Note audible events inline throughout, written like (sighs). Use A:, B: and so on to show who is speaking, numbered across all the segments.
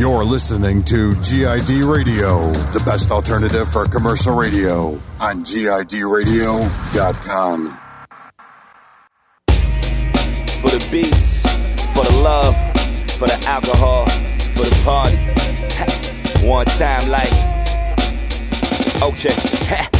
A: You're listening to GID Radio, the best alternative for commercial radio on GIDradio.com.
B: For the beats, for the love, for the alcohol, for the party. One time, like, okay.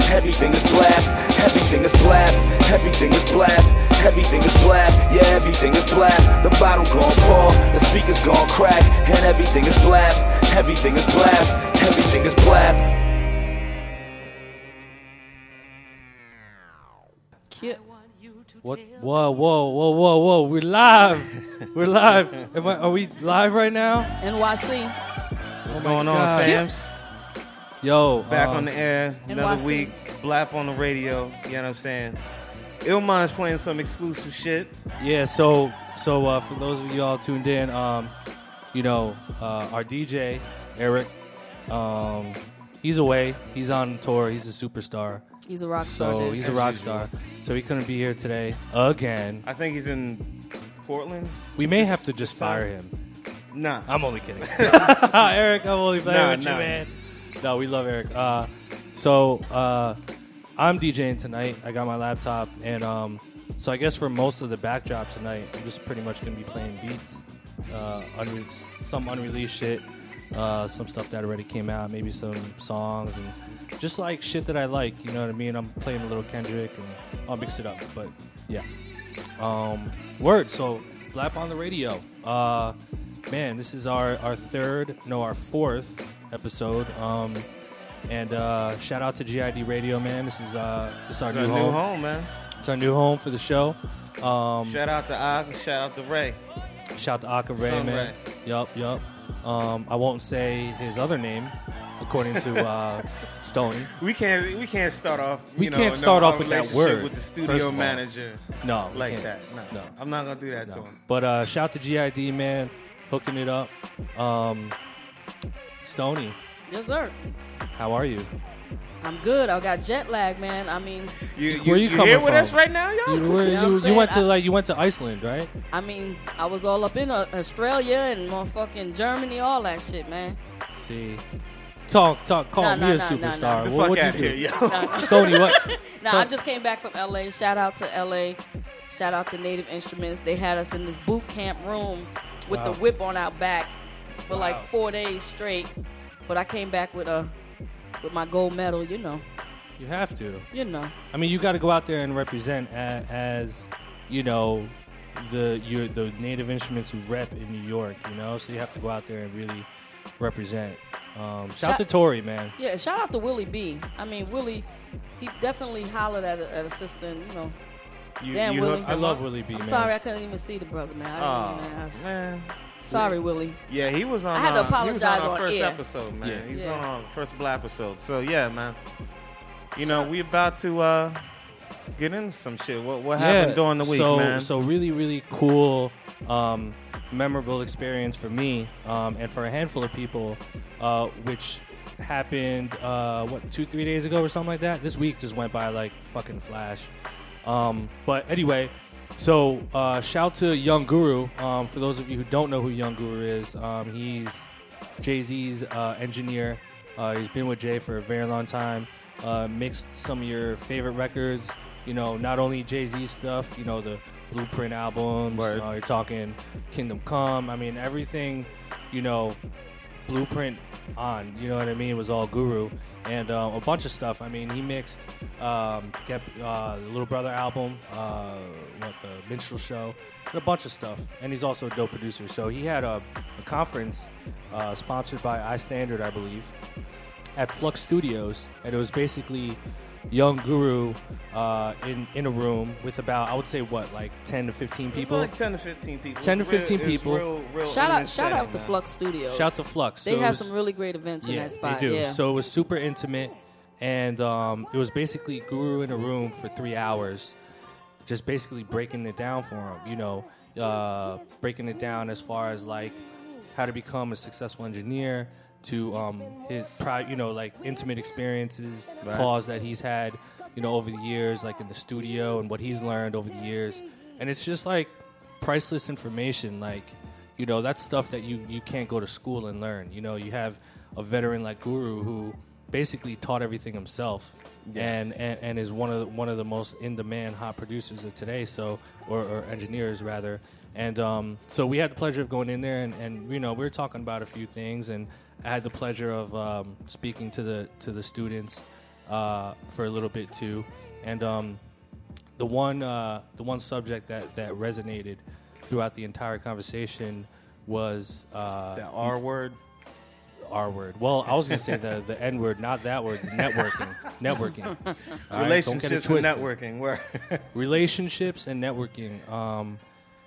B: everything is blap, everything is blap, everything is blap, everything is blap, yeah everything is blap. The bottle gon' pour, the speakers gon' crack, and everything is blap, everything is blap, everything is blap.
C: What? Whoa, whoa, whoa, whoa, whoa! We're live. We're live. Am I, are we live right now?
D: NYC.
E: What's
C: Oh my
E: going on,
C: God.
E: fams?
C: Yo,
E: Back
C: um,
E: on the air, another
D: NYC.
E: week. Blap on the radio. You know what I'm saying? Illmind's playing some exclusive shit.
C: Yeah, so so uh, for those of y'all tuned in, um, you know, uh, our DJ Eric, um, he's away. He's on tour. He's a superstar.
D: He's a rock star.
C: So
D: dude.
C: he's a rock
E: usual.
C: star. So he couldn't be here today again.
E: I think he's in Portland.
C: We may have to just fire him.
E: Nah.
C: I'm only kidding. (laughs) (laughs) Eric, I'm only playing
E: Nah,
C: with you,
E: nah.
C: man. No, we love Eric. Uh, so uh, I'm DJing tonight. I got my laptop, and um, so I guess for most of the backdrop tonight, I'm just pretty much gonna be playing beats, uh, some unreleased shit, uh, some stuff that already came out, maybe some songs, and just like shit that I like. You know what I mean? I'm playing a little Kendrick, and I'll mix it up. But yeah. Um, word. So, Blap on the radio. Uh, man, this is our, our third, no, our fourth episode. Um, and uh, shout out to GID Radio, man. This is uh, this is our new,
E: our
C: home.
E: new home, man.
C: It's our new home for the show. Um,
E: Shout out to Og, shout out to Ray.
C: shout out to Aka Ray,
E: Son
C: man.
E: Ray.
C: Yup, yup. Um, I won't say his other name, according to uh, (laughs) Stony.
E: We can't we can't start off.
C: We
E: know,
C: can't start
E: our
C: off with that word,
E: with the studio
C: all.
E: manager
C: No,
E: like that. No,
C: No.
E: I'm not gonna do that to him.
C: But uh, shout to GID, man, hooking it up. Um, Stony,
D: yes, sir.
C: how are you?
D: I'm good. I got jet lag, man. I mean,
E: You,
C: Where you
E: you
C: coming
E: here with
C: from?
E: us right now, y'all?
C: You, were,
D: You know
C: you, you went to?
D: I-
C: like you went to Iceland, right?
D: I mean, I was all up in uh, Australia and motherfucking Germany, all that shit, man.
C: See, talk, talk, call
D: Nah,
C: me
D: nah,
C: a
D: nah, nah, nah.
C: superstar.
E: The
C: What-
E: fuck
C: what'd
E: out
C: you
E: here,
C: do?
E: yo.
D: Nah, nah. (laughs)
C: Stony, what? (laughs)
D: Nah,
C: So-
D: I just came back from LA. Shout out to LA. Shout out to Native Instruments. They had us in this boot camp room with
C: Wow.
D: the whip on our back for like four days straight. But I came back with a with my gold medal. You know,
C: You have to.
D: you know.
C: I mean, you got to go out there and represent a, as, you know, the you the native instruments who rep in New York. You know, so you have to go out there and really represent. Um, shout,
D: Shout-
C: to Tori, man.
D: Yeah, shout out to Willie B. I mean, Willie, he definitely hollered at a, at a sister. and, You know,
E: You,
D: Damn,
E: you
D: Willie.
E: hooked
C: I love? Willie B,
D: I'm
C: man.
D: sorry I couldn't even see the brother, man. I
E: Oh
D: didn't even ask.
E: man.
D: Sorry, Willie.
E: Yeah, he was on.
D: I had to
E: uh, he was on
D: apologize
E: our
D: on
E: first
D: air.
E: episode, man.
C: Yeah.
E: He was
D: Yeah.
E: on our first Blap episode. So yeah, man. You know, we about to uh, get into some shit. What what happened during the week,
C: so,
E: man?
C: So really, really cool, um, memorable experience for me um, and for a handful of people, uh, which happened uh, what two, three days ago or something like that. This week just went by like fucking flash. Um, but anyway, so uh, shout to Young Guru. Um, for those of you who don't know who Young Guru is, um, he's Jay Z's uh, engineer. Uh, he's been with Jay for a very long time. Uh, mixed some of your favorite records. You know, not only Jay Z stuff. You know, the Blueprint albums.
E: Word.
C: Uh, you're talking Kingdom Come. I mean, everything. You know, Blueprint on. You know what I mean? It was all Guru and uh, a bunch of stuff. I mean, he mixed um, kept uh, the Little Brother album, uh, what the Minstrel Show, and a bunch of stuff. And he's also a dope producer. So he had a, a conference uh, sponsored by iStandard, I believe, at Flux Studios, and it was basically young guru uh, in in a room with about I would say what like ten to fifteen
E: It's
C: people.
E: like ten to fifteen people.
C: 10 to
E: It's real-
C: 15 people.
E: Real, real
D: Shout out, shout out
E: setting,
D: to
E: man.
D: Flux Studios.
C: Shout out to Flux.
D: They
C: So
D: have
C: was-
D: some really great events in that spot.
C: They do.
D: Yeah.
C: So it was super intimate, and um, it was basically Guru in a room for three hours, just basically breaking it down for him. You know, uh, breaking it down as far as like how to become a successful engineer, to um, his pri- you know like intimate experiences,
E: Right.
C: pause that he's had, you know, over the years, like in the studio, and what he's learned over the years, and it's just like priceless information, like you know that's stuff that you you can't go to school and learn. You know you have a veteran like guru who basically taught everything himself and, and and is one of the, one of the most in demand hot producers of today so or, or engineers rather. And um, so we had the pleasure of going in there and, and you know we were talking about a few things and I had the pleasure of um, speaking to the to the students uh, for a little bit too and um, the one uh, the one subject that that resonated throughout the entire conversation was uh,
E: That R word.
C: R word. Well, I was gonna say the the N word, not that word. Networking, networking, All right? (laughs) Don't get it
E: Relationships and networking. Where (laughs)
C: relationships and networking. Um,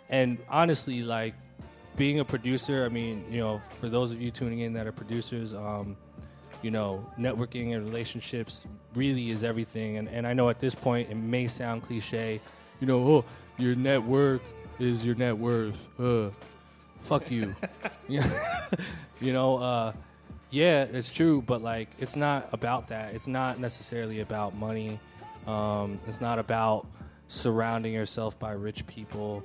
C: and honestly, like being a producer, I mean, you know, for those of you tuning in that are producers, um, you know, networking and relationships really is everything. And, and I know at this point it may sound cliche, you know, oh, your network is your net worth. Uh, fuck you. (laughs) (laughs) you know, uh, yeah, it's true, but like, it's not about that. It's not necessarily about money. Um, it's not about surrounding yourself by rich people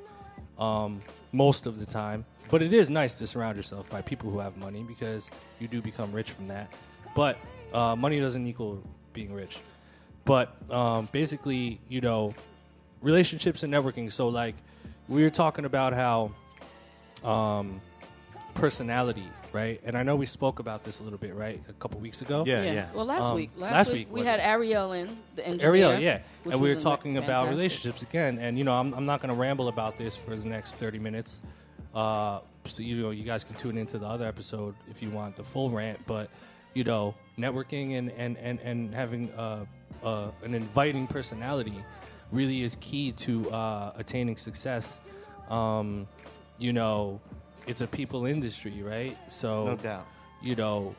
C: um, most of the time. But it is nice to surround yourself by people who have money because you do become rich from that. But uh, money doesn't equal being rich. But um, basically, you know, relationships and networking. So, like, we were talking about how um, personality, right? And I know we spoke about this a little bit, right, a couple weeks ago.
E: Yeah, yeah.
D: Well, last
C: Um,
D: week, last,
C: last
D: week,
C: week,
D: we had
C: it?
D: Ariel in the engineer.
C: Ariel, yeah, and we were
D: a-
C: talking about
D: fantastic.
C: relationships again. And you know, I'm, I'm not going to ramble about this for the next 30 minutes. Uh, so you know, you guys can tune into the other episode if you want the full rant. But you know, networking and and and and having uh, uh, an inviting personality really is key to uh, attaining success. Um, you know, it's a people industry, right? So
E: No doubt.
C: you know,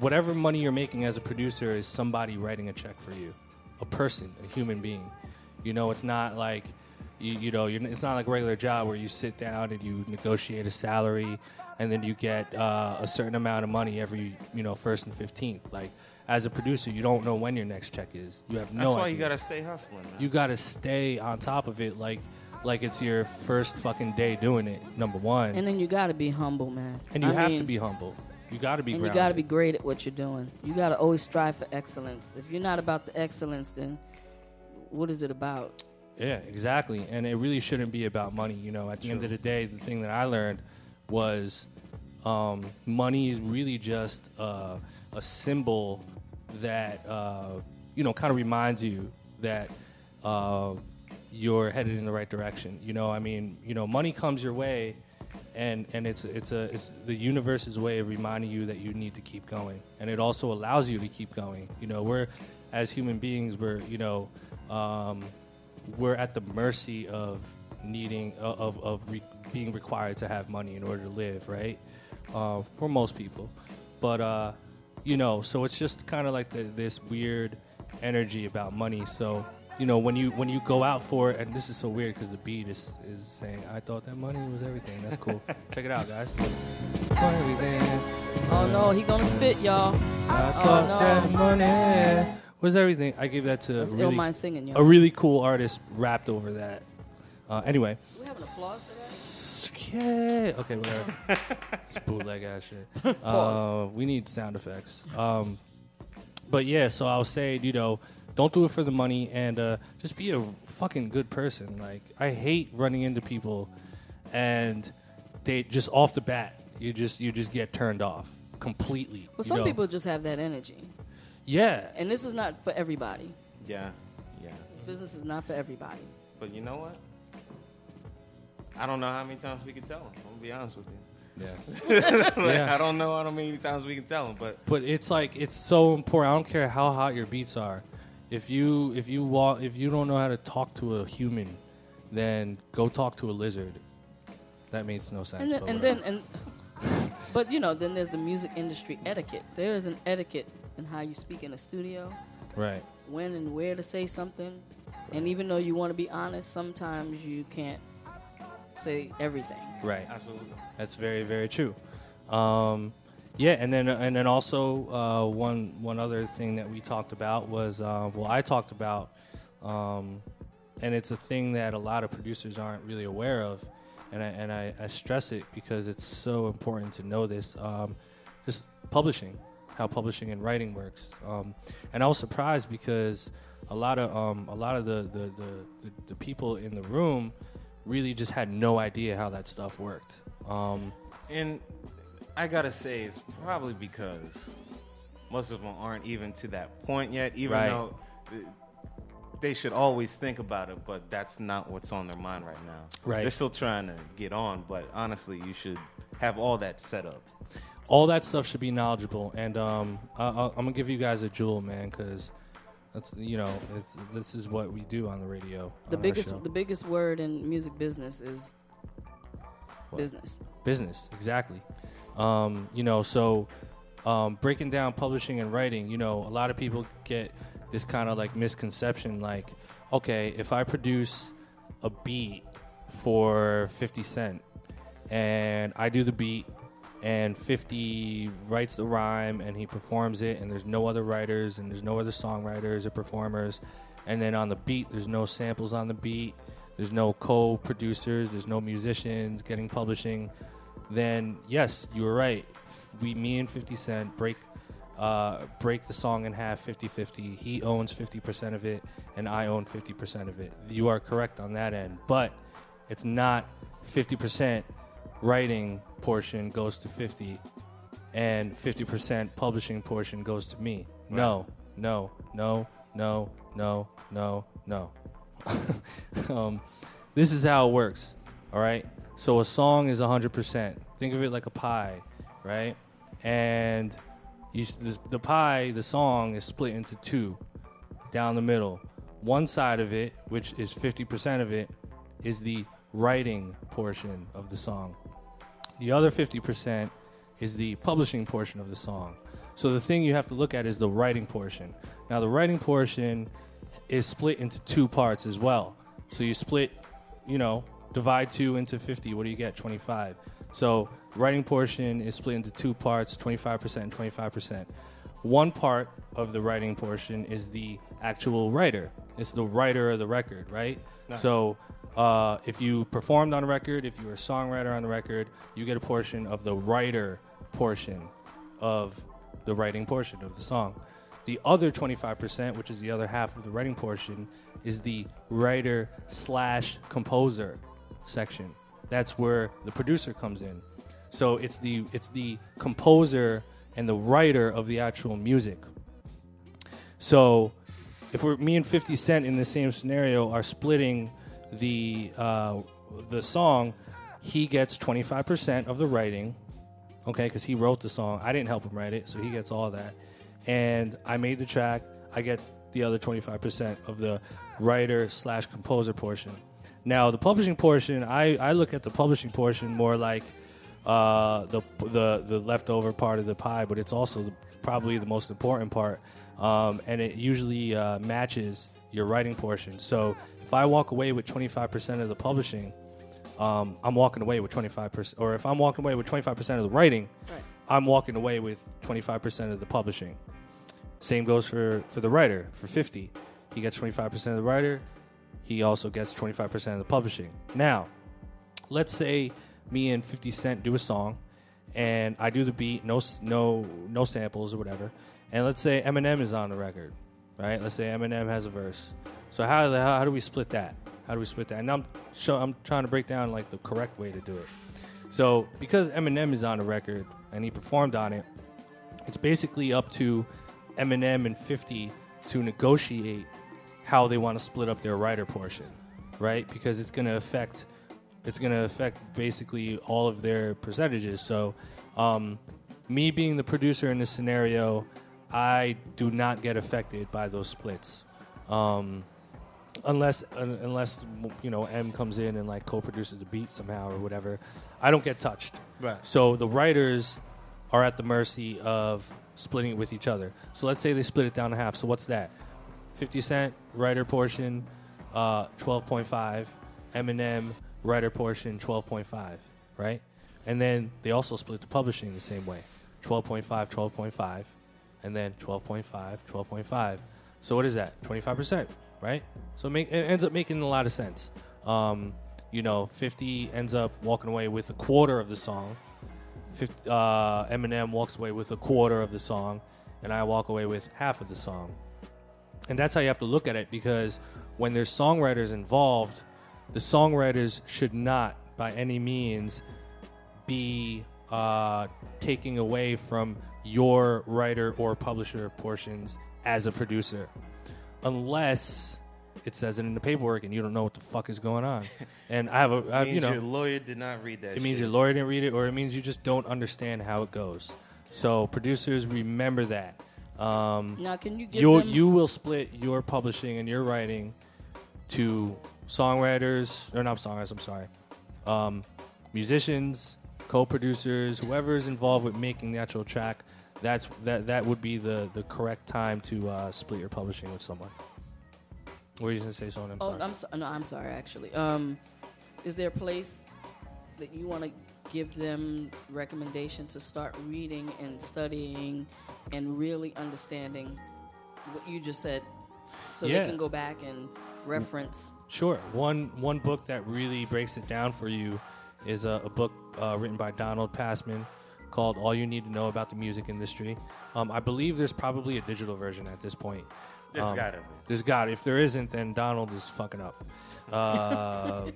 C: whatever money you're making as a producer is somebody writing a check for you, a person, a human being. You know, it's not like you, you know, you're, it's not like a regular job where you sit down and you negotiate a salary and then you get uh, a certain amount of money every, you know, first and fifteenth. Like as a producer, you don't know when your next check is. You have no
E: That's why
C: idea.
E: you gotta stay hustling. Man.
C: you gotta stay on top of it, like like it's your first fucking day doing it. Number one,
D: And then you got to be humble, man.
C: and you
D: I
C: have to be humble. You got to be.
D: And you got to be great at what you're doing. You got to always strive for excellence. If you're not about the excellence, then what is it about?
C: Yeah, exactly. And it really shouldn't be about money. You know, at the end of the day, the thing that I learned was um, money is really just uh, a symbol that, uh, you know, kind of reminds you that uh, you're headed in the right direction. You know, I mean, you know, money comes your way. And, and it's it's a it's the universe's way of reminding you that you need to keep going, and it also allows you to keep going. You know, we're as human beings, we're you know, um, we're at the mercy of needing of of re- being required to have money in order to live, right? Uh, for most people, but uh, you know, so it's just kind of like the, this weird energy about money. So you know, when you when you go out for it, and this is so weird because the beat is is saying, "I thought that money was everything." That's cool. (laughs) Check it out, guys. Everything.
D: Oh no, he gonna spit, y'all.
C: I
D: Oh,
C: thought
D: no.
C: that money was everything. I gave that to
D: That's
C: a really,
D: mind singing, y'all.
C: a really cool artist rapped over that. Uh, anyway.
D: we have an applause
C: Yeah. Okay, whatever. (laughs) it's bootleg ass shit. (laughs) Uh, we need sound effects. Um, but yeah, so I'll say, you know, don't do it for the money and uh, just be a fucking good person. Like, I hate running into people and they just off the bat, you just you just get turned off completely.
D: Well, some
C: know?
D: people just have that energy,
C: yeah,
D: and this is not for everybody.
E: Yeah, yeah.
D: This business is not for everybody.
E: But you know what? I don't know how many times we can tell them. I'm gonna be honest with you.
C: yeah. (laughs)
E: Like,
C: Yeah.
E: I don't know how many times we can tell them, but
C: But it's like it's so important. I don't care how hot your beats are. if you if you walk if you don't know how to talk to a human, then go talk to a lizard. That makes no sense.
D: And then,
C: but
D: and then, and (laughs) but you know, then there's the music industry etiquette. There is an etiquette in how you speak in a studio,
C: right.
D: when and where to say something, and even though you want to be honest, sometimes you can't say everything.
C: Right.
E: Absolutely.
C: That's very very true. Um, yeah, and then and then also uh, one one other thing that we talked about was uh, well I talked about, um, and it's a thing that a lot of producers aren't really aware of, and I, and I, I stress it because it's so important to know this. Um, just publishing, how publishing and writing works, um, and I was surprised because a lot of um, a lot of the the, the, the people in the room really just had no idea how that stuff worked. Um,
E: And I gotta say, it's probably because most of them aren't even to that point yet. Even
C: Right.
E: though th- they should always think about it, but that's not what's on their mind right now.
C: Right.
E: They're still trying to get on, but honestly, you should have all that set up.
C: All that stuff should be knowledgeable. And um, I, I, I'm gonna give you guys a jewel, man, because that's you know it's, this is what we do on the radio.
D: The biggest, the biggest word in music business is
C: What?
D: business.
C: business exactly. Um, you know, so um, breaking down publishing and writing, you know, a lot of people get this kind of like misconception, like, okay, if I produce a beat for 50 Cent and I do the beat and 50 writes the rhyme and he performs it and there's no other writers and there's no other songwriters or performers. And then on the beat there's no samples on the beat. There's no co-producers. There's no musicians getting publishing. Then yes you were right. We me and 50 cent break uh, break the song in half 50-50 he owns 50% of it and i own 50% of it. You are correct on that end. But it's not 50% writing portion goes to 50 and 50% publishing portion goes to me. No, no, no, no, no, no, no. (laughs) um, this is how it works. All right. So a song is 100%. Think of it like a pie, right? And you, the, the pie, the song is split into two down the middle. One side of it, which is 50% of it, is the writing portion of the song. The other 50% is the publishing portion of the song. So the thing you have to look at is the writing portion. Now, the writing portion is split into two parts as well. So you split, you know, divide two into 50. What do you get? 25. So writing portion is split into two parts 25% and 25%. One part of the writing portion is the actual writer, it's the writer of the record, right? So uh, if you performed on a record, if you were a songwriter on the record, you get a portion of the writer portion of the writing portion of the song. The other 25%, which is the other half of the writing portion, is the writer slash composer section. That's where the producer comes in. So it's the it's the composer and the writer of the actual music. So if we're me and 50 Cent in the same scenario are splitting the uh, the song, he gets 25% of the writing, okay, because he wrote the song. I didn't help him write it, so he gets all that. And I made the track. I get the other 25% of the writer slash composer portion. Now the publishing portion, I, I look at the publishing portion more like uh, the the the leftover part of the pie, but it's also the, probably the most important part, um, and it usually uh, matches your writing portion. So if I walk away with 25% of the publishing, um, I'm walking away with 25%, or if I'm walking away with 25% of the writing,
D: Right.
C: I'm walking away with 25% of the publishing. Same goes for, for the writer. For 50, he gets 25% of the writer. He also gets 25% of the publishing. Now, let's say me and 50 Cent do a song, and I do the beat, no no no samples or whatever. And let's say Eminem is on the record, right? Let's say Eminem has a verse. So how the how, how do we split that? How do we split that? And I'm show, I'm trying to break down like the correct way to do it. So because Eminem is on the record and he performed on it, it's basically up to Eminem and 50 to negotiate how they want to split up their writer portion, right? Because it's going to affect it's going to affect basically all of their percentages. So, um, me being the producer in this scenario, I do not get affected by those splits. Um, unless un- unless you know M comes in and like co-produces the beat somehow or whatever, I don't get touched.
E: Right.
C: So the writers are at the mercy of splitting it with each other. So let's say they split it down to half. So what's that? 50 Cent writer portion, uh, 12.5. Eminem writer portion, 12.5. Right. And then they also split the publishing the same way, 12.5, 12.5, and then 12.5, 12.5. So what is that? 25%, right? So it, make, it ends up making a lot of sense. Um, you know, 50 ends up walking away with a quarter of the song. 50, uh, Eminem walks away with a quarter of the song, and I walk away with half of the song. And that's how you have to look at it because when there's songwriters involved, the songwriters should not, by any means, be uh, taking away from your writer or publisher portions as a producer, unless it says it in the paperwork and you don't know what the fuck is going on. (laughs) And I have a, I,
E: means
C: you know,
E: your lawyer did not read that.
C: it means your lawyer didn't read it, or it means you just don't understand how it goes. So producers, remember that. Um,
D: Now, can you give
C: you
D: them?
C: you will split your publishing and your writing to songwriters or not songwriters. I'm sorry, um, musicians, co-producers, whoever is involved with making the actual track. That's that that would be the the correct time to uh, split your publishing with someone. Were you gonna say something? I'm
D: oh,
C: sorry.
D: I'm so, no, I'm sorry. Actually, um, is there a place that you want to give them recommendation to start reading and studying and really understanding what you just said, so
C: Yeah.
D: they can go back and reference?
C: Sure. One one book that really breaks it down for you is a, a book uh, written by Donald Passman called "All You Need to Know About the Music Industry." Um, I believe there's probably a digital version at this point.
E: There's
C: Um,
E: gotta be.
C: There's got. If there isn't, then Donald is fucking up. Uh,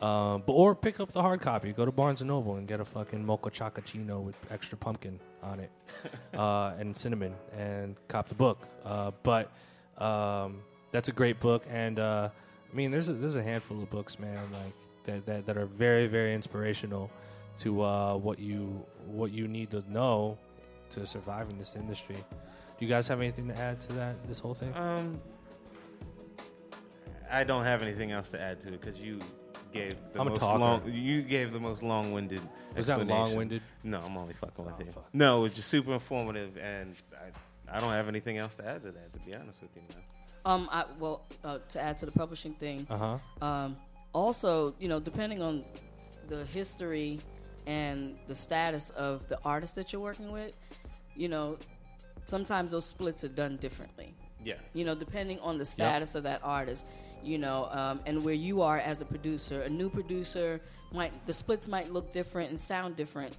C: (laughs) um, but or pick up the hard copy. Go to Barnes and Noble and get a fucking mocha chocachino with extra pumpkin on it (laughs) uh, and cinnamon, and cop the book. Uh, but um, that's a great book, and uh, I mean, there's a, there's a handful of books, man, like that, that that are very very inspirational to uh, what you what you need to know to survive in this industry. Do you guys have anything to add to that? This whole thing?
E: Um, I don't have anything else to add to it because you gave the
C: I'm
E: most
C: talker.
E: long. You gave the most long-winded.
C: Was that
E: explanation.
C: long-winded?
E: No, I'm only fucking with
C: Oh,
E: you.
C: fuck.
E: No, it was just super informative, and I, I don't have anything else to add to that. To be honest with you, man.
D: Um, I, well, uh, to add to the publishing thing,
C: Uh huh.
D: um, also, you know, depending on the history and the status of the artist that you're working with, you know, sometimes those splits are done differently.
E: Yeah.
D: You know, depending on the status of that artist, you know, um, and where you are as a producer. A new producer might the splits might look different and sound different.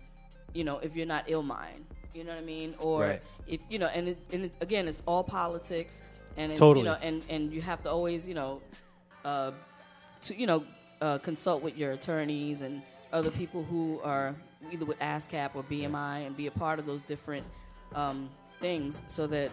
D: You know, if you're not ill mind. you know what I mean, or
C: Right.
D: if you know, and it, and it, again, it's all politics, and it's
C: Totally.
D: you know, and and you have to always, you know, uh, to you know, uh, consult with your attorneys and other people who are either with ASCAP or BMI and be a part of those different um, things so that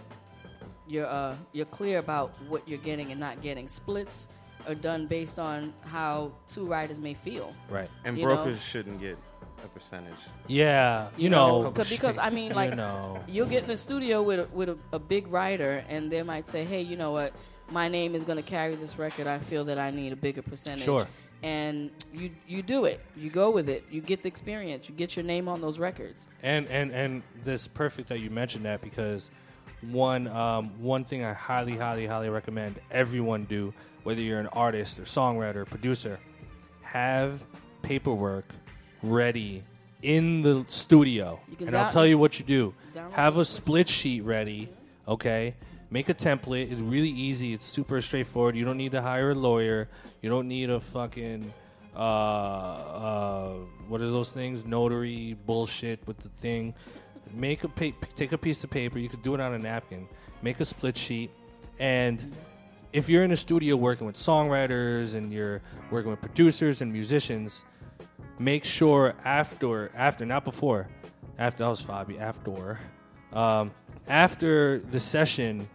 D: you're uh, you're clear about what you're getting and not getting. Splits are done based on how two writers may feel.
C: Right.
E: And
D: You know?
E: brokers shouldn't get a percentage.
C: Yeah. You, know.
D: Cause, because I mean, (laughs) like
C: you know.
D: you'll get in the studio with a, with a, a big writer, and they might say, "Hey, you know what? My name is going to carry this record. I feel that I need a bigger percentage."
C: Sure.
D: And you you do it. You go with it. You get the experience. You get your name on those records.
C: And and and this perfect that you mentioned that because one um, one thing I highly highly highly recommend everyone do whether you're an artist or songwriter or producer have paperwork ready in the studio
D: You can
C: and I'll tell you what you do
D: download
C: have
D: the
C: a split sheet ready okay make a template it's really easy it's super straightforward you don't need to hire a lawyer you don't need a fucking uh, uh, what are those things? Notary bullshit with the thing. Make a pa- take a piece of paper. You could do it on a napkin. Make a split sheet, and if you're in a studio working with songwriters and you're working with producers and musicians, make sure after after not before after that was Fabi after um, after the session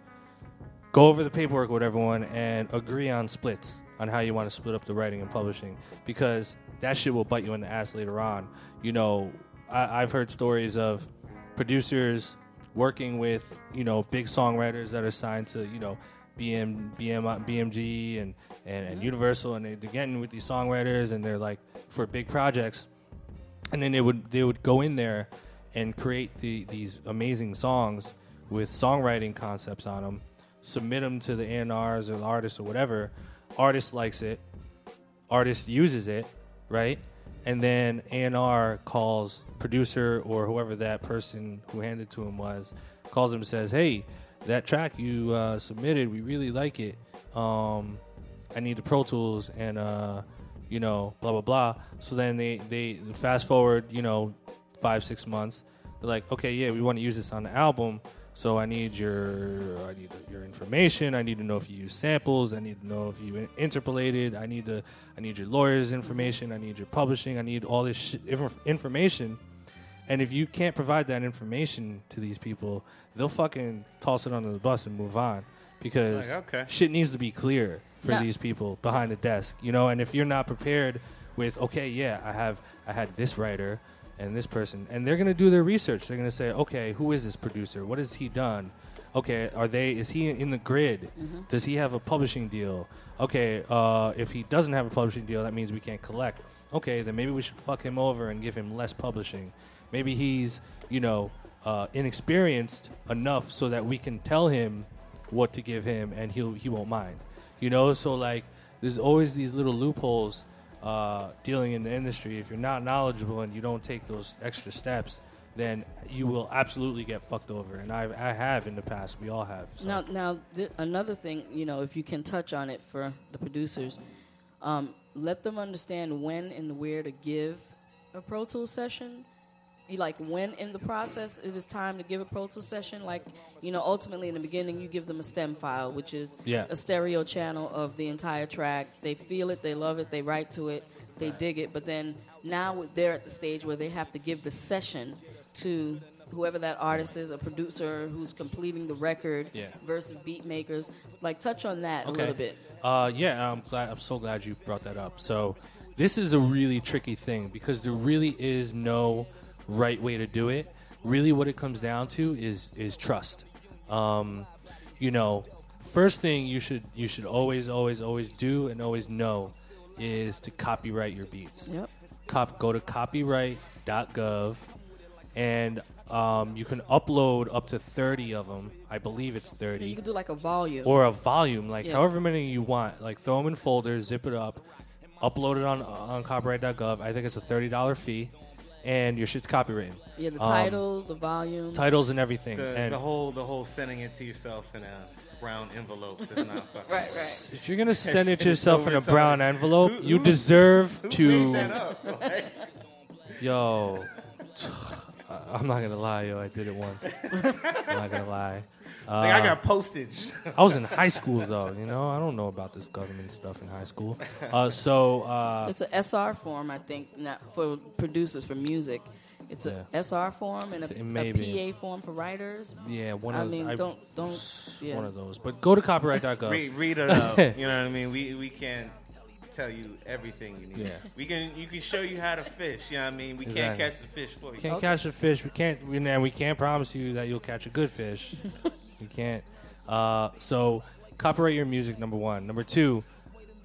C: go over the paperwork with everyone and agree on splits on how you want to split up the writing and publishing because that shit will bite you in the ass later on. You know, I, I've heard stories of producers working with you know big songwriters that are signed to you know BM, BM, BMG and, and, and mm-hmm. Universal, and they- they're getting with these songwriters, and they're like for big projects, and then they would they would go in there and create the, these amazing songs with songwriting concepts on them, submit them to the A&Rs or the artists or whatever. Artist likes it, artist uses it, right? And then A&R calls producer or whoever that person who handed to him was, calls him and says, "Hey, that track you uh, submitted, we really like it. Um, I need the Pro Tools and uh, you know, blah blah blah." So then they they fast forward, you know, five six months. They're like, "Okay, yeah, we want to use this on the album." So I need your I need your information. I need to know if you use samples. I need to know if you interpolated. I need to I need your lawyer's information. I need your publishing. I need all this sh- inf- information. And if you can't provide that information to these people, they'll fucking toss it under the bus and move on because
E: Like, okay.
C: shit needs to be clear for
D: Yeah.
C: these people behind the desk, you know. And if you're not prepared with, okay, yeah, I have I had this writer and this person, and they're gonna do their research. They're gonna say, okay, who is this producer? What has he done? Okay, are they? Is he in the grid? Does he have a publishing deal? Okay, uh, if he doesn't have a publishing deal, that means we can't collect. Okay, then maybe we should fuck him over and give him less publishing. Maybe he's, you know, uh, inexperienced enough so that we can tell him what to give him and he'll he won't mind. You know, so like there's always these little loopholes uh, dealing in the industry. If you're not knowledgeable and you don't take those extra steps, then you will absolutely get fucked over. And I, I have in the past. We all have. So.
D: Now, now th- another thing, you know, if you can touch on it for the producers, um, let them understand when and where to give a Pro Tools session. You like when in the process it is time to give a Pro Tools session. Like, you know, ultimately in the beginning, you give them a stem file, which is
C: Yeah.
D: a stereo channel of the entire track. They feel it, they love it, they write to it, they dig it. But then now they're at the stage where they have to give the session to whoever that artist is, a producer who's completing the record
C: Yeah.
D: versus beat makers. Like, touch on that
C: Okay.
D: a little bit.
C: Uh, yeah, I'm glad. I'm so glad you brought that up. So, this is a really tricky thing because there really is no right way to do it. Really, what it comes down to is is trust. Um, you know, first thing you should you should always always always do and always know is to copyright your beats.
D: Yep.
C: Cop, go to copyright.gov and um, you can upload up to 30 of them. I believe it's 30
D: You can do like a volume.
C: or a volume, like
D: Yeah.
C: however many you want. Like throw them in folders, zip it up, upload it on on copyright.gov. I think it's a thirty dollar fee, and your shit's copywritten.
D: yeah, the
C: um,
D: titles, the volumes.
C: Titles and everything.
E: The,
C: and
E: the whole the whole sending it to yourself in a brown envelope does not (laughs) fuck.
D: Right, right.
C: if you're gonna send it
E: shit
C: to
E: is
C: yourself
E: so
C: in a
E: retarded.
C: brown envelope,
E: Who-
C: you
E: who-
C: deserve
E: Who
C: to.
E: made that up? (laughs) Like,
C: Yo, (sighs) I'm not gonna lie, yo. I did it once. I'm not gonna lie. Uh,
E: like, I got postage.
C: I was in high school though, you know. I don't know about this government stuff in high school. Uh, so uh,
D: It's a SR form, I think, not for producers for music. It's a
C: Yeah.
D: SR form and a, a. PA form for writers.
C: yeah, one
D: I
C: of those.
D: I mean, don't don't. Yeah.
C: one of those. But go to copyright.gov.
E: read, read it up. (laughs) You know what I mean? We we can't tell you everything you need.
C: Yeah.
E: We can you can show you how to fish. You know what I mean? We can't catch the fish for you.
C: Can't
D: Okay.
C: catch a fish. We can't. We, and we can't promise you that you'll catch a good fish. (laughs) you can't. Uh, so copyright your music. Number one. Number two.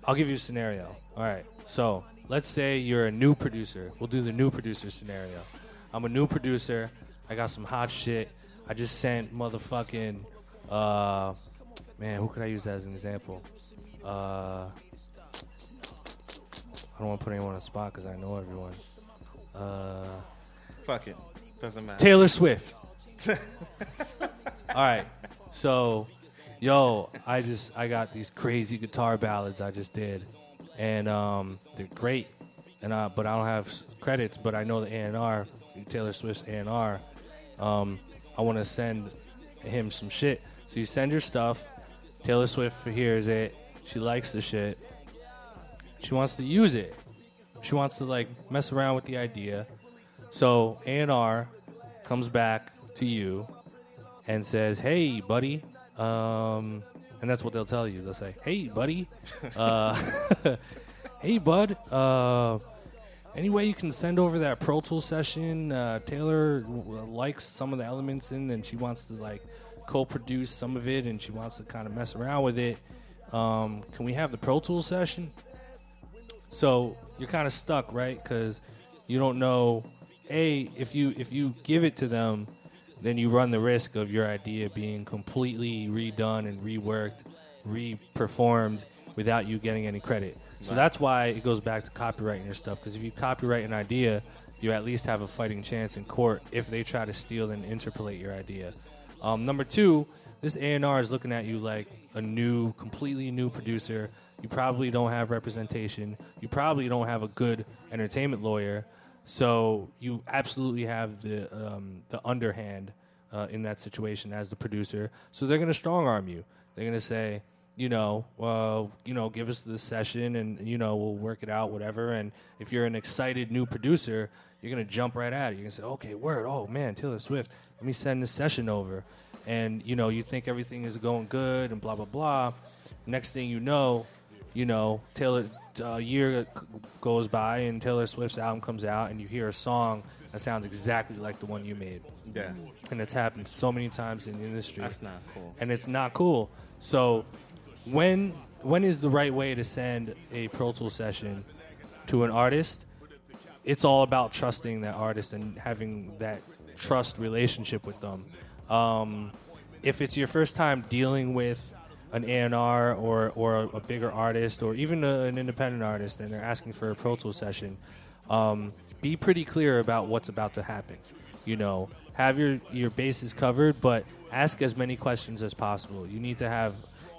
C: I'll give you a scenario. All right. So let's say you're a new producer. We'll do the new producer scenario. I'm a new producer. I got some hot shit. I just sent motherfucking. Uh, man, who could I use as an example? Uh, I don't want to put anyone on the spot because I know everyone. Uh,
E: Fuck it. Doesn't matter.
C: Taylor Swift. (laughs) All right. So, yo, I just I got these crazy guitar ballads I just did, and um, they're great. And uh, but I don't have credits, but I know the A and R, Taylor Swift's A and R. Um, I want to send him some shit. So you send your stuff. Taylor Swift hears it. She likes the shit. She wants to use it. She wants to like mess around with the idea. So A&R comes back to you and says, "Hey, buddy," um, and that's what they'll tell you. They'll say, "Hey, buddy, (laughs) uh, (laughs) hey, bud, uh, any way you can send over that Pro Tool session? Uh, Taylor w- likes some of the elements in, and she wants to like co-produce some of it and she wants to kind of mess around with it, um, can we have the Pro Tools session? So you're kind of stuck, right? Because you don't know. A, if you if you give it to them, then you run the risk of your idea being completely redone and reworked, re-performed without you getting any credit. So that's why it goes back to copyrighting your stuff. Because if you copyright an idea, you at least have a fighting chance in court if they try to steal and interpolate your idea. Um, number two, this A&R is looking at you like a new, completely new producer. You probably don't have representation. You probably don't have a good entertainment lawyer. So you absolutely have the um, the underhand uh, in that situation as the producer. So they're going to strong arm you. They're going to say, you know, well, you know, give us the session and you know we'll work it out, whatever. And if you're an excited new producer, you're gonna jump right at it. You're gonna say, okay, word, oh man, Taylor Swift, let me send this session over. And you know, you think everything is going good and blah blah blah. Next thing you know, you know, Taylor a year goes by and Taylor Swift's album comes out and you hear a song that sounds exactly like the one you made.
E: Yeah.
C: And it's happened so many times in the industry.
E: That's not cool.
C: And it's not cool. So when when is the right way to send a Pro Tool session to an artist? It's all about trusting that artist and having that trust relationship with them. Um, if it's your first time dealing with an A&R or, or a bigger artist or even a, an independent artist and they're asking for a Pro Tool session, um, be pretty clear about what's about to happen. You know, have your, your bases covered, but ask as many questions as possible. You need to have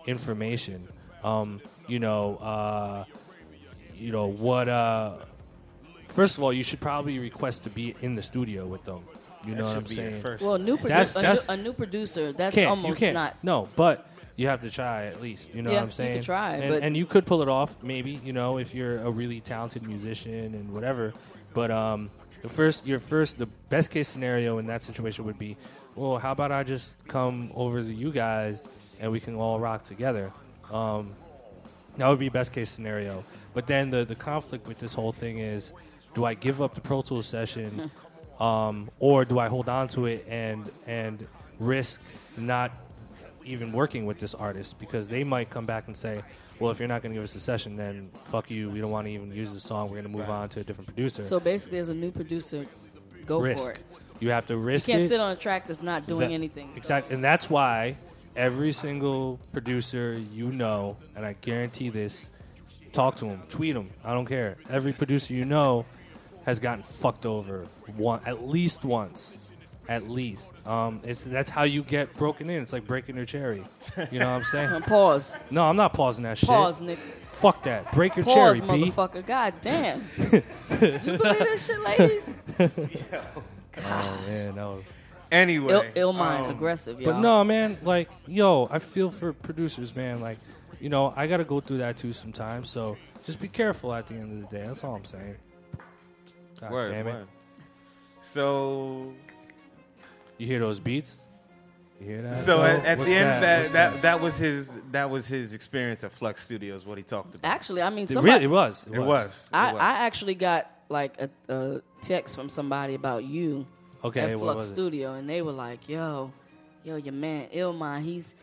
C: information. Um, you know, uh, you know what? Uh, first of all, you should probably request to be in the studio with them. You
E: That
C: know what I'm saying?
E: first-
D: Well, a new, produ-
C: That's-
D: a, new, a new producer, that's almost
C: you
D: not.
C: No, but you have to try at least. You know
D: Yeah,
C: what I'm
D: could
C: saying?
D: try,
C: and,
D: but-
C: and you could pull it off, maybe. You know, if you're a really talented musician and whatever. But um, the first, your first, the best case scenario in that situation would be, well, how about I just come over to you guys and we can all rock together. Um, that would be best case scenario. But then the the conflict with this whole thing is, do I give up the Pro Tools session, (laughs) um, or do I hold on to it and and risk not even working with this artist because they might come back and say, well, if you're not going to give us a session, then fuck you. We don't want to even use the song. We're going to move on to a different producer.
D: So basically, as a new producer, go
C: risk.
D: for it.
C: You have to risk.
D: You can't
C: it.
D: sit on a track that's not doing
C: That-
D: anything.
C: Exactly, and that's why every single producer you know, and I guarantee this, talk to them, tweet them. I don't care. Every producer you know has gotten fucked over one, at least once, at least. Um, it's that's how you get broken in. It's like breaking your cherry. You know what I'm saying? (laughs)
D: Uh, Pause.
C: No, I'm not pausing that shit.
D: Pause, Nick.
C: Fuck that. Break your
D: Pause,
C: cherry, B.
D: motherfucker. God damn. (laughs) you believe this shit, ladies? (laughs)
C: Oh man, that was.
E: Anyway,
D: Ill, ill mind,
E: um,
D: aggressive, y'all.
C: But no, man, like, yo, I feel for producers, man. Like, you know, I got to go through that too sometimes. So just be careful at the end of the day. That's all I'm saying. God
E: Word,
C: damn it.
E: word. So,
C: You hear those beats? You hear that?
E: so at, at the end, that
C: What's
E: that, that was his that was his experience at Flux Studios. What he talked about.
D: Actually, I mean,
C: It
D: somebody.
C: really, it was. It,
E: It was. It
D: I. I actually got like a, a text from somebody about you
C: Okay,
D: at
C: what
D: Flux
C: was it?
D: Studio, and they were like, "Yo, yo, your man Ilma, he's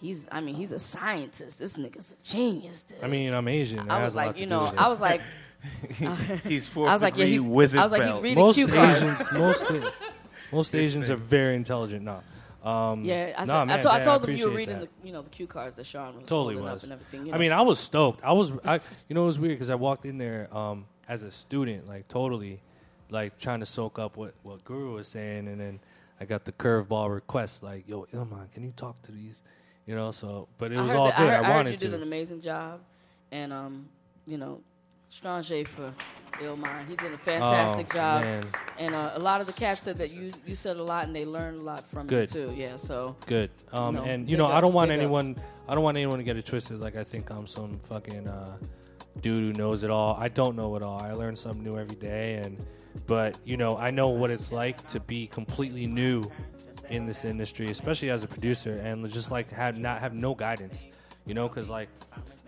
D: he's I mean, he's a scientist. This nigga's a genius." Dude.
C: I mean, I'm Asian. It
D: I
C: has
D: was
C: a lot
D: like,
C: to
D: you
C: do
D: know,
C: with it.
D: I was like, (laughs)
E: He's fourth (laughs)
D: I was like, yeah,
E: degree
D: he's.
E: wizard
D: I was like, he's
E: belt.
D: reading
C: most
D: cue cards.
C: Asians, most (laughs) most Asians
E: thing.
C: are very intelligent. No, um,
D: Yeah, I, said,
C: nah,
D: I,
C: man,
D: told, I told them you were reading
C: that.
D: the, you know, the cue cards that Sean was
C: totally
D: holding
C: was.
D: up and everything. You
C: I mean, I was stoked. I was, I, you know, it was weird because I walked in there um, as a student, like totally, like trying to soak up what what Guru was saying, and then I got the curveball request, like, "Yo, Illmind, can you talk to these?" You know, so but it was all
D: that-
C: good.
D: I, heard,
C: I,
D: I heard
C: wanted
D: you did
C: to.
D: an amazing job, and um, you know, Strange for Illmind, he did a fantastic
C: Oh,
D: job.
C: man.
D: And uh, a lot of the cats said that you you said a lot, and they learned a lot from
C: Good.
D: you too. Yeah, so
C: Good. Um,
D: know,
C: and you know, I don't want
D: big ups.
C: anyone. I don't want anyone to get it twisted. Like I think I'm some fucking uh, dude who knows it all. I don't know it all. I learn something new every day, and but you know, I know what it's like to be completely new in this industry, especially as a producer, and just like have not have no guidance. You know, because like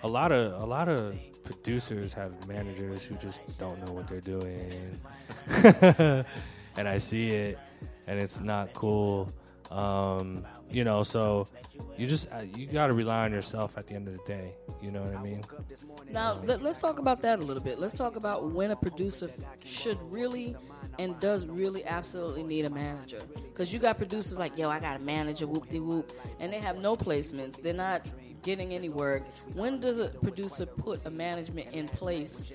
C: a lot of a lot of producers have managers who just don't know what they're doing, (laughs) and I see it, and it's not cool. Um, you know, so you just uh, you got to rely on yourself at the end of the day. You know what I mean?
D: Now let, us talk about that a little bit. Let's talk about when a producer should really and does really absolutely need a manager. Because you got producers like, yo, I got a manager, whoop de whoop, and they have no placements. They're not getting any work. When does a producer put a management in place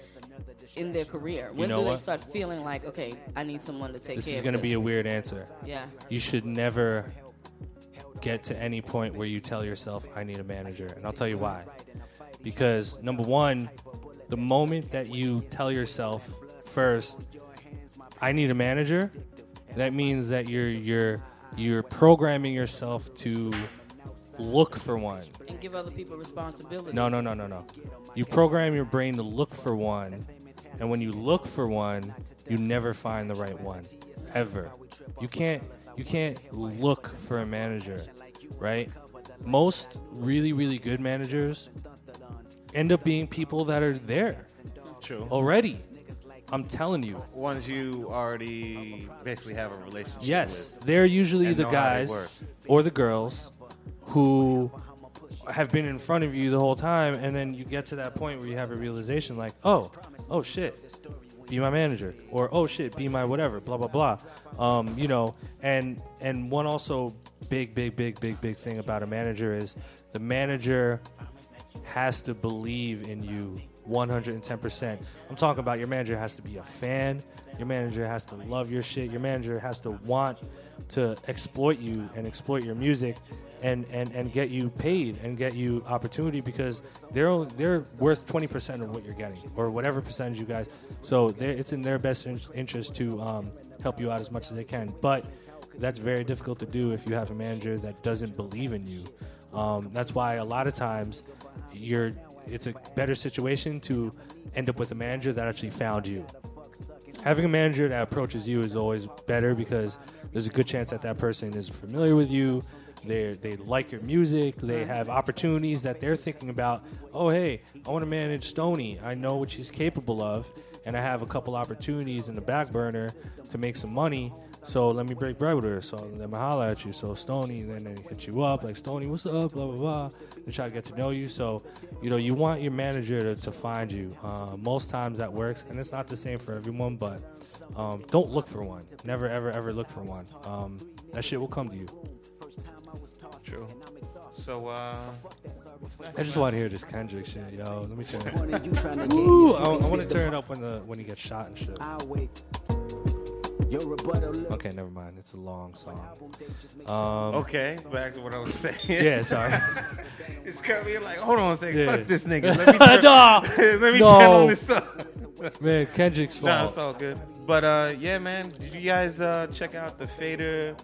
D: in their career? When
C: You know
D: do they start feeling like, okay, I need someone to take
C: This
D: care
C: This
D: is
C: going to be a weird answer.
D: yeah.
C: You should never get to any point where you tell yourself, I need a manager. And I'll tell you why. Because, number one, the moment that you tell yourself first, I need a manager, that means that you're, you're, you're programming yourself to look for one.
D: And give other people responsibility.
C: No, no, no, no, no. You program your brain to look for one, and when you look for one, you never find the right one, ever. You can't, you can't look for a manager, right? Most really, really good managers end up being people that are there
E: True.
C: already. I'm telling you.
E: Ones you already basically have a relationship
C: Yes,
E: with.
C: they're usually the
E: know how they
C: guys or the girls who have been in front of you the whole time, and then you get to that point where you have a realization like, oh, oh shit, be my manager, or oh shit, be my whatever, blah blah blah. Um, you know, and and one also big, big, big, big, big thing about a manager is the manager has to believe in you 110%. I'm talking about your manager has to be a fan. Your manager has to love your shit. Your manager has to want to exploit you and exploit your music and, and, and get you paid and get you opportunity because they're they're worth 20% of what you're getting or whatever percentage you guys. So it's in their best in- interest to um, help you out as much as they can. But that's very difficult to do if you have a manager that doesn't believe in you. Um, that's why a lot of times you're it's a better situation to end up with a manager that actually found you. Having a manager that approaches you is always better because there's a good chance that that person is familiar with you. They they like your music. They have opportunities that they're thinking about. Oh, hey, I want to manage Stony. I know what she's capable of, and I have a couple opportunities in the back burner to make some money. So let me break bread with her. So let me holler at you. So Stony, then they hit you up like Stony, what's up? Blah blah blah. And try to get to know you. So you know you want your manager to, to find you. Uh, most times that works, and it's not the same for everyone. But um, don't look for one. Never ever ever look for one. Um, that shit will come to you.
E: True. So, uh,
C: I just want to hear this Kendrick shit, yo. Let me turn it.
F: One of you tryna get
C: Ooh, I, I want to turn it up when the when he gets shot and shit.
F: I'll wait. Your rebuttal look.
C: Okay, never mind. It's a long song. Um,
E: okay, back to what I was saying.
C: Yeah, sorry. (laughs)
E: it's got me like, hold on a second.
C: Yeah.
E: Fuck this nigga. (laughs) Let me turn,
C: no, (laughs)
E: let me
C: No.
E: turn on this song.
C: man, Kendrick's fault.
E: Nah,
C: fault.
E: it's all good. But uh, yeah, man, did you guys uh, check out the Fader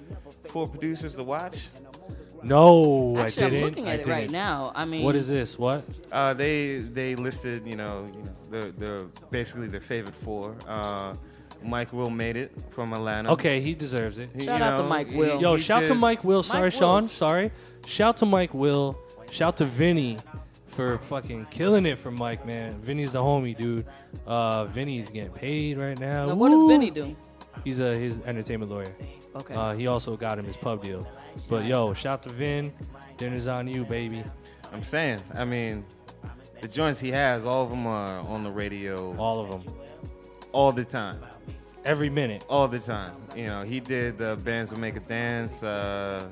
E: for producers to watch?
C: No,
D: Actually,
C: I
D: I'm
C: didn't. I
D: it right
C: didn't.
D: now. I mean,
C: What is this? What?
E: Uh, they they listed, you know, you know, the the basically their favorite four. Uh, Mike Will made it from Atlanta.
C: Okay, he deserves it.
D: Shout
E: you
D: out to
E: know,
D: Mike
E: he-
D: Will.
C: Yo,
E: he
C: shout to
E: did-
C: Mike Will. Sorry,
D: Mike
C: Sean.
D: Wills.
C: Sorry. Shout to Mike Will. Shout to Vinny for fucking killing it for Mike, man. Vinny's the homie, dude. Uh, Vinny's getting paid right now.
D: Now, what does
C: Woo!
D: Vinny do?
C: He's a his entertainment lawyer.
D: Okay.
C: Uh, he also got him his pub deal. But yo, shout to Vin. Dinner's on you, baby.
E: I'm saying, I mean, the joints he has, all of them are on the radio
C: All of them.
E: all the time.
C: Every minute.
E: all the time. You know, he did the bands will make a dance, uh,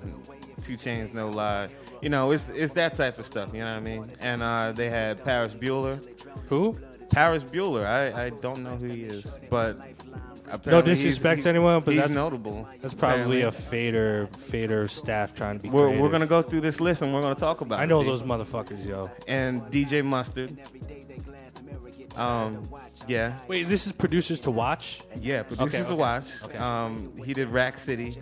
E: 2 Chainz, No Lie. You know, it's it's that type of stuff. You know what I mean? And uh, they had Paris Bueller.
C: Who?
E: Paris Bueller. I, I don't know who he is, but
C: No
E: apparently
C: disrespect to anyone, but
E: he's
C: that's
E: notable.
C: that's probably a fader fader staff trying to be.
E: We're, we're
C: creative.
E: gonna go through this list and we're gonna talk about.
C: I
E: it,
C: know those motherfuckers, yo.
E: And DJ Mustard. Um, yeah,
C: Wait, this is producers to watch.
E: yeah. Producers
C: okay.
E: to watch.
C: Okay.
E: Um, he did Rack City.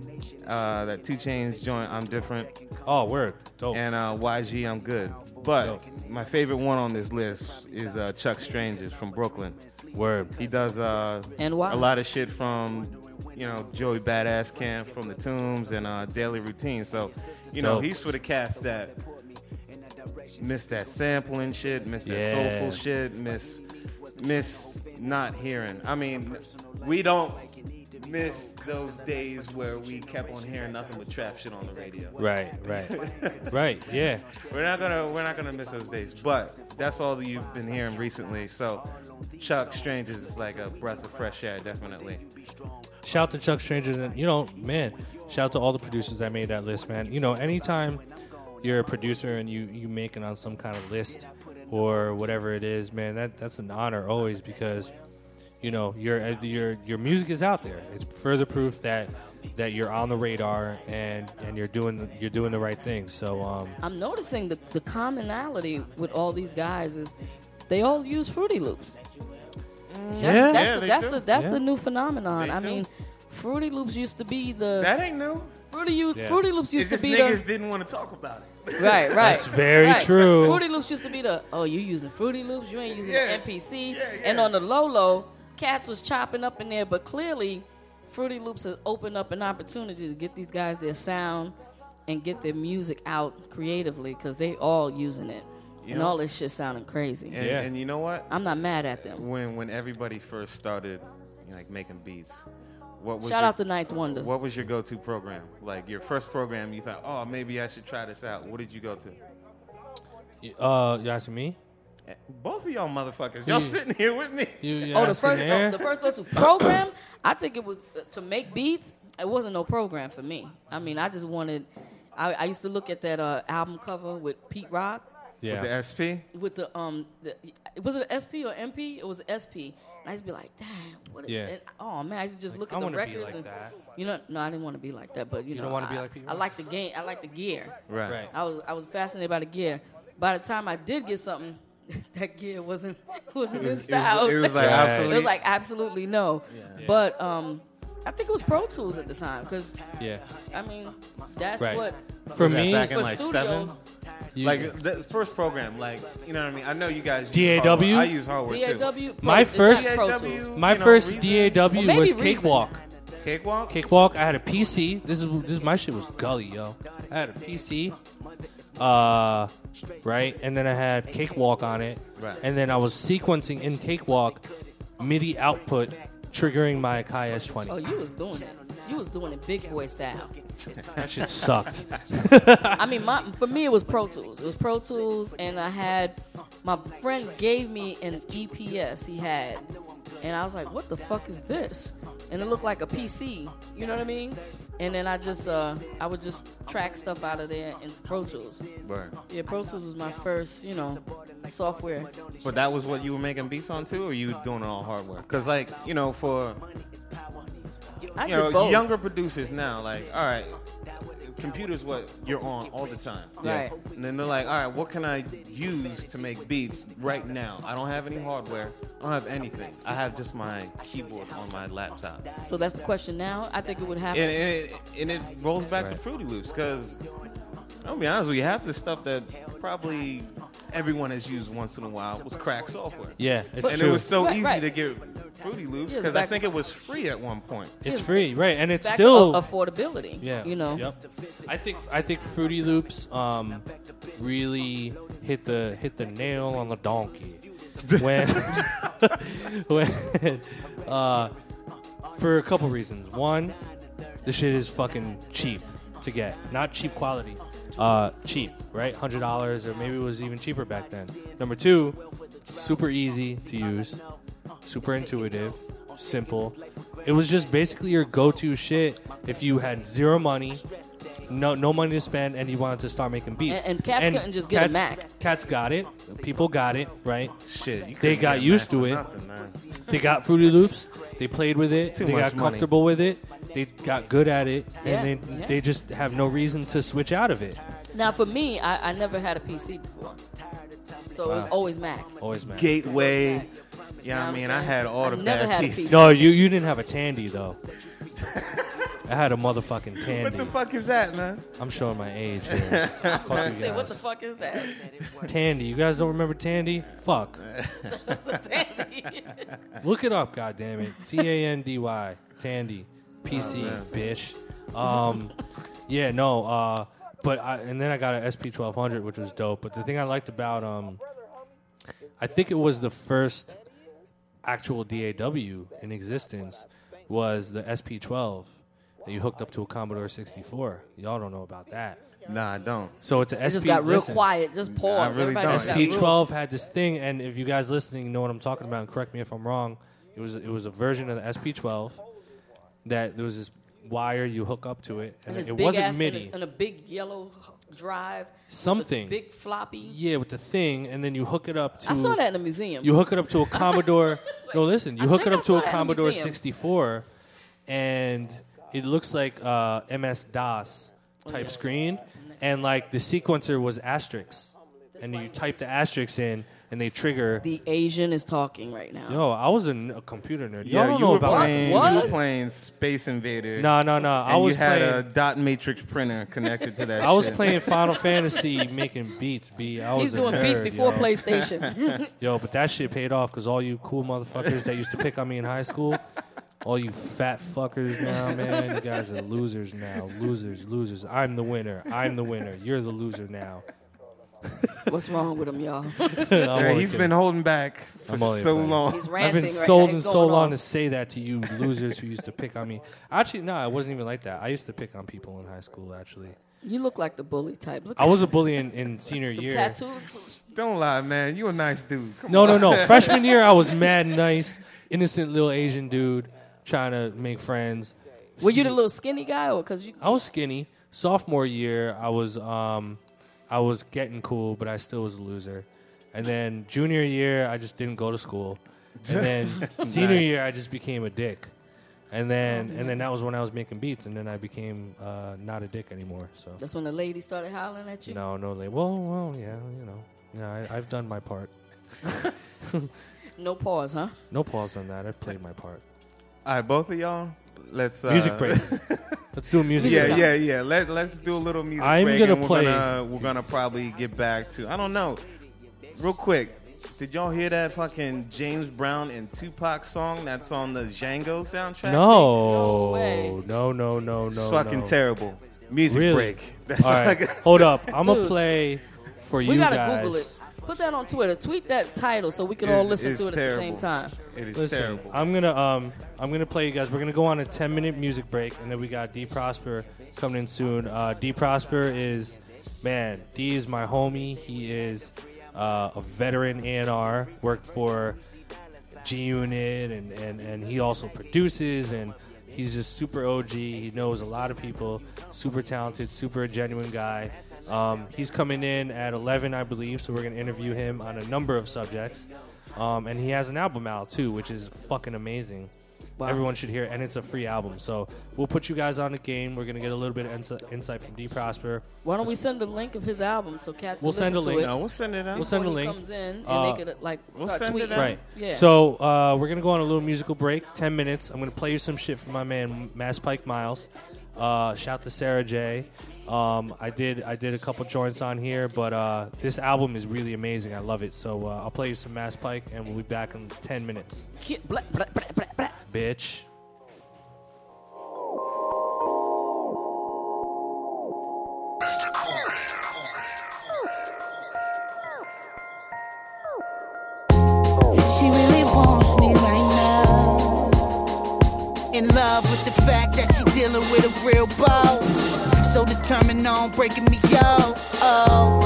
E: Uh, that 2 Chainz joint. I'm different.
C: Oh, word, dope.
E: and uh, YG, I'm good. But
C: Dope.
E: my favorite one on this list is uh, Chuck Strangers from Brooklyn.
C: Word.
E: He does uh,
D: And why?
E: a lot of shit from, you know, Joey Badass Camp from the Tombs and uh, Daily Routine. So, you know,
C: Dope.
E: he's for the cast that miss that sampling shit, miss that
C: Yeah.
E: soulful shit, miss miss not hearing. I mean, we don't miss those days where we kept on hearing nothing but trap shit on the radio.
C: Right, right, (laughs) right. Yeah.
E: We're not gonna we're not gonna miss those days. But that's all that you've been hearing recently. So Chuck Strangers is like a breath of fresh air, definitely.
C: Shout to Chuck Strangers and you know, man, shout to all the producers that made that list, man. You know, anytime you're a producer and you you make it on some kind of list or whatever it is, man, that that's an honor always because you know your your your music is out there. It's further proof that that you're on the radar and and you're doing you're doing the right thing. So um,
D: I'm noticing the, the commonality with all these guys is they all use Fruity Loops. That's,
C: Yeah.
D: that's,
E: Yeah,
D: the, that's the that's
C: Yeah.
D: the new phenomenon.
E: They
D: I
E: do.
D: mean, Fruity Loops used to be the
E: That ain't new.
D: Fruity, U-
C: Yeah.
D: Fruity Loops
E: It's
D: used to
E: just
D: be
E: niggas
D: the niggas
E: didn't want to talk about it.
D: right, right. (laughs)
C: That's very
D: right.
C: true.
D: Fruity Loops used to be the oh you using Fruity Loops, you ain't using
E: Yeah.
D: the MPC,
E: Yeah,
D: and on the low low, cats was chopping up in there, but clearly, Fruity Loops has opened up an opportunity to get these guys their sound and get their music out creatively because they all using it,
E: You
D: and
E: know-
D: all this shit sounding crazy.
E: And,
C: Yeah.
E: and you know what?
D: I'm not mad at them.
E: When when everybody first started, you know, like making beats, what was
D: Shout
E: your,
D: out to Ninth Wonder.
E: what was your go-to program? Like your first program, you thought, oh, maybe I should try this out. What did you go to?
C: uh, you asking me?
E: Both of y'all motherfuckers, y'all
C: You-
E: sitting here with me.
C: You, you
D: Oh, the first
C: Air?
D: the first go to program. I think it was uh, to make beats. It wasn't no program for me. I mean, I just wanted. I, I used to look at that uh, album cover with Pete Rock
C: yeah.
E: The SP.
D: with the um. The, was it SP or MP? It was SP. And I used to be like, damn, what is
C: Yeah.
D: and, oh man, I used to just look
C: I
D: at the
C: wanna be
D: records
C: like
D: and
C: that.
D: you know, no, I didn't want to be like that, but you,
C: You
D: know,
C: don't wanna be
D: I,
C: like Pete
D: I
C: Rock?
D: like the game. I like the gear.
E: Right.
C: Right.
D: I was I was fascinated by the gear. By the time I did get something, (laughs) that gear wasn't (laughs) wasn't in style.
E: It was like
C: Right.
E: absolutely.
D: It was like absolutely no.
C: Yeah.
D: But um, I think it was Pro Tools at the time because
C: yeah.
D: I mean that's
C: Right.
D: what
C: For
E: Was that
C: me,
E: back in
D: for
E: like
D: studios.
E: seven.
C: you-
E: Like the first program, like you know what I mean. I know you guys. use
C: DAW?
E: hardware. I use hardware too.
D: DAW.
C: My first-
D: not Pro
E: DAW.
D: Tools.
C: my
E: you know,
C: first
E: Reason?
C: DAW
D: Well,
C: was Cakewalk.
E: Cakewalk.
C: Cakewalk. I had a PC. This is this my shit was gully, yo. I had a PC. Uh, right, and then I had Cakewalk on it,
E: Right.
C: and then I was sequencing in Cakewalk MIDI output, triggering my Akai S20.
D: Oh, you was doing it. You was doing it big boy style.
C: That shit sucked. (laughs)
D: I mean, my, for me, it was Pro Tools. It was Pro Tools, and I had my friend gave me an EPS he had, and I was like, "What the fuck is this?" And it looked like a PC. You know what I mean? And then I just, uh, I would just track stuff out of there into Pro Tools.
E: Right.
D: Yeah, Pro Tools was my first, you know, software.
E: But that was what you were making beats on too, or you doing it on hardware? Because like you know, for you
D: did
E: know younger producers now, like all right, computers what you're on all the time.
D: Right.
E: And then they're like, all right, what can I use to make beats right now? I don't have any hardware. I don't have anything. I have just my keyboard on my laptop.
D: So that's the question now. I think it would happen.
E: And, and, it, and it rolls back to Fruity Loops because I'll be honest with you, half the stuff that probably everyone has used once in a while was crack software.
C: Yeah, it's
E: and
C: true.
E: it was so
D: Right,
E: easy
D: right.
E: to get Fruity Loops because I think it was free at one point.
C: it's free, right? And it's
D: Back
C: still
D: to affordability.
C: Yeah.
D: You know.
C: Yep. I think I think Fruity Loops um, really hit the hit the nail on the donkey (laughs) when (laughs) when uh, for a couple reasons. One, the shit is fucking cheap to get, not cheap quality. Uh, cheap, right? Hundred dollars, or maybe it was even cheaper back then. Number two, super easy to use, super intuitive, simple. It was just basically your go-to shit if you had zero money, no no money to spend, and you wanted to start making beats.
D: And- and cats couldn't just get a Mac.
C: Cats got it. People got it, right?
E: Shit, you
C: They got used to it.
E: nothing.
C: They got Fruity Loops. They played with it. They got
E: money.
C: comfortable with it. They got good at it,
D: Yeah,
C: and they
D: yeah.
C: they just have no reason to switch out of it.
D: Now, for me, I, I never had a PC before, so it was always Mac.
C: Always, man.
E: Gateway. Yeah,
D: Know
E: I
D: what
E: mean,
D: I'm
E: I had all
D: I've
E: the
D: never
E: bad
D: had a
E: pieces.
D: PC.
C: No, you you didn't have a Tandy though. (laughs) I had a motherfucking tandy. (laughs)
E: What the fuck is that, man?
C: I'm showing my age. Here. (laughs) Fuck you
D: I say, what the fuck is that?
C: Tandy. You guys don't remember Tandy? Fuck. (laughs) Look it up, goddammit. T A N D Y. Tandy. PC,
E: man.
C: bitch. Um, yeah, no. Uh, but I, and then I got an SP twelve hundred, which was dope. But the thing I liked about um, I think it was the first actual DAW in existence was the SP12 that you hooked up to a Commodore 64. Y'all don't know about that.
E: Nah, I don't.
C: So it's an
D: It
C: SP.
D: just got real
C: listen,
D: quiet. Just pause.
E: I really
D: Everybody
E: don't.
D: just got real-
C: SP12 had this thing, and if you guys listening know what I'm talking about, and correct me if I'm wrong, it was it was a version of the SP12 that there was this wire you hook up to it, and,
D: And
C: it wasn't
D: ass,
C: MIDI.
D: And, and a big yellow h- drive. with
C: Something.
D: Big floppy.
C: yeah, with the thing, and then you hook it up to.
D: I saw that in the museum.
C: You hook it up to a (laughs) Commodore. no, listen. You
D: I
C: hook it up
D: saw
C: to a
D: that in the
C: Commodore
D: museum.
C: 64, and it looks like uh, MS DOS type
D: yes.
C: screen, and like the sequencer was asterisks, and you type the asterisks in, and they trigger.
D: the Asian is talking right now.
C: Yo, I was a, n- a computer nerd.
E: Yeah,
C: Y'all don't
E: you
C: know
E: were
C: about
E: playing.
D: What?
E: You were playing Space Invader.
C: No, no, no. I
E: and
C: was
E: you had
C: playing.
E: a dot matrix printer connected to that. (laughs)
C: I was
E: shit.
C: playing (laughs) Final Fantasy, making beats. B. I was
D: He's
C: a
D: doing beats before
C: yo.
D: PlayStation. (laughs)
C: Yo, but that shit paid off because all you cool motherfuckers that used to pick on me in high school, all you fat fuckers now, man, you guys are losers now. Losers, losers. I'm the winner. I'm the winner. You're the loser now. (laughs)
D: What's wrong with him, y'all? (laughs)
C: I'm
E: Yeah,
C: only
E: he's
C: kidding.
E: been holding back for
C: I'm only
E: so
C: playing.
E: long.
D: He's
C: I've been
D: right
C: sold
D: now.
C: and
D: He's
C: so
D: going
C: long
D: off.
C: to say that to you losers who used to pick on me. Actually, no, it wasn't even like that. I used to pick on people in high school. Actually,
D: You look like the bully type. Look
C: I
D: at
C: was a bully in, in senior
D: the
C: year.
D: tattoos.
E: Don't lie, man. You a nice dude. Come
C: No,
E: on.
C: no, no. (laughs) Freshman year, I was mad nice, innocent little Asian dude trying to make friends.
D: Were you the little skinny guy, or because you?
C: I was skinny. Sophomore year, I was um, I was getting cool, but I still was a loser. And then junior year, I just didn't go to school. And then (laughs) senior
E: Nice.
C: year, I just became a dick. And then and then that was when I was making beats, and then I became uh, not a dick anymore. So
D: That's when the lady started howling at you.
C: no, no, like well, well, yeah, you know, yeah, I, I've done my part. (laughs)
D: No pause, huh?
C: No pause on that. I've played my part.
E: All right, both of y'all. Let's uh,
C: Music break. (laughs) Let's do a music
E: Yeah,
C: break.
E: yeah, yeah. Let Let's do a little music
C: I'm
E: break,
C: gonna
E: and we're
C: play-
E: Gonna, we're gonna probably get back to. I don't know. Real quick, did y'all hear that fucking James Brown and Tupac song that's on the Django soundtrack?
C: No,
D: No way.
C: no, no, no,
E: it's fucking
C: no.
E: terrible. Music
C: Really?
E: break. (laughs) That's
C: All
E: all I
C: right,
E: gotta
C: hold up. I'm gonna play for
D: We
C: you
D: gotta
C: guys.
D: Google it. Put that on Twitter. Tweet that title so we can all listen to it at the same time.
E: It is
C: Listen,
E: terrible.
C: I'm gonna um, I'm gonna play you guys. We're gonna go on a 10 minute music break, and then we got D Prosper coming in soon. Uh, D Prosper is, man, D is my homie. He is uh, a veteran A&R, worked for G Unit, and, and and he also produces and. He's just super OG. He knows a lot of people. Super talented, super genuine guy. Um, he's coming in at 11, I believe. So we're gonna interview him on a number of subjects. Um, and he has an album out too, which is fucking amazing.
D: Wow.
C: Everyone should hear, it, and it's a free album. So we'll put you guys on the game. We're gonna get a little bit of insi- insight from D Prosper.
D: Why don't we send the link of his album so cats can
C: We'll send a
D: to
C: link.
D: it
E: no, we'll send it out.
C: We'll send a link.
D: comes in and
C: Uh,
D: they could like
E: we'll
D: start
E: send it
D: tweeting.
E: out.
C: Right.
D: Yeah.
C: So uh, we're gonna go on a little musical break, ten minutes. I'm gonna play you some shit from my man Masspike Miles. Uh, shout to Sarah J. Um, I did I did a couple joints on here, but uh, this album is really amazing. I love it. So uh, I'll play you some Masspike, and we'll be back in ten minutes,
D: blah, blah, blah, blah, blah.
C: bitch.
G: She really wants me right now. In love with the fact that she dealing with a real boss. So determined on breaking me out. Oh,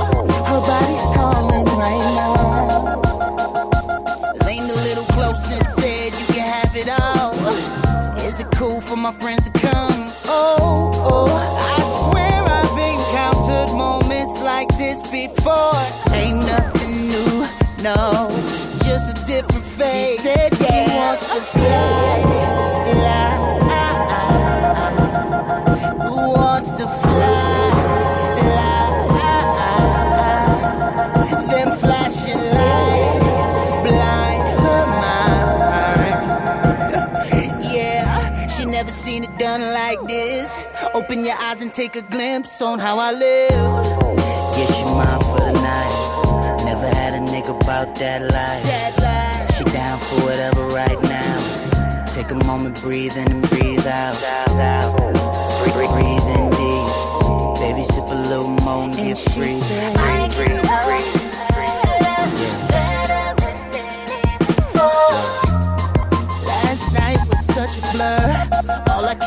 G: her body's calling right now. Leaned a little closer and said you can have it all. Is it cool for my friends to come? Oh, oh, I swear I've encountered moments like this before. Ain't nothing new, no, just a different phase. She said she wants to fly. Open your eyes and take a glimpse on how I live. Yeah, she mine for the night. Never had a nigga about that life. She down for whatever right now. Take a moment, breathe in and breathe out. Breathe, in deep. Baby, sip a little more and get free. Breathe,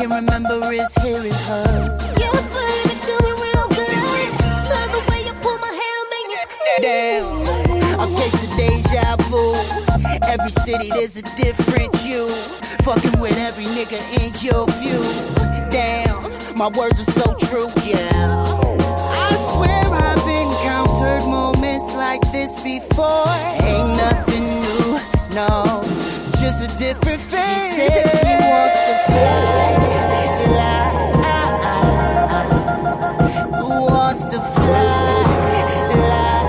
G: remember is hearing her.
H: Yeah, baby, do me real good. Love the way you pull my hair, make me scream.
G: Damn, a case of deja vu. Every city there's a different you. Fucking with every nigga in your view. Damn, my words are so true, yeah. I swear I've encountered moments like this before. Ain't nothing new, no, just a different phase. She said she wants to fly, fly. Who wants to fly, fly?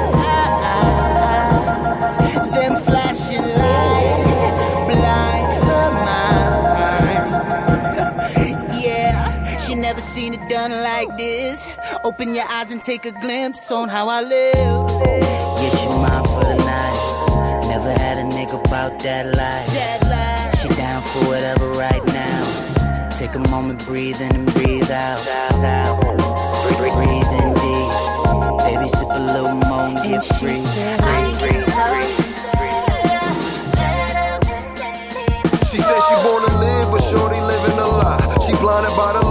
G: Them flashing lights blind her mind. Yeah, she never seen it done like this. Open your eyes and take a glimpse on how I live.
F: Yeah, she mine for the night. Never had a nigga about that life.
G: That life.
F: She down for whatever right. Take a moment, breathe in and breathe out. Breathe, breathe in deep. Baby, sip a little more and get free.
I: She said she wanna live, but shorty living a lie. She blinded by the lights and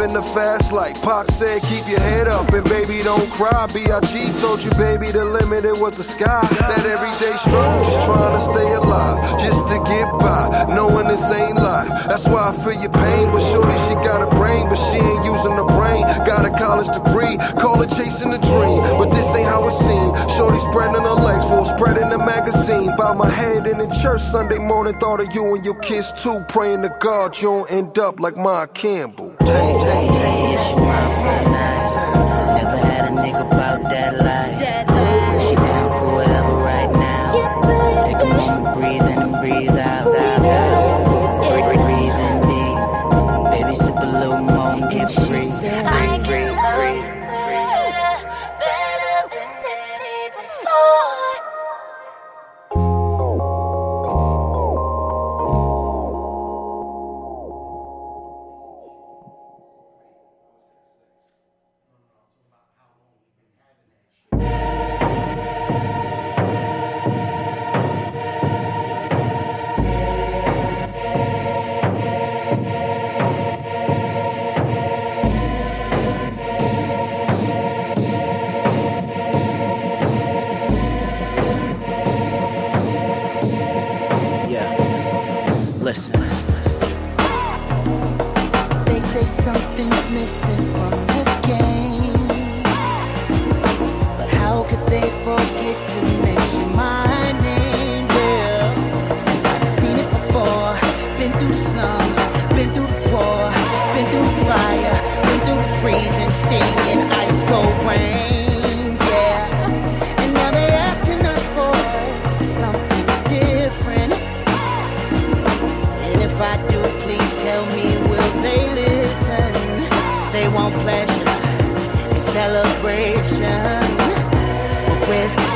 I: living the fast life. Pop said, keep your head up and baby don't cry. B.I.G. told you, baby, the limit it was the sky. That everyday struggle, just trying to stay alive, just to get by, knowing this ain't life. That's why I feel your pain, but shorty she got a brain, but she ain't using the brain. Got a college degree, call it chasing the dream, but this ain't how it seemed. Shorty spreading her legs for spreading the magazine. Bow my head in the church Sunday morning, thought of you and your kids too. Praying to God you don't end up like Ma Campbell.
F: Hey, hey, yeah, she mine for the night. Never had a nigga about.
G: That life.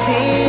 G: Tears?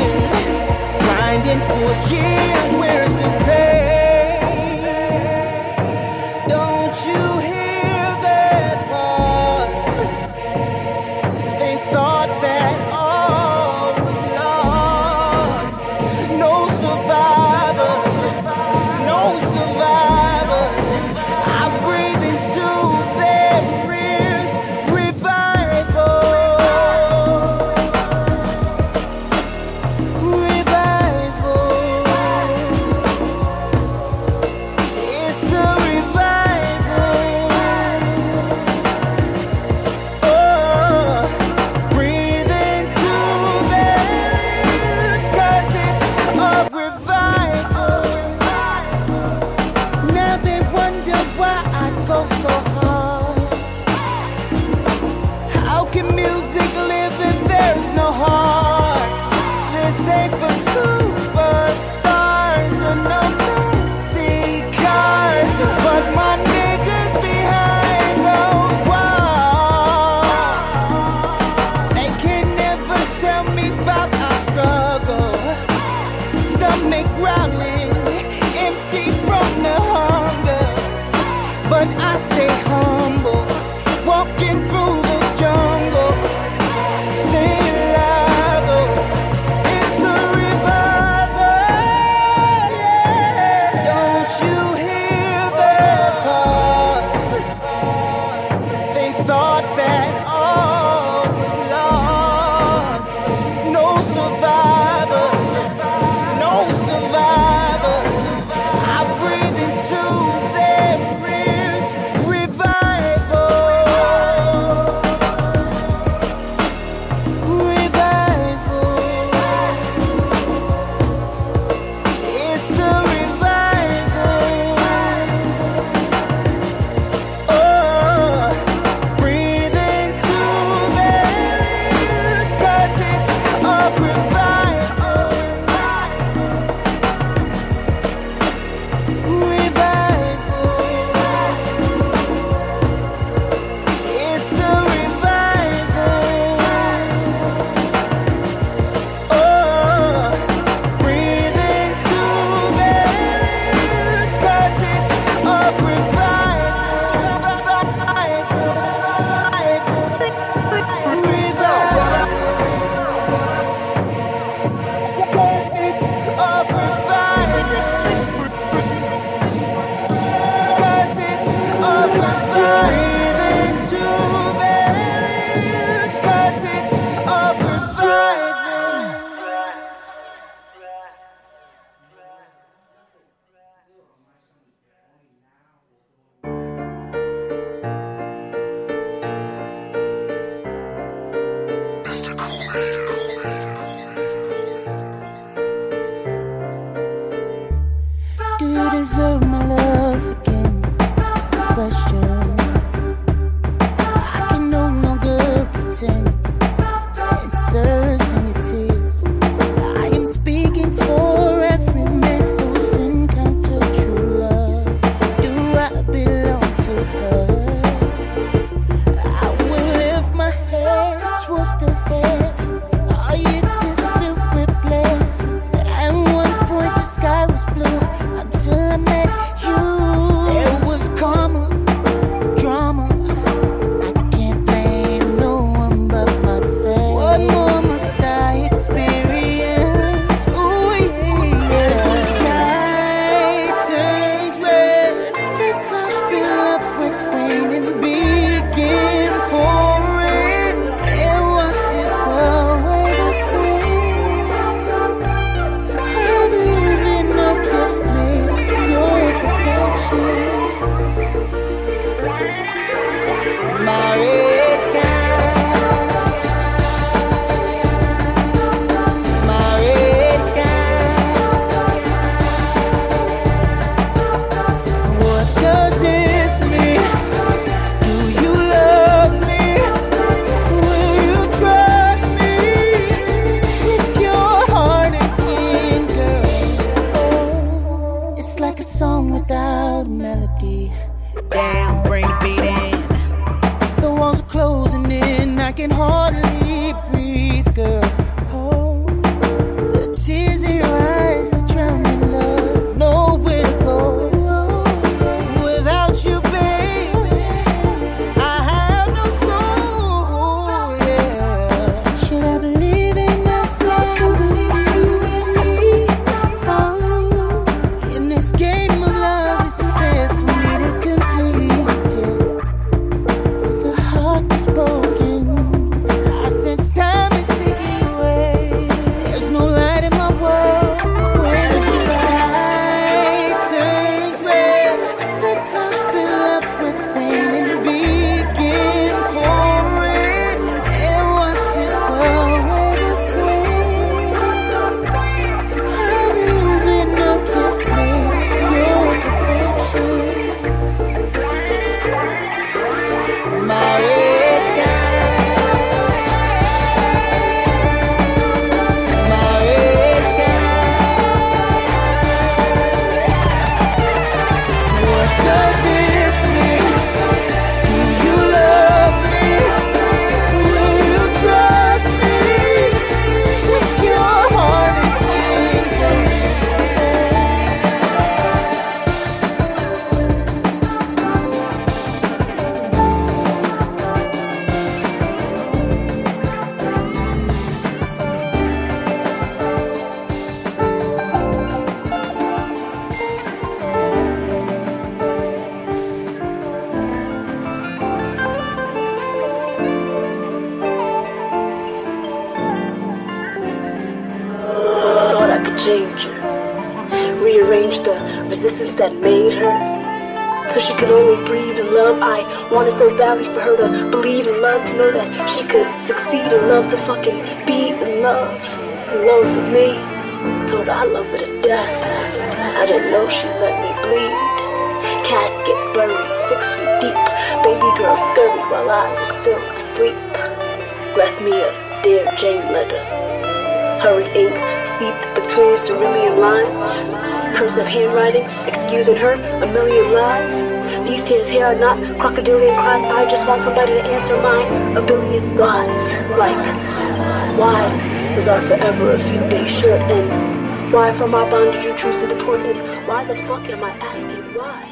J: Forever a short? And why from our bond did you choose to deport? And why the fuck am I asking why?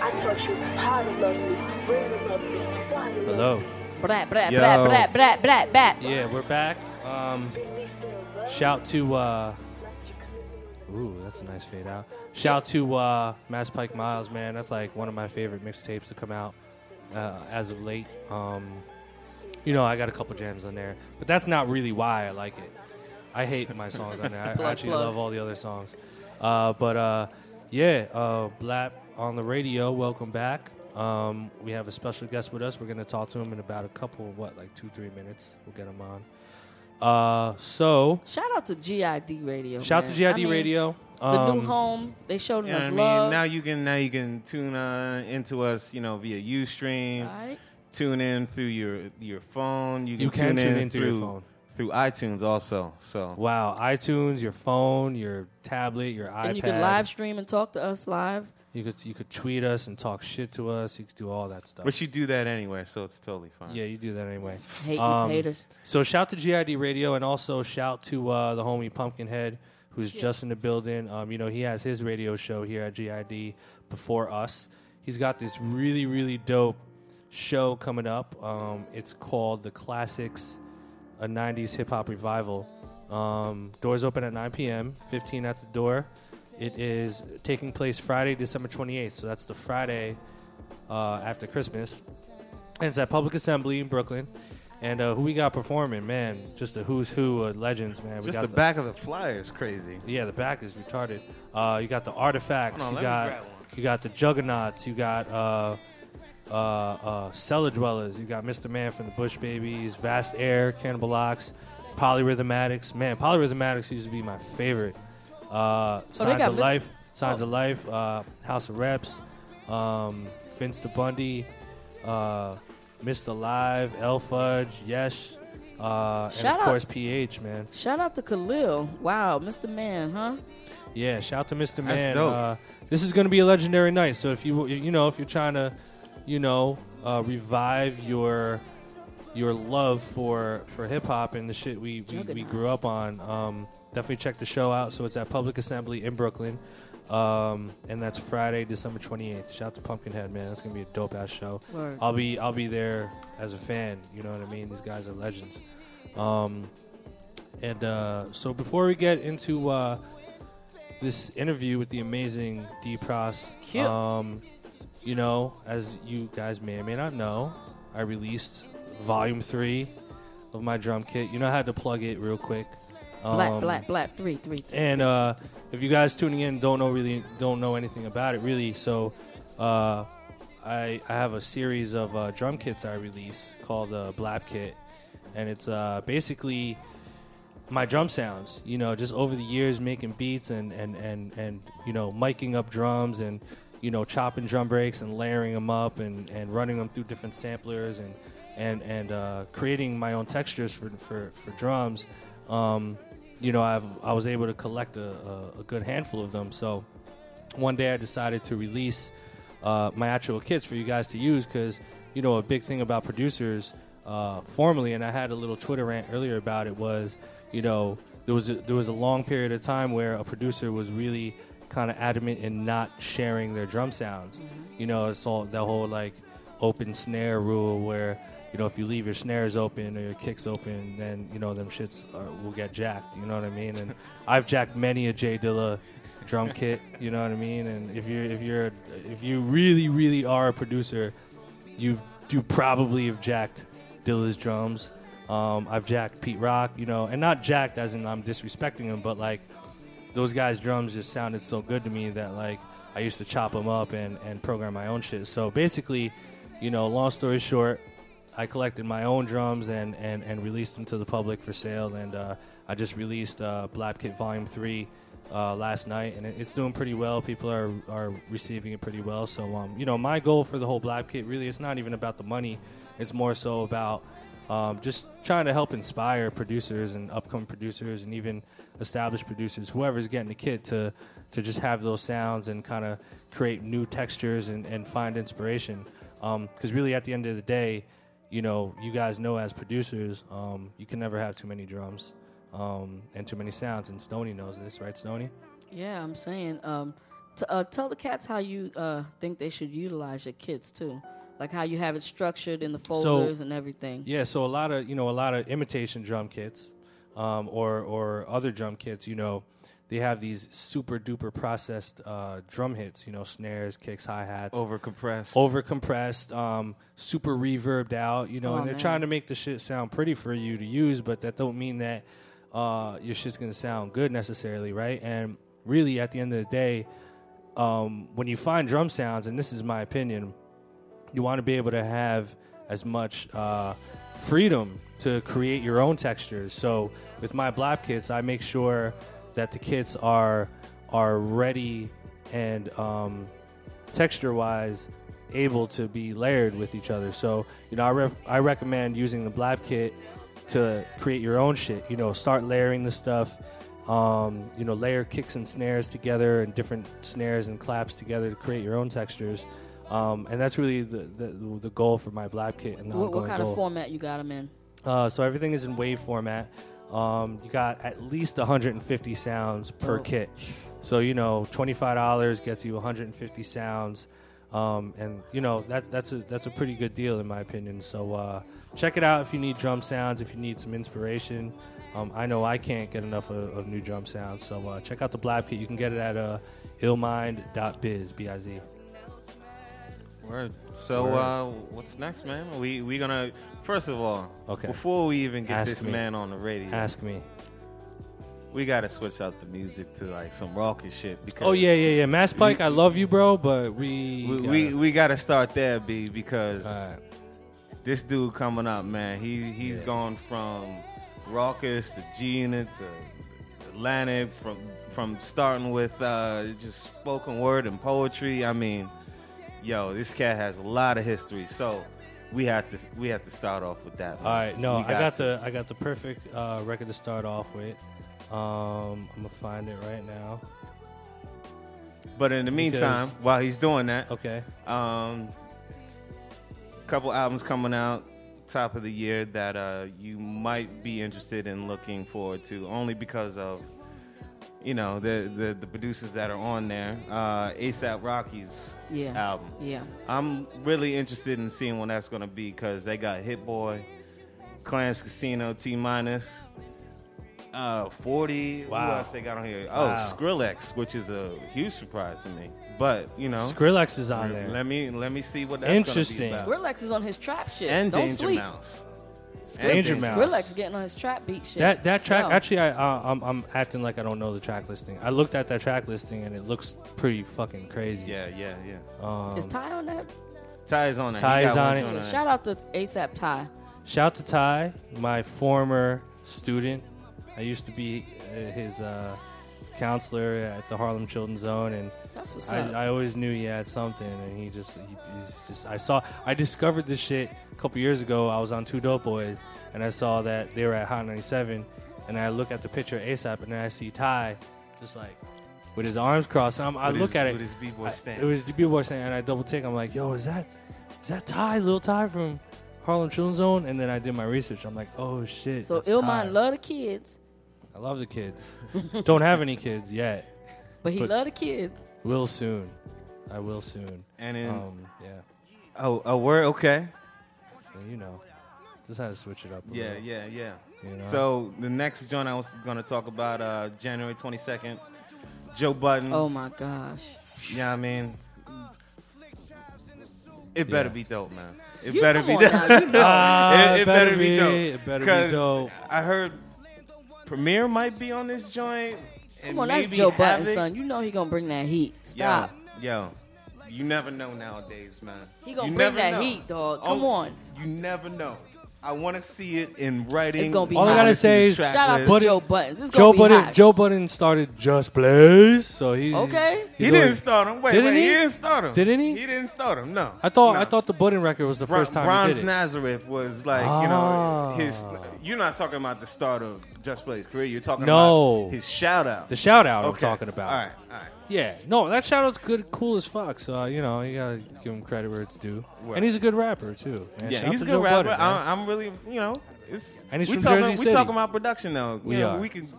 J: I taught you how to love me, where to love me, why to love
C: Hello.
D: Brat, brat,
C: Yo.
D: brat, brat, brat, brat, brat.
C: Yeah, we're back. Um, shout to uh, ooh, that's a nice fade out. Shout to uh, Masspike Miles, man. That's like one of my favorite mixtapes to come out uh, as of late. Um, you know, I got a couple jams on there, but that's not really why I like it. I hate my songs on there. I (laughs)
D: Plug,
C: actually
D: plug.
C: love all the other songs. Uh, but uh, yeah, uh, Blap on the radio. Welcome back. Um, we have a special guest with us. We're gonna talk to him in about a couple, of what, like two, three minutes. We'll get him on. Uh, so
D: Shout out to GID Radio.
C: Shout
D: man.
C: to GID
D: I mean,
C: Radio.
D: the new
C: Um,
D: home. They showed
E: Yeah,
D: us
E: I mean,
D: love.
E: now you can now you can tune uh, into us, you know, via UStream.
D: Alright.
E: Tune in through your your phone. You can,
C: You can tune
E: in
C: into your
E: through
C: phone.
E: Through iTunes also. So
C: Wow, iTunes, your phone, your tablet, your iPad.
D: and you can live stream and talk to us live.
C: You could you could tweet us and talk shit to us. You could do all that stuff.
E: But you do that anyway, so it's totally fine.
C: Yeah, you do that anyway.
D: Hate-
C: Um,
D: haters.
C: So shout to GID Radio and also shout to uh, the homie Pumpkinhead, who's just in the building. Um, you know, he has his radio show here at GID before us. He's got this really really dope show coming up. Um, it's called The Classics, a '90s hip hop revival. Um, doors open at 9 p.m. 15 at the door. It is taking place Friday, December 28th. So that's the Friday uh, after Christmas. And it's at Public Assembly in Brooklyn. And uh, who we got performing, man? Just a who's who of legends, man. we
E: Just
C: got
E: the back of the flyer is crazy.
C: Yeah, the back is retarded. Uh, you got the artifacts.
E: Hold on,
C: you
E: let me
C: got
E: grab one.
C: you got the juggernauts. You got uh, uh, uh, cellar dwellers. You got Mr. Man from the Bush Babees, Vast Aire, Cannibal Ox, Polyrhythm Addicts. Man, Polyrhythm Addicts used to be my favorite. Uh,
D: Oh,
C: Signs
D: got
C: of
D: Mr.
C: Life, Signs
D: Oh.
C: of Life, uh, House of Reps, um, Vince the Bundy, uh, Mr. Live, L-Fudge, Yesh, uh, and
D: Shout
C: of
D: out-
C: course PH, man.
D: Shout out to Khalil. Wow, Mr. Man, huh?
C: Yeah, shout out to Mr.
E: That's
C: Man.
E: dope.
C: Uh, this is going to be a legendary night. So if you you know if you're trying to, you know, uh, revive your your love for for hip hop and the shit we, we, we grew up on. Um, definitely check the show out. So it's at Public Assembly in Brooklyn. Um, and that's Friday, December 28th. Shout out to Pumpkinhead, man. That's gonna be a dope ass show.
D: Word.
C: I'll be I'll be there as a fan. You know what I mean? These guys are legends. Um, and uh, so before we get into uh, this interview with the amazing D Pros,
D: Cute.
C: um, you know, as you guys may or may not know, I released Volume Three of my drum kit. You know, I had to plug it real quick.
D: Black,
C: Um,
D: black, black. Three, three, three.
C: and uh, if you guys tuning in don't know really don't know anything about it really, so uh, I I have a series of uh, drum kits I release called the Blap Kit, and it's uh, basically my drum sounds. You know, just over the years making beats and and and and you know miking up drums and you know chopping drum breaks and layering them up and and running them through different samplers and and and uh, creating my own textures for for for drums. Um, you know, I've I was able to collect a, a, a good handful of them. So one day I decided to release uh, my actual kits for you guys to use because you know a big thing about producers uh, formally, and I had a little Twitter rant earlier about it was you know there was a, there was a long period of time where a producer was really kind of adamant in not sharing their drum sounds. You know, it's all that whole like open snare rule where you know if you leave your snares open or your kicks open, then you know them shits are, will get jacked. You know what I mean? And (laughs) I've jacked many a J Dilla drum kit. You know what I mean? And if you're if you're if you really really are a producer, you've you probably have jacked Dilla's drums. Um, I've jacked Pete Rock, you know, and not jacked as in I'm disrespecting him, but like those guys' drums just sounded so good to me that like I used to chop them up and, and program my own shit. So basically, you know, long story short, I collected my own drums and, and, and released them to the public for sale. And uh, I just released uh, Blap Kit Volume 3 uh, last night, and it, it's doing pretty well. People are, are receiving it pretty well. So, um, you know, my goal for the whole Blap Kit really, it's not even about the money. It's more so about um, just trying to help inspire producers and upcoming producers and even established producers, whoever's getting the kit, to to just have those sounds and kind of create new textures and, and find inspiration. Because really, at the end of the day, you know, you guys know as producers, um, you can never have too many drums um, and too many sounds. And Stony knows this, right, Stony?
D: Yeah, I'm saying. Um, t- uh, tell the cats how you uh, think they should utilize your kits too, like how you have it structured in the folders and everything.
C: Yeah, so a lot of you know a lot of imitation drum kits, um, or or other drum kits. You know, they have these super duper processed uh, drum hits. You know, snares, kicks, hi hats,
E: Over compressed.
C: over compressed, um, super reverbed out. You know,
D: Oh,
C: and they're
D: man.
C: trying to make the shit sound pretty for you to use, but that don't mean that uh, your shit's gonna sound good necessarily, right? And really, at the end of the day, um, when you find drum sounds, and this is my opinion, you want to be able to have as much uh, freedom to create your own textures. So with my blap kits, I make sure that the kits are are ready and um, texture wise able to be layered with each other. So you know, I re- I recommend using the blap kit to create your own shit. You know, start layering the stuff. Um, you know, layer kicks and snares together and different snares and claps together to create your own textures. Um, and that's really the, the the goal for my Blap kit. And
D: What, what kind
C: goal.
D: of format you got them in?
C: Uh, so everything is in wave format. Um, you got at least 150 sounds per kit. So you know, $25 gets you 150 sounds, um, and you know that that's a that's a pretty good deal in my opinion. So uh, check it out if you need drum sounds, if you need some inspiration. Um, I know I can't get enough of, of new drum sounds, so uh, check out the Blap kit. You can get it at uh, illmind.biz, B-I-Z.
E: Word. So
C: Word.
E: uh, what's next, man? We we gonna first of all,
C: Okay.
E: before we even get
C: Ask
E: this
C: me.
E: man on the radio,
C: Ask me.
E: we gotta switch out the music to like some Rawkus shit because
C: Oh yeah, yeah, yeah. Masspike, I love you, bro, but we
E: we,
C: gotta-
E: we we gotta start there, B, because
C: Alright.
E: this dude coming up, man, he he's
C: Yeah.
E: gone from Rawkus to Gina to Atlantic, from from starting with uh, just spoken word and poetry. I mean, yo, this cat has a lot of history, so we have to we have to start off with that.
C: All right, no,
E: We
C: I got
E: to.
C: the I got the perfect uh, record to start off with. Um, I'm gonna find it right now.
E: But in the meantime,
C: Because-
E: while he's doing that,
C: Okay.
E: um, couple albums coming out. top of the year that uh, you might be interested in looking forward to, only because of you know the the, the producers that are on there. Uh, ASAP Rocky's
D: Yeah.
E: album.
D: Yeah.
E: I'm really interested in seeing when that's gonna be because they got Hit Boy, Clams Casino, T minus. Uh, 40. Who else they got on here? Oh,
C: Wow.
E: Skrillex, which is a huge surprise to me. But you know,
C: Skrillex is on there.
E: Let me let me see what that's
C: Interesting.
E: Gonna be about.
D: Skrillex is on his trap shit.
E: And
D: Don't
E: Danger
D: sleep.
E: Mouse.
C: Danger
E: And
C: Mouse.
D: Skrillex getting on his trap beat shit.
C: That that track
D: Yo.
C: actually, I uh, I'm, I'm acting like I don't know the track listing. I looked at that track listing and it looks pretty fucking crazy.
E: Yeah, yeah, yeah.
C: Um,
D: Is Ty on that?
E: Ty's on it. He
C: Ty's
E: got
C: on it.
E: joint
D: Yeah, shout out to ASAP Ty.
C: Shout to Ty, my former student. I used to be uh, his uh, counselor at the Harlem Children's Zone, and
D: That's what's
C: I,
D: up.
C: I always knew he had something. And he just, he, he's just. I saw, I discovered this shit a couple years ago. I was on Two Dope Boys, and I saw that they were at Hot 97, and I look at the picture of ASAP, and then I see Ty, just like with his arms crossed. And I'm, I
E: With
C: look
E: his-
C: at it.
E: with his B-boy
C: I-
E: stance.
C: It was the b-boy stance, and I double take. I'm like, yo, is that, is that Ty, little Ty from Harlem Children's Zone? And then I did my research. I'm like, oh shit.
D: So
C: that's
D: Illmind love the kids,
C: I love the kids. Don't have any kids yet.
D: but he
C: But-
D: love the kids.
C: Will soon. I will soon.
E: And then,
C: um, yeah,
E: oh, a word, okay.
C: so, you know, just had to switch it up. A
E: Yeah,
C: little,
E: yeah, yeah.
C: You know?
E: So the next joint I was going to talk about, uh, January 22nd, Joe Budden.
D: Oh my gosh.
E: Yeah, I mean, it better
C: Yeah.
E: be dope, man. It
D: You-
E: better be dope.
D: now, you (laughs) know.
C: Ah,
E: it, it better be dope.
C: It better be dope.
E: I heard Premier might be on this joint.
D: Come on, that's Joe Budden,
E: Havoc.
D: son. You know he gonna bring that heat. Stop.
E: Yo, yo, you never know nowadays, man.
D: He gonna
E: You
D: bring that
E: know.
D: heat, dog. Oh, Come
E: Oh,
D: on.
E: You never know. I want to see it in writing.
D: It's gonna be
C: All I
D: hot.
C: gotta say is
E: track
D: Shout out
E: list.
D: to Joe Buddens. This
C: Joe
D: gonna be
C: Budden.
D: hot.
C: Joe Budden started Just Blaze, so he's
D: Okay.
E: He
C: he's
E: didn't
C: always-
E: start him. Wait,
C: Didn't
E: wait,
C: he?
E: he? didn't start him.
C: Didn't he?
E: He didn't start him. No.
C: I thought
E: No.
C: I thought the Budden record was the
E: Bron-
C: first time
E: Bronze
C: he did it.
E: Nazareth was like you
C: Ah.
E: know his. You're not talking about the start of Just Blaze career. You're talking
C: No.
E: about his shout out.
C: The shout out I'm talking about.
E: All right, all right.
C: Yeah, no, that shout out's good, cool as fuck. So uh, you know, you gotta give him credit where it's due.
E: Word.
C: And he's a good rapper too. man.
E: Yeah,
C: Shout
E: he's a good
C: Joe
E: rapper.
C: Budden, man.
E: I, I'm really, you know, it's.
C: And he's
E: we
C: from
E: talking,
C: Jersey
E: We talking about production though.
C: We
E: You know,
C: are.
E: We can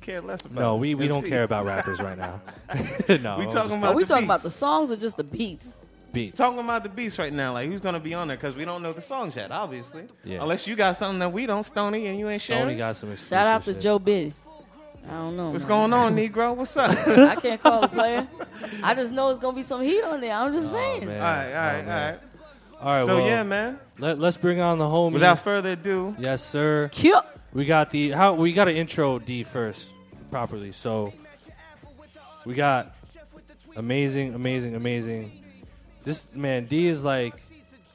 E: care less about.
C: no, we, we don't care about rappers right now. (laughs) no,
E: We talking about
D: Are we
E: the
D: talking about the songs or just the beats?
C: beats.
E: Talking about the beats right now, like who's gonna be on there? Because we don't know the songs yet, obviously.
C: Yeah.
E: Unless you got something that we don't, Stony, and you ain't
C: Sony
E: sharing.
C: got some exclusive
D: Shout out to
C: shit.
D: Joe Biz. I don't know.
E: What's
D: man.
E: going on, Negro? What's up?
D: I can't call a player. I just know it's gonna be some heat on there. I'm just
C: Oh,
D: saying.
C: man.
E: all right, all right,
C: Oh,
E: all
C: man.
E: right.
C: All right,
E: so
C: well,
E: yeah, man.
C: Let, let's bring on the homie.
E: Without further ado,
C: yes, sir.
D: Cute.
C: We got the how we got to intro D first properly. So we got amazing, amazing, amazing. This man D is like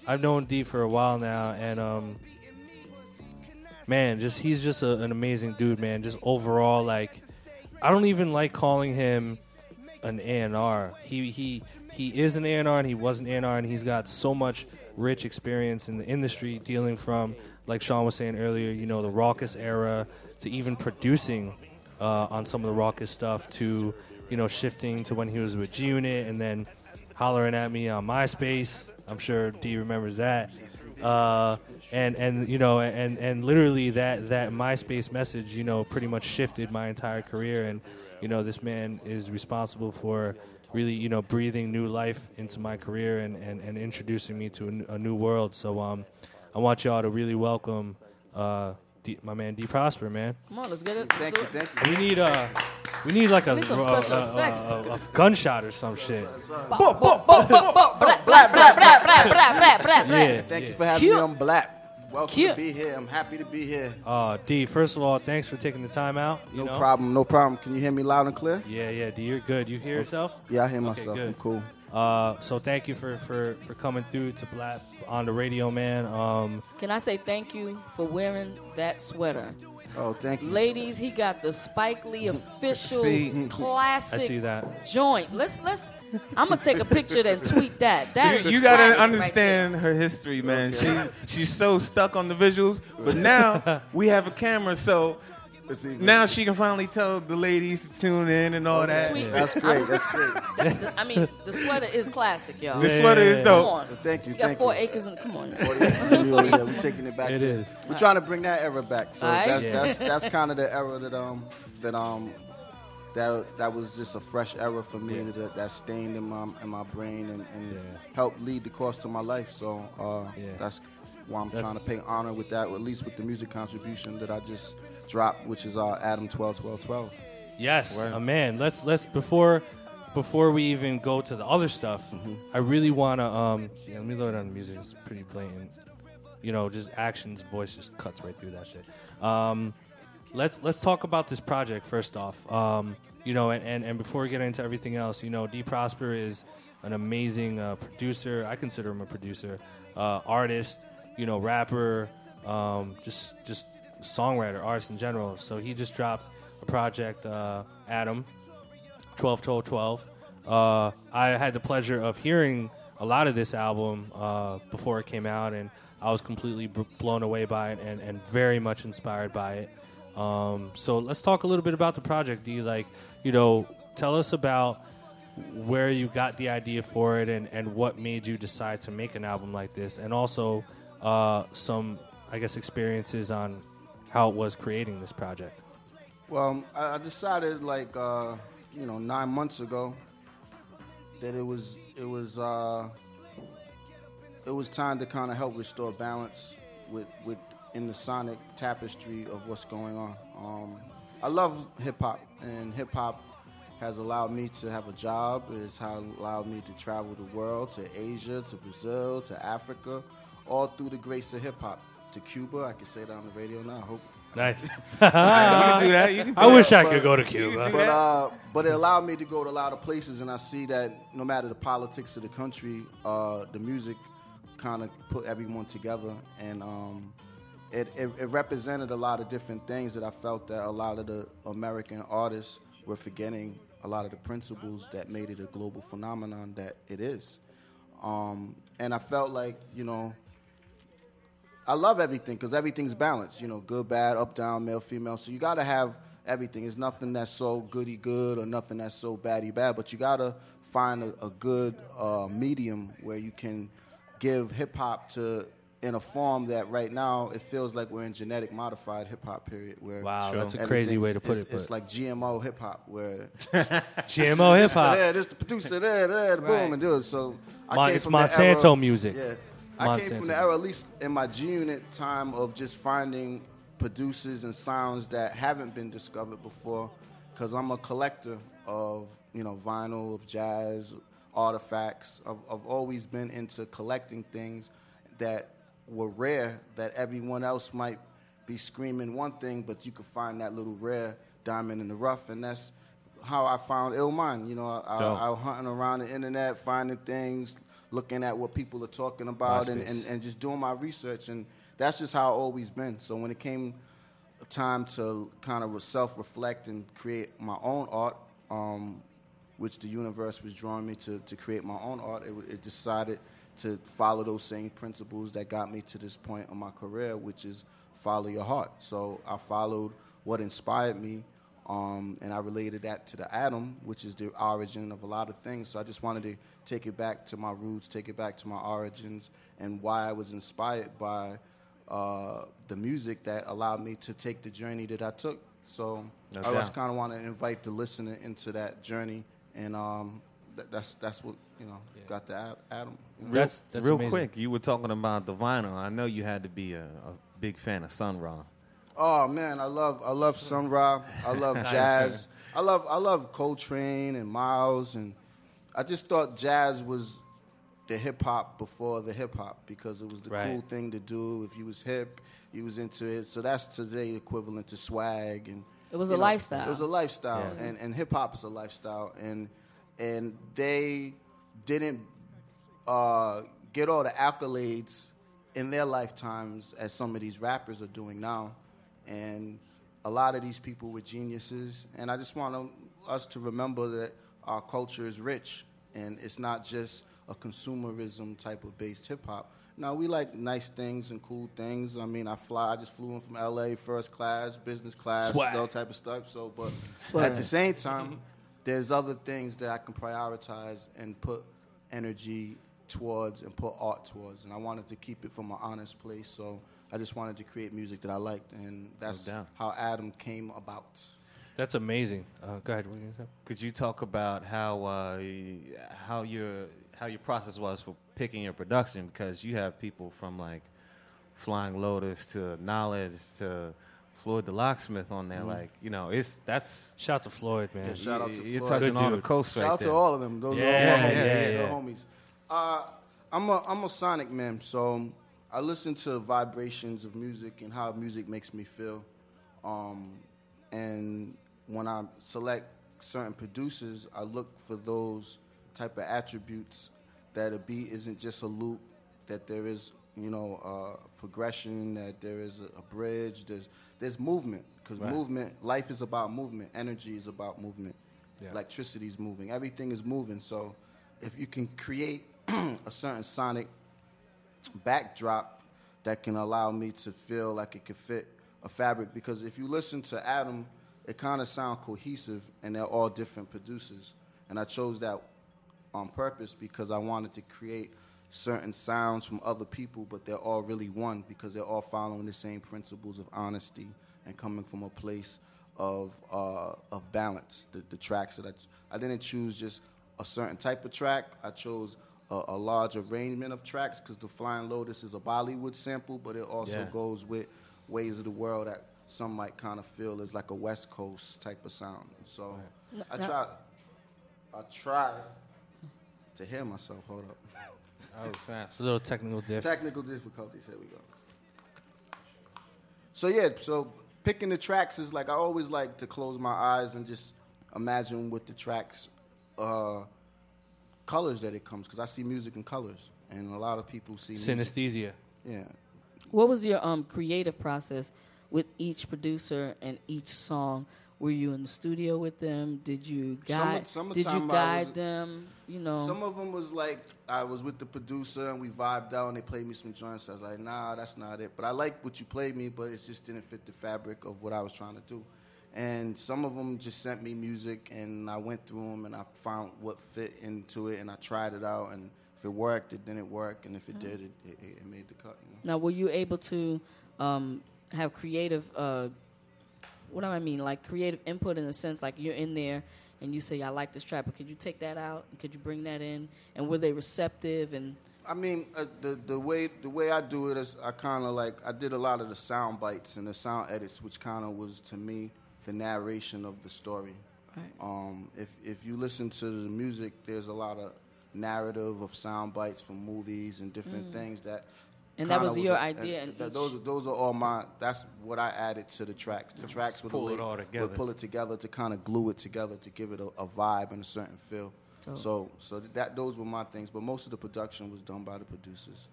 C: I've known D for a while now, and um, man, just he's just a, an amazing dude, man. Just overall, like I don't even like calling him an A&R. He he he is an A&R and he was an A&R and he's got so much rich experience in the industry dealing from like Sean was saying earlier, you know, the Rawkus era to even producing uh, on some of the Rawkus stuff to you know shifting to when he was with G Unit and then hollering at me on MySpace. I'm sure D remembers that. Uh, and and you know and and literally that that MySpace message you know pretty much shifted my entire career and you know this man is responsible for really you know breathing new life into my career and and, and introducing me to a new, world so um I want y'all to really welcome uh D, my man D Prosper man
D: come on let's get it
K: thank you thank you
C: we need uh we need like a,
D: need
C: a, a, gunshot or some shit. Yeah.
K: Thank you for having me on Blap. Welcome
D: Cute.
K: to be here. I'm happy to be here.
C: uh D first of all thanks for taking the time out
K: No
C: know?
K: problem, no problem. Can you hear me loud and clear?
C: yeah yeah D you're good you hear yourself
K: Yeah, I hear
C: Okay,
K: myself.
C: good.
K: I'm cool.
C: Uh, so thank you for, for, for coming through to Blap on the radio, man. Um,
D: Can I say thank you for wearing that sweater?
K: Oh, thank you.
D: Ladies, he got the Spike Lee mm. official
E: See. Mm, mm.
D: classic
C: I see that.
D: joint. Let's let's. I'm gonna take a picture and tweet that. (laughs) That is
E: you, you
D: a
E: gotta
D: classic right
E: understand her history, man. She she's so stuck on the visuals, but now (laughs) we have a camera, so
K: It's even-
E: Now she can finally tell the ladies to tune in and all that.
D: Sweet.
K: That's
D: I
K: great.
D: was-
K: That's great. (laughs)
D: That- the- I mean, the sweater is classic, y'all.
E: The sweater is
D: Come
E: dope.
D: on.
K: Thank you.
D: You got four
K: you.
D: acres and come on.
K: yeah, we're (laughs) taking it back.
C: It
K: there.
C: is.
K: We're trying to bring that era back. So
D: Alright.
K: that's,
C: Yeah.
K: that's that's kind of the era that um that um that that was just a fresh era for me that, that stained in my in my brain and, and
C: Yeah.
K: helped lead the course to my life. So uh,
C: Yeah.
K: that's why I'm
C: That's-
K: trying to pay honor with that, or at least with the music contribution that I just dropped, which is uh, ATOM 12 12 12.
C: Yes,
E: Word.
C: uh, man. Let's let's before before we even go to the other stuff, I really want to um yeah, let me load on the music. It's pretty blatant. You know, just actions, voice just cuts right through that shit. Um, let's let's talk about this project first off. Um, you know, and, and, and before we get into everything else, you know, D Prosper is an amazing uh, producer. I consider him a producer, uh, artist, you know, rapper, um, just just songwriter, artist in general. So he just dropped a project, uh, ATOM, 12 12 12. Uh, I had the pleasure of hearing a lot of this album uh, before it came out, and I was completely b- blown away by it and, and very much inspired by it. Um, so let's talk a little bit about the project. D, like, you know, tell us about where you got the idea for it and, and what made you decide to make an album like this, and also uh, some, I guess, experiences on how it was creating this project.
K: Well, I I decided like uh, you know nine months ago that it was it was uh, it was time to kind of help restore balance with with in the sonic tapestry of what's going on. Um, I love hip hop, and hip hop has allowed me to have a job. It's how allowed me to travel the world to Asia, to Brazil, to Africa, all through the grace of hip hop. To Cuba, I can say that on the radio now. I hope
C: Nice. (laughs) (laughs)
E: you can do that. You can do
C: I wish
E: that.
C: I could go to Cuba.
K: but uh, but it allowed me to go to a lot of places, and I see that no matter the politics of the country, uh, the music kind of put everyone together, and um, it, it it represented a lot of different things that I felt that a lot of the American artists were forgetting a lot of the principles that made it a global phenomenon that it is, um, and I felt like you know. I love everything because everything's balanced. You know, good, bad, up, down, male, female. So you got to have everything. It's nothing that's so goody good or nothing that's so baddie bad. But you got to find a, a good uh, medium where you can give hip hop to in a form that right now it feels like we're in genetic modified hip hop period. Where
C: Wow, that's a crazy way to put
K: everything's-
C: it,
K: It's
C: but-
K: like GMO hip hop where (laughs) (laughs)
C: GMO hip hop.
K: Yeah, this the producer there, there, boom, and do it. So I
C: Mon-
K: came
C: it's
K: from the
C: Monsanto
K: era-
C: music.
K: Yeah, I came from the era, at least in my G Unit time, of just finding producers and sounds that haven't been discovered before. Because I'm a collector of you know vinyl, of jazz, artifacts. I've, I've always been into collecting things that were rare that everyone else might be screaming one thing, but you could find that little rare diamond in the rough, and that's how I found Illmind. You know, I,
E: Dope.
K: I, I was hunting around the internet, finding things, looking at what people are talking about, and, and, and just doing my research, and that's just how I've always been. So when it came time to kind of self-reflect and create my own art, um, which the universe was drawing me to, to create my own art, it, it decided to follow those same principles that got me to this point in my career, which is follow your heart. So I followed what inspired me, um, and I related that to the atom, which is the origin of a lot of things. So I just wanted to take it back to my roots, take it back to my origins, and why I was inspired by uh, the music that allowed me to take the journey that I took. So
E: No
K: I just kind of want to invite the listener into that journey, and um, th- that's that's what you know got the Ad- ATOM.
C: That's that's
E: Real
C: amazing.
E: quick, you were talking about the vinyl. I know you had to be a, a big fan of Sun Ra.
K: Oh man, I love I love Sun Ra. I (laughs) love jazz. I love I love Coltrane and Miles, and I just thought jazz was the hip hop before the hip hop because it was the
C: Right.
K: cool thing to do. If you was hip, you was into it. So that's today equivalent to swag and.
D: It was a
K: know,
D: lifestyle.
K: It was a lifestyle,
C: Yeah.
K: and, and hip hop is a lifestyle, and and they didn't uh, get all the accolades in their lifetimes as some of these rappers are doing now. And a lot of these people were geniuses. And I just want us to remember that our culture is rich and it's not just a consumerism type of based hip hop. Now we like nice things and cool things. I mean, I fly. I just flew in from L.A. first class, business class,
C: Swag.
K: that type of stuff. So, but
D: Swag.
K: at the same time, mm-hmm. there's other things that I can prioritize and put energy towards and put art towards. And I wanted to keep it from an honest place. So I just wanted to create music that I liked, and that's
E: doubt.
K: how ATOM came about.
C: That's amazing. Uh, go ahead. What you?
E: Could you talk about how uh, how your how your process was for picking your production? Because you have people from like Flying Lotus to Knxwledge to Floyd the Locksmith on there. Like you know, it's that's
C: Shout out to Floyd, man.
K: Yeah, shout out to
E: you're
K: Floyd.
E: touching
C: Good
E: all the
C: dude.
E: coast
K: Shout
E: right
K: out
E: there.
K: to all of them. Those
C: Yeah,
K: are all my
C: yeah,
K: homies.
C: yeah,
K: They're
C: yeah.
K: homies. Uh, I'm a I'm a sonic man, so I listen to vibrations of music and how music makes me feel. Um, and when I select certain producers, I look for those type of attributes that a beat isn't just a loop, that there is you know uh, progression, that there is a, a bridge, there's there's movement because
E: Right.
K: movement, life is about movement, energy is about movement,
C: Yeah.
K: electricity is moving, everything is moving. So if you can create (clears throat) a certain sonic backdrop that can allow me to feel like it could fit a fabric because if you listen to ATOM, it kind of sounds cohesive and they're all different producers. And I chose that on purpose because I wanted to create certain sounds from other people, but they're all really one because they're all following the same principles of honesty and coming from a place of uh, of balance. The, the tracks that I I didn't choose just a certain type of track. I chose a, a large arrangement of tracks because the Flying Lotus is a Bollywood sample, but it also
E: Yeah.
K: goes with ways of the world that some might kind of feel is like a West Coast type of sound. So I try I try to hear myself. Hold up.
E: Oh, snaps.
C: It's a little technical diff.
K: Technical difficulties. Here we go. So yeah, so picking the tracks is like I always like to close my eyes and just imagine with the tracks uh, colors that it comes because I see music in colors, and a lot of people see music.
C: Synesthesia.
K: Yeah.
D: What was your um, creative process with each producer and each song? Were you in the studio with them? Did you guide?
K: Summer-
D: did you guide
K: was-
D: them? You know,
K: Some of them was like I was with the producer and we vibed out and they played me some joints. I was like, nah, that's not it. But I like what you played me, but it just didn't fit the fabric of what I was trying to do. And some of them just sent me music and I went through them and I found what fit into it and I tried it out. And if it worked, it didn't work. And if it did, it, it, it made the cut. You know?
D: now were you able to um, have creative? Uh, what do I mean? Like creative input in the sense, like you're in there and you say, "I like this track," but could you take that out? Could you bring that in? And were they receptive? And
K: I mean, uh, the the way the way I do it is I kind of like I did a lot of the sound bites and the sound edits, which kind of was to me the narration of the story.
D: Right.
K: Um, if if you listen to the music, there's a lot of narrative of sound bites from movies and different
D: Mm.
K: things that.
D: And that
K: kinda
D: was your
K: a-
D: idea
K: and
D: in
K: those are- those are all my. That's what I added to the tracks. The tracks would
E: pull it
K: lay-
E: all
K: would
E: together.
K: pull it together to kind of glue it together to give it a, a vibe and a certain feel.
D: Dope.
K: So so that those were my things, but most of the production was done by the producers,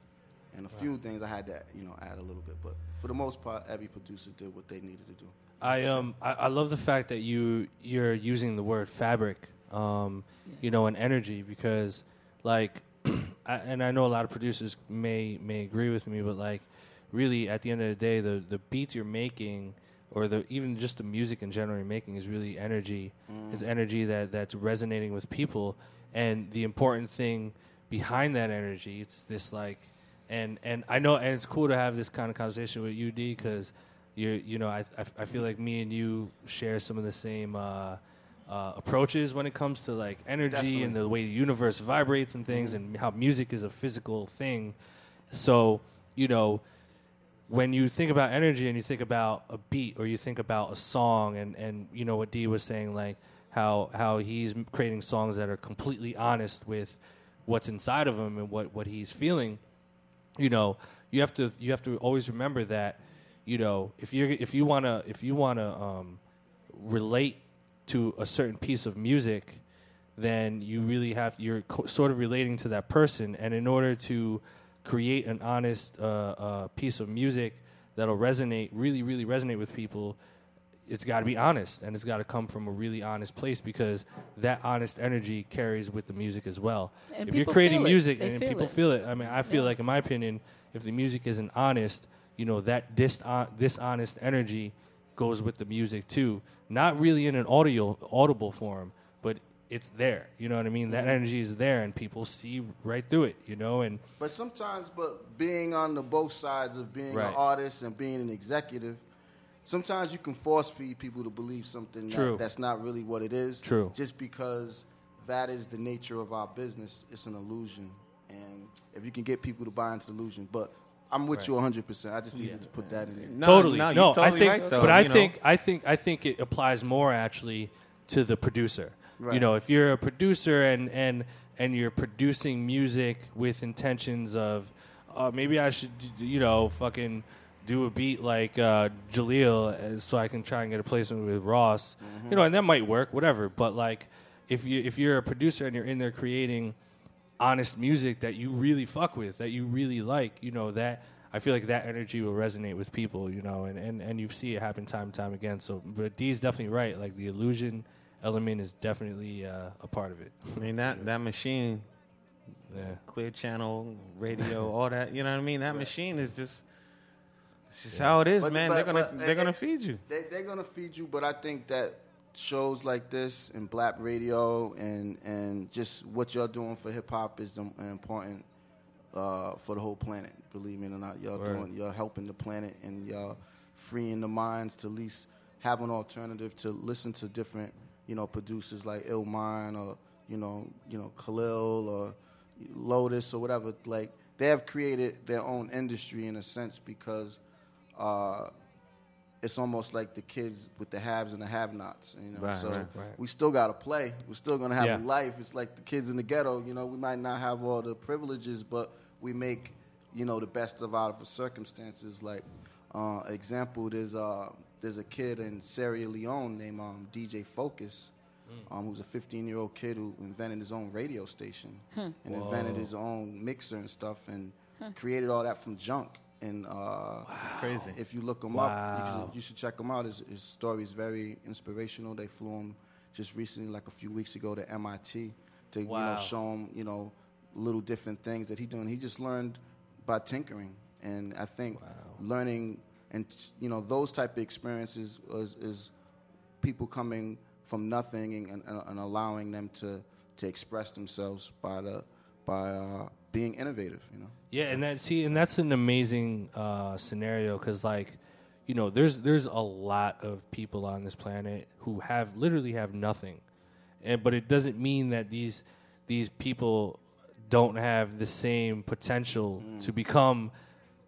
K: and a few things I had to you know add a little bit, but for the most part, every producer did what they needed to do.
C: I um I, I love the fact that you you're using the word fabric, um, you know, and energy because like, (clears throat) I, and I know a lot of producers may may agree with me, but like, really at the end of the day, the the beats you're making or the even just the music in general you're making is really energy. It's energy that that's resonating with people, and the important thing behind that energy, it's this like and and I know, and it's cool to have this kind of conversation with you, D, because you're, you know, I, I, I feel like me and you share some of the same uh, uh, approaches when it comes to like energy
K: Definitely.
C: and the way the universe vibrates and things, and how music is a physical thing. So, you know, when you think about energy and you think about a beat or you think about a song, and and you know what D was saying, like how how he's creating songs that are completely honest with what's inside of him and what what he's feeling you know you have to you have to always remember that you know if you if you want to if you want to um, relate to a certain piece of music then you really have you're co- sort of relating to that person and in order to create an honest uh, uh, piece of music that'll resonate really really resonate with people it's got to be honest and it's got to come from a really honest place because that honest energy carries with the music as well.
D: And
C: if you're creating music and
D: feel
C: people
D: it.
C: feel it, I mean, I feel
D: Yeah.
C: like, in my opinion, if the music isn't honest, you know, that dis- dishonest energy goes with the music too. Not really in an audio audible form, but it's there. You know what I mean? That
K: Mhm.
C: energy is there, and people see right through it. You know, and
K: But sometimes, but being on the both sides of being
C: Right.
K: an artist and being an executive, sometimes you can force feed people to believe something
C: True.
K: That, that's not really what it is.
C: True.
K: Just because that is the nature of our business, it's an illusion. And if you can get people to buy into the illusion, but I'm with
C: Right.
K: you 100. percent I just needed to put that in there.
C: totally.
E: no,
C: No,
E: totally
C: I think,
E: right, though,
C: but I
E: you know.
C: think, I think, I think it applies more actually to the producer. You know, if you're a producer and and and you're producing music with intentions of, uh, maybe I should, you know, fucking do a beat like uh, Jaleel, uh, so I can try and get a placement with Ross. You know, and that might work, whatever. But like, if you if you're a producer and you're in there creating honest music that you really fuck with, that you really like, you know, that I feel like that energy will resonate with people, you know, and, and, and you see it happen time and time again. So, but D's definitely right. Like the illusion element is definitely uh, a part of it.
E: I mean that (laughs) that machine,
C: Yeah.
E: clear channel, radio, (laughs) all that. You know what I mean? That machine is just. It's just how it is,
K: But-
E: man.
K: but-
E: they're gonna
K: but
E: they're
K: it-
E: gonna
K: it-
E: feed you.
K: They, they're gonna feed you, but I think that shows like this and Blap Radio and and just what you're doing for hip hop is important uh, for the whole planet. Believe me or not, y'all
C: Word.
K: doing you're helping the planet and y'all freeing the minds to at least have an alternative to listen to different you know producers like Illmind or you know you know Khalil or Lotus or whatever. Like they have created their own industry in a sense because. Uh, it's almost like the kids with the haves and the have-nots. You know,
E: Right,
K: so
E: right, right.
K: we still got to play. We're still gonna have
C: Yeah.
K: a life. It's like the kids in the ghetto. You know, we might not have all the privileges, but we make you know the best of out of the circumstances. Like uh, example, there's uh, there's a kid in Sierra Leone named um, DJ Focus.
C: Mm.
K: Um, who's a 15 year old kid who invented his own radio station
D: Hmm.
K: and invented his own mixer and stuff and
D: Hmm.
K: created all that from junk. And uh,
E: It's crazy.
K: if you look him up, you should, you should check him out. His, his story is very inspirational. They flew him just recently, like a few weeks ago, to MIT to you know show him you know little different things that he doing. He just learned by tinkering, and I think learning and you know those type of experiences is, is people coming from nothing and, and, and allowing them to to express themselves by the by uh, being innovative. You know.
C: Yeah, and that see, and that's an amazing uh, scenario because, like, you know, there's there's a lot of people on this planet who have literally have nothing, and but it doesn't mean that these these people don't have the same potential to become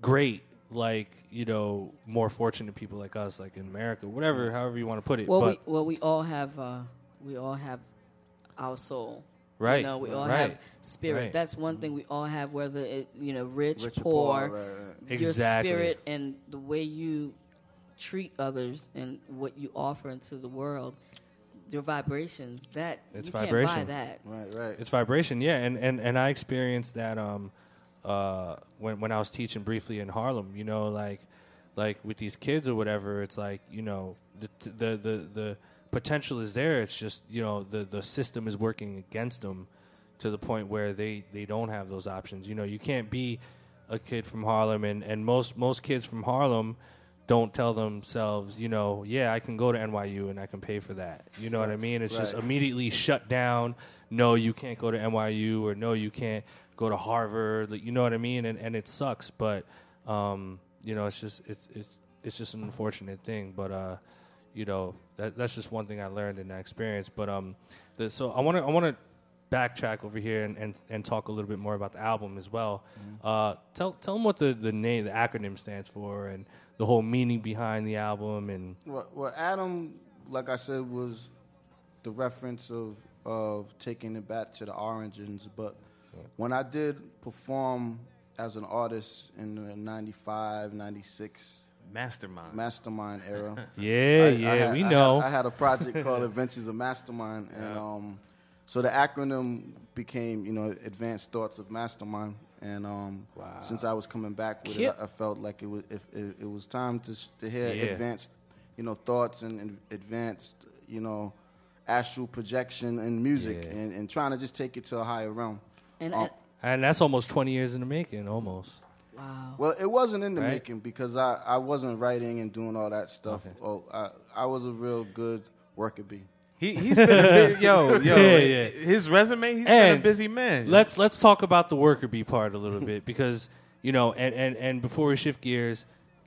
C: great. Like you know, more fortunate people like us, like in America, whatever, however you want to put it.
D: Well,
C: but
D: we well we all have uh, we all have our soul.
C: Right.
D: You know, we all
C: Right.
D: have spirit.
C: Right.
D: That's one thing we all have, whether it you know rich,
K: Rich
D: poor.
K: poor, right, right.
D: Your
C: Exactly.
D: spirit and the way you treat others and what you offer into the world, your vibrations. That
C: It's
D: you can't buy
C: vibration.
D: that.
K: Right, right.
C: It's vibration, yeah, and and and I experienced that um, uh, when when I was teaching briefly in Harlem. You know, like like with these kids or whatever. It's like you know the the the the potential is there. It's just you know the the system is working against them to the point where they they don't have those options. You know, you can't be a kid from Harlem, and and most most kids from Harlem don't tell themselves, you know, yeah, I can go to NYU and I can pay for that. You know what I mean? It's just immediately shut down. No, you can't go to NYU or no, you can't go to Harvard. You know what I mean? And and it sucks, but um, you know, it's just it's it's it's just an unfortunate thing. But uh, you know, that that's just one thing I learned in that experience. But um, the, so I want to I want to backtrack over here and, and, and talk a little bit more about the album as well. Uh, tell tell them what the, the name the acronym stands for and the whole meaning behind the album and
K: Well, well, ATOM, like I said, was the reference of of taking it back to the origins. But when I did perform as an artist in the 95, 96
E: Mastermind.
K: Mastermind era. (laughs)
C: Yeah, yeah,
K: had,
C: we
K: I
C: know.
K: Had, I had a project called (laughs) Adventures of Mastermind, and um, so the acronym became, you know, Advanced Thoughts of Mastermind. And um, since I was coming back with
D: Cute.
K: it, I, I felt like it was if it, it was time to s- to hear
C: Yeah.
K: advanced you know, thoughts and, and advanced, you know, astral projection and music,
C: Yeah.
K: and, and trying to just take it to a higher realm.
D: And, and
C: And that's almost 20 years in the making, almost.
D: Wow.
K: Well, it wasn't in the
C: Right?
K: making because I, I wasn't writing and doing all that stuff. Oh, I, I was a real good worker bee.
E: He, he's been a bit, (laughs) yo, yo.
C: Yeah, yeah.
E: His resume, he's been a busy man.
C: Let's let's talk about the worker bee part a little bit because you know, and, and, and before we shift gears,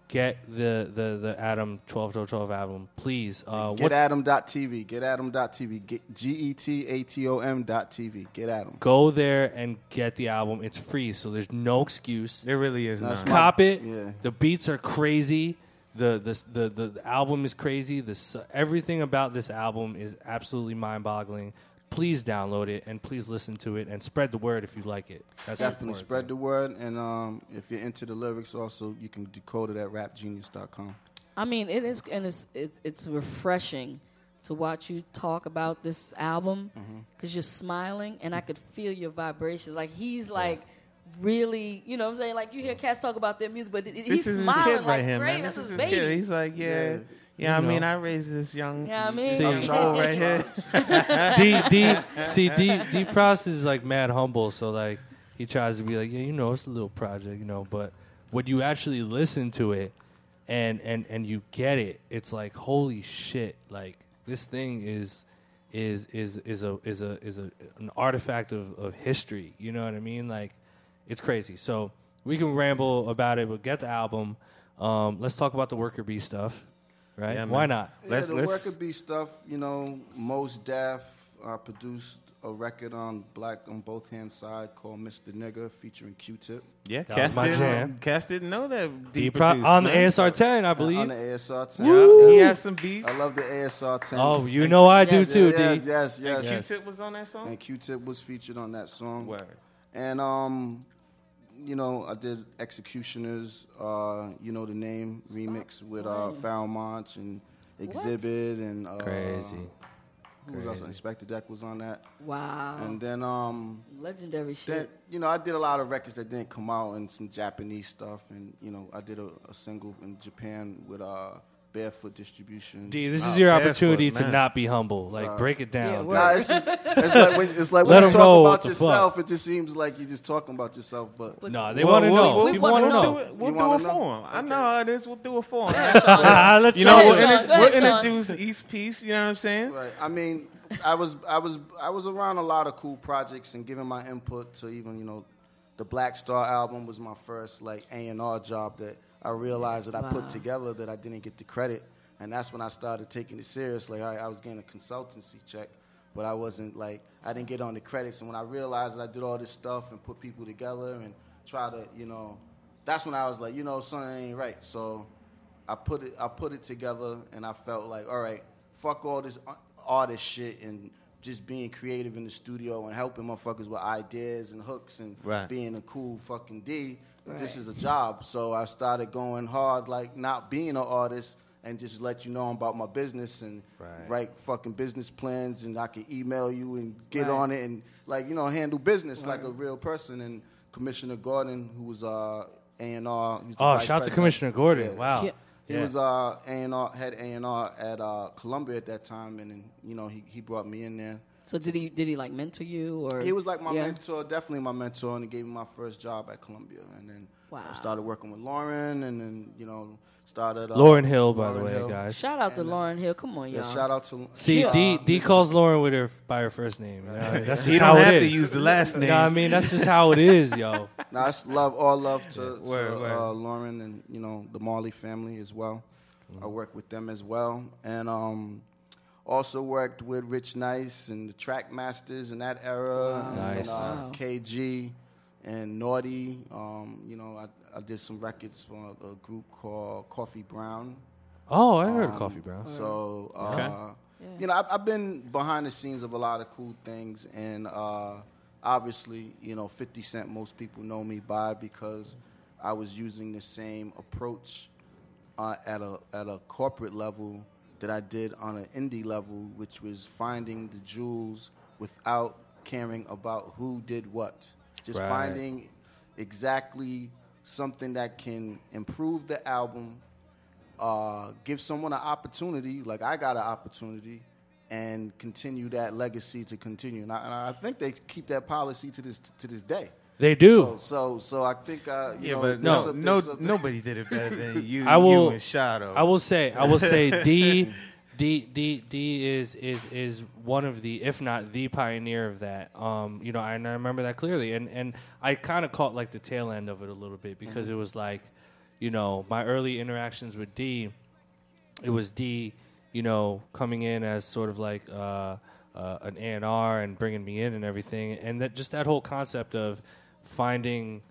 C: get the the the ATOM 12 to 12 album, please. Uh,
K: Get
C: what's-
K: ATOM.tv. Get ATOM.tv. Get G E T A T O M dot TV. Get ATOM.
C: go there and get the album. It's free, so there's no excuse.
E: there really is
K: That's
E: none.
C: Cop it.
K: yeah.
C: The beats are crazy. The, the the the the album is crazy. The s- everything about this album is absolutely mind-boggling. Please download it and please listen to it and spread the word if you like it. That's
K: Definitely
C: important.
K: spread the word. And um, if you're into the lyrics, also, you can decode it at rapgenius.com.
D: I mean, it is, and it's it's it's refreshing to watch you talk about this album
K: Mm-hmm.
D: because you're smiling, and I could feel your vibrations. Like he's like really, you know, what I'm saying like you hear cats talk about their music, but
E: This
D: he's smiling
E: kid
D: like
E: right here,
D: great.
E: man.
D: That's
E: This is
D: his
E: his
D: baby.
E: kid. He's like, yeah, yeah.
K: Yeah.
E: I
C: You
E: mean,
C: know.
E: I raised this young.
D: Yeah, I mean,
C: See,
E: young troll right here. (laughs)
C: D D see D D Prost is like mad humble, so like he tries to be like, yeah, you know, it's a little project, you know, but when you actually listen to it and and and you get it, it's like holy shit, like this thing is is is is a is a is a an artifact of, of history. You know what I mean? Like it's crazy. So we can ramble about it, but get the album. Um, let's talk about the worker bee stuff, right?
E: Yeah.
C: Why not?
E: Let's-
K: yeah, the
E: let's-
K: worker bee stuff, you know, Mos Def uh, produced a record on Black on Both Hands Side called Mr. Nigga featuring Q-Tip.
E: Yeah,
C: That
E: Cass
C: my
E: didn't,
C: jam.
E: Cass didn't know that.
C: D
E: D
C: Pro-
E: produced,
C: on the. ASR 10, I
K: Uh,
C: believe.
K: on the ASR 10.
E: Yeah, he has some beats.
K: I love the ASR 10.
C: Oh, you know I do
D: Yes,
C: too,
K: yes,
C: D.
K: yes, yes, yes.
E: Q-Tip was on that song.
K: And Q-Tip was featured on that song.
E: Word.
K: And um, you know, I did Executioners, uh, you know the name remix with uh, Pharoahe Monch and Exhibit and uh,
C: Crazy.
K: Who was else? Inspectah Deck was on that.
D: wow,
K: And then um,
D: legendary
K: then
D: shit.
K: you know I did a lot of records that didn't come out and some Japanese stuff and you know I did a, a single in Japan with uh, Barefoot Distribution.
C: D, this is your
E: barefoot,
C: opportunity to
E: man.
C: not be humble. Like, break it
D: Yeah,
C: down.
D: word.
K: Nah, it's, just, (laughs) it's like when, it's like
C: Let
K: when you
C: 'em
K: talk
C: know what
K: about
C: the
K: yourself, it just seems like you're just talking about yourself. But,
C: no, they
E: Well,
C: want to
E: we'll-
C: know.
E: We'll,
C: People
E: we'll
C: want to
E: do
C: know.
E: it. We'll
K: You
E: do
K: wanna
E: it
K: know?
E: for him. I know how it is. We'll do it for him.
C: Ah, let's
E: you know,
C: try
E: we'll,
C: it.
D: Sean.
E: inter-
D: Go
E: we'll
D: ahead, Sean.
E: introduce each piece. You know what I'm saying?
K: Right. I mean, I was I was I was around a lot of cool projects and giving my input to even you know, the Black Star album was my first like A and R job that I realized that I put together that I didn't get the credit, and that's when I started taking it seriously. I, I was getting a consultancy check, but I wasn't like I didn't get on the credits. And when I realized that I did all this stuff and put people together and try to you know, that's when I was like, you know, something ain't right. So I put it I put it together and I felt like, all right, fuck all this uh, a- artist shit and just being creative in the studio and helping motherfuckers with ideas and hooks and
E: Right.
K: being a cool fucking D. This is a job. So I started going hard like not being an artist and just let you know about my business and
C: Right.
K: write fucking business plans and I could email you and get
D: Right.
K: on it and like, you know, handle business like a real person and Commissioner Gordon who was uh A&R. was the
C: Oh,
K: vice
C: shout out to. Commissioner Gordon.
K: Yeah.
C: Wow.
D: Yeah.
K: He
C: Yeah.
K: was uh, A&R, head A&R at uh, Columbia at that time, and then, you know he, he brought me in there.
D: So did he did he like mentor you or
K: He was like my
D: Yeah.
K: mentor, definitely my mentor, and he gave me my first job at Columbia. And then
D: Wow.
K: I started working with Lauryn, and then you know started uh,
C: Lauryn Hill, by the
K: Lauryn
C: way,
K: Hill.
C: guys.
D: Shout out to
K: And, uh,
D: Lauryn Hill. Come on,
K: Yeah,
D: y'all.
K: shout out to
C: See,
K: uh,
C: D D calls Lauryn with her by her first name. You know? That's just
E: You
C: how
E: don't
C: it
E: have to use the last name.
C: No, I mean that's just how it is, yo. (laughs)
K: Nah, it's love, all love to, to,
E: Word, word.
K: Uh, Lauryn and you know the Marley family as well.
C: Mm-hmm.
K: I work with them as well, and um, also worked with Rich Nice and the Track Masters in that era, and,
C: Nice.
K: uh,
D: Wow.
K: KG and Naughty. Um, you know, I, I did some records for a, a group called Coffee Brown.
C: Oh, I heard
K: Um,
C: Coffee Brown.
K: So, uh,
E: Okay.
K: you know, I've, I've been behind the scenes of a lot of cool things, and uh, obviously, you know, 50 Cent, most people know me by because I was using the same approach uh, at a at a corporate level that I did on an indie level, which was finding the jewels without caring about who did what, just
C: Right.
K: finding exactly something that can improve the album uh, give someone an opportunity, like I got an opportunity, and continue that legacy to continue. And I, and I think they keep that policy to this to this day.
C: They do.
K: So, so, so I think, uh, you
E: Yeah,
K: know,
E: but no,
K: a-
E: no,
K: there's a-
E: nobody did it better than (laughs) you.
C: I will.
E: you and Shadow.
C: I will say. I will say. D, (laughs) D, D, D is is is one of the, if not the pioneer of that. Um, you know, I, and I remember that clearly, and and I kind of caught like the tail end of it a little bit because
K: Mhm.
C: it was like, you know, my early interactions with D, it was D, you know, coming in as sort of like uh, uh, an A and R and bringing me in and everything, and that just that whole concept of finding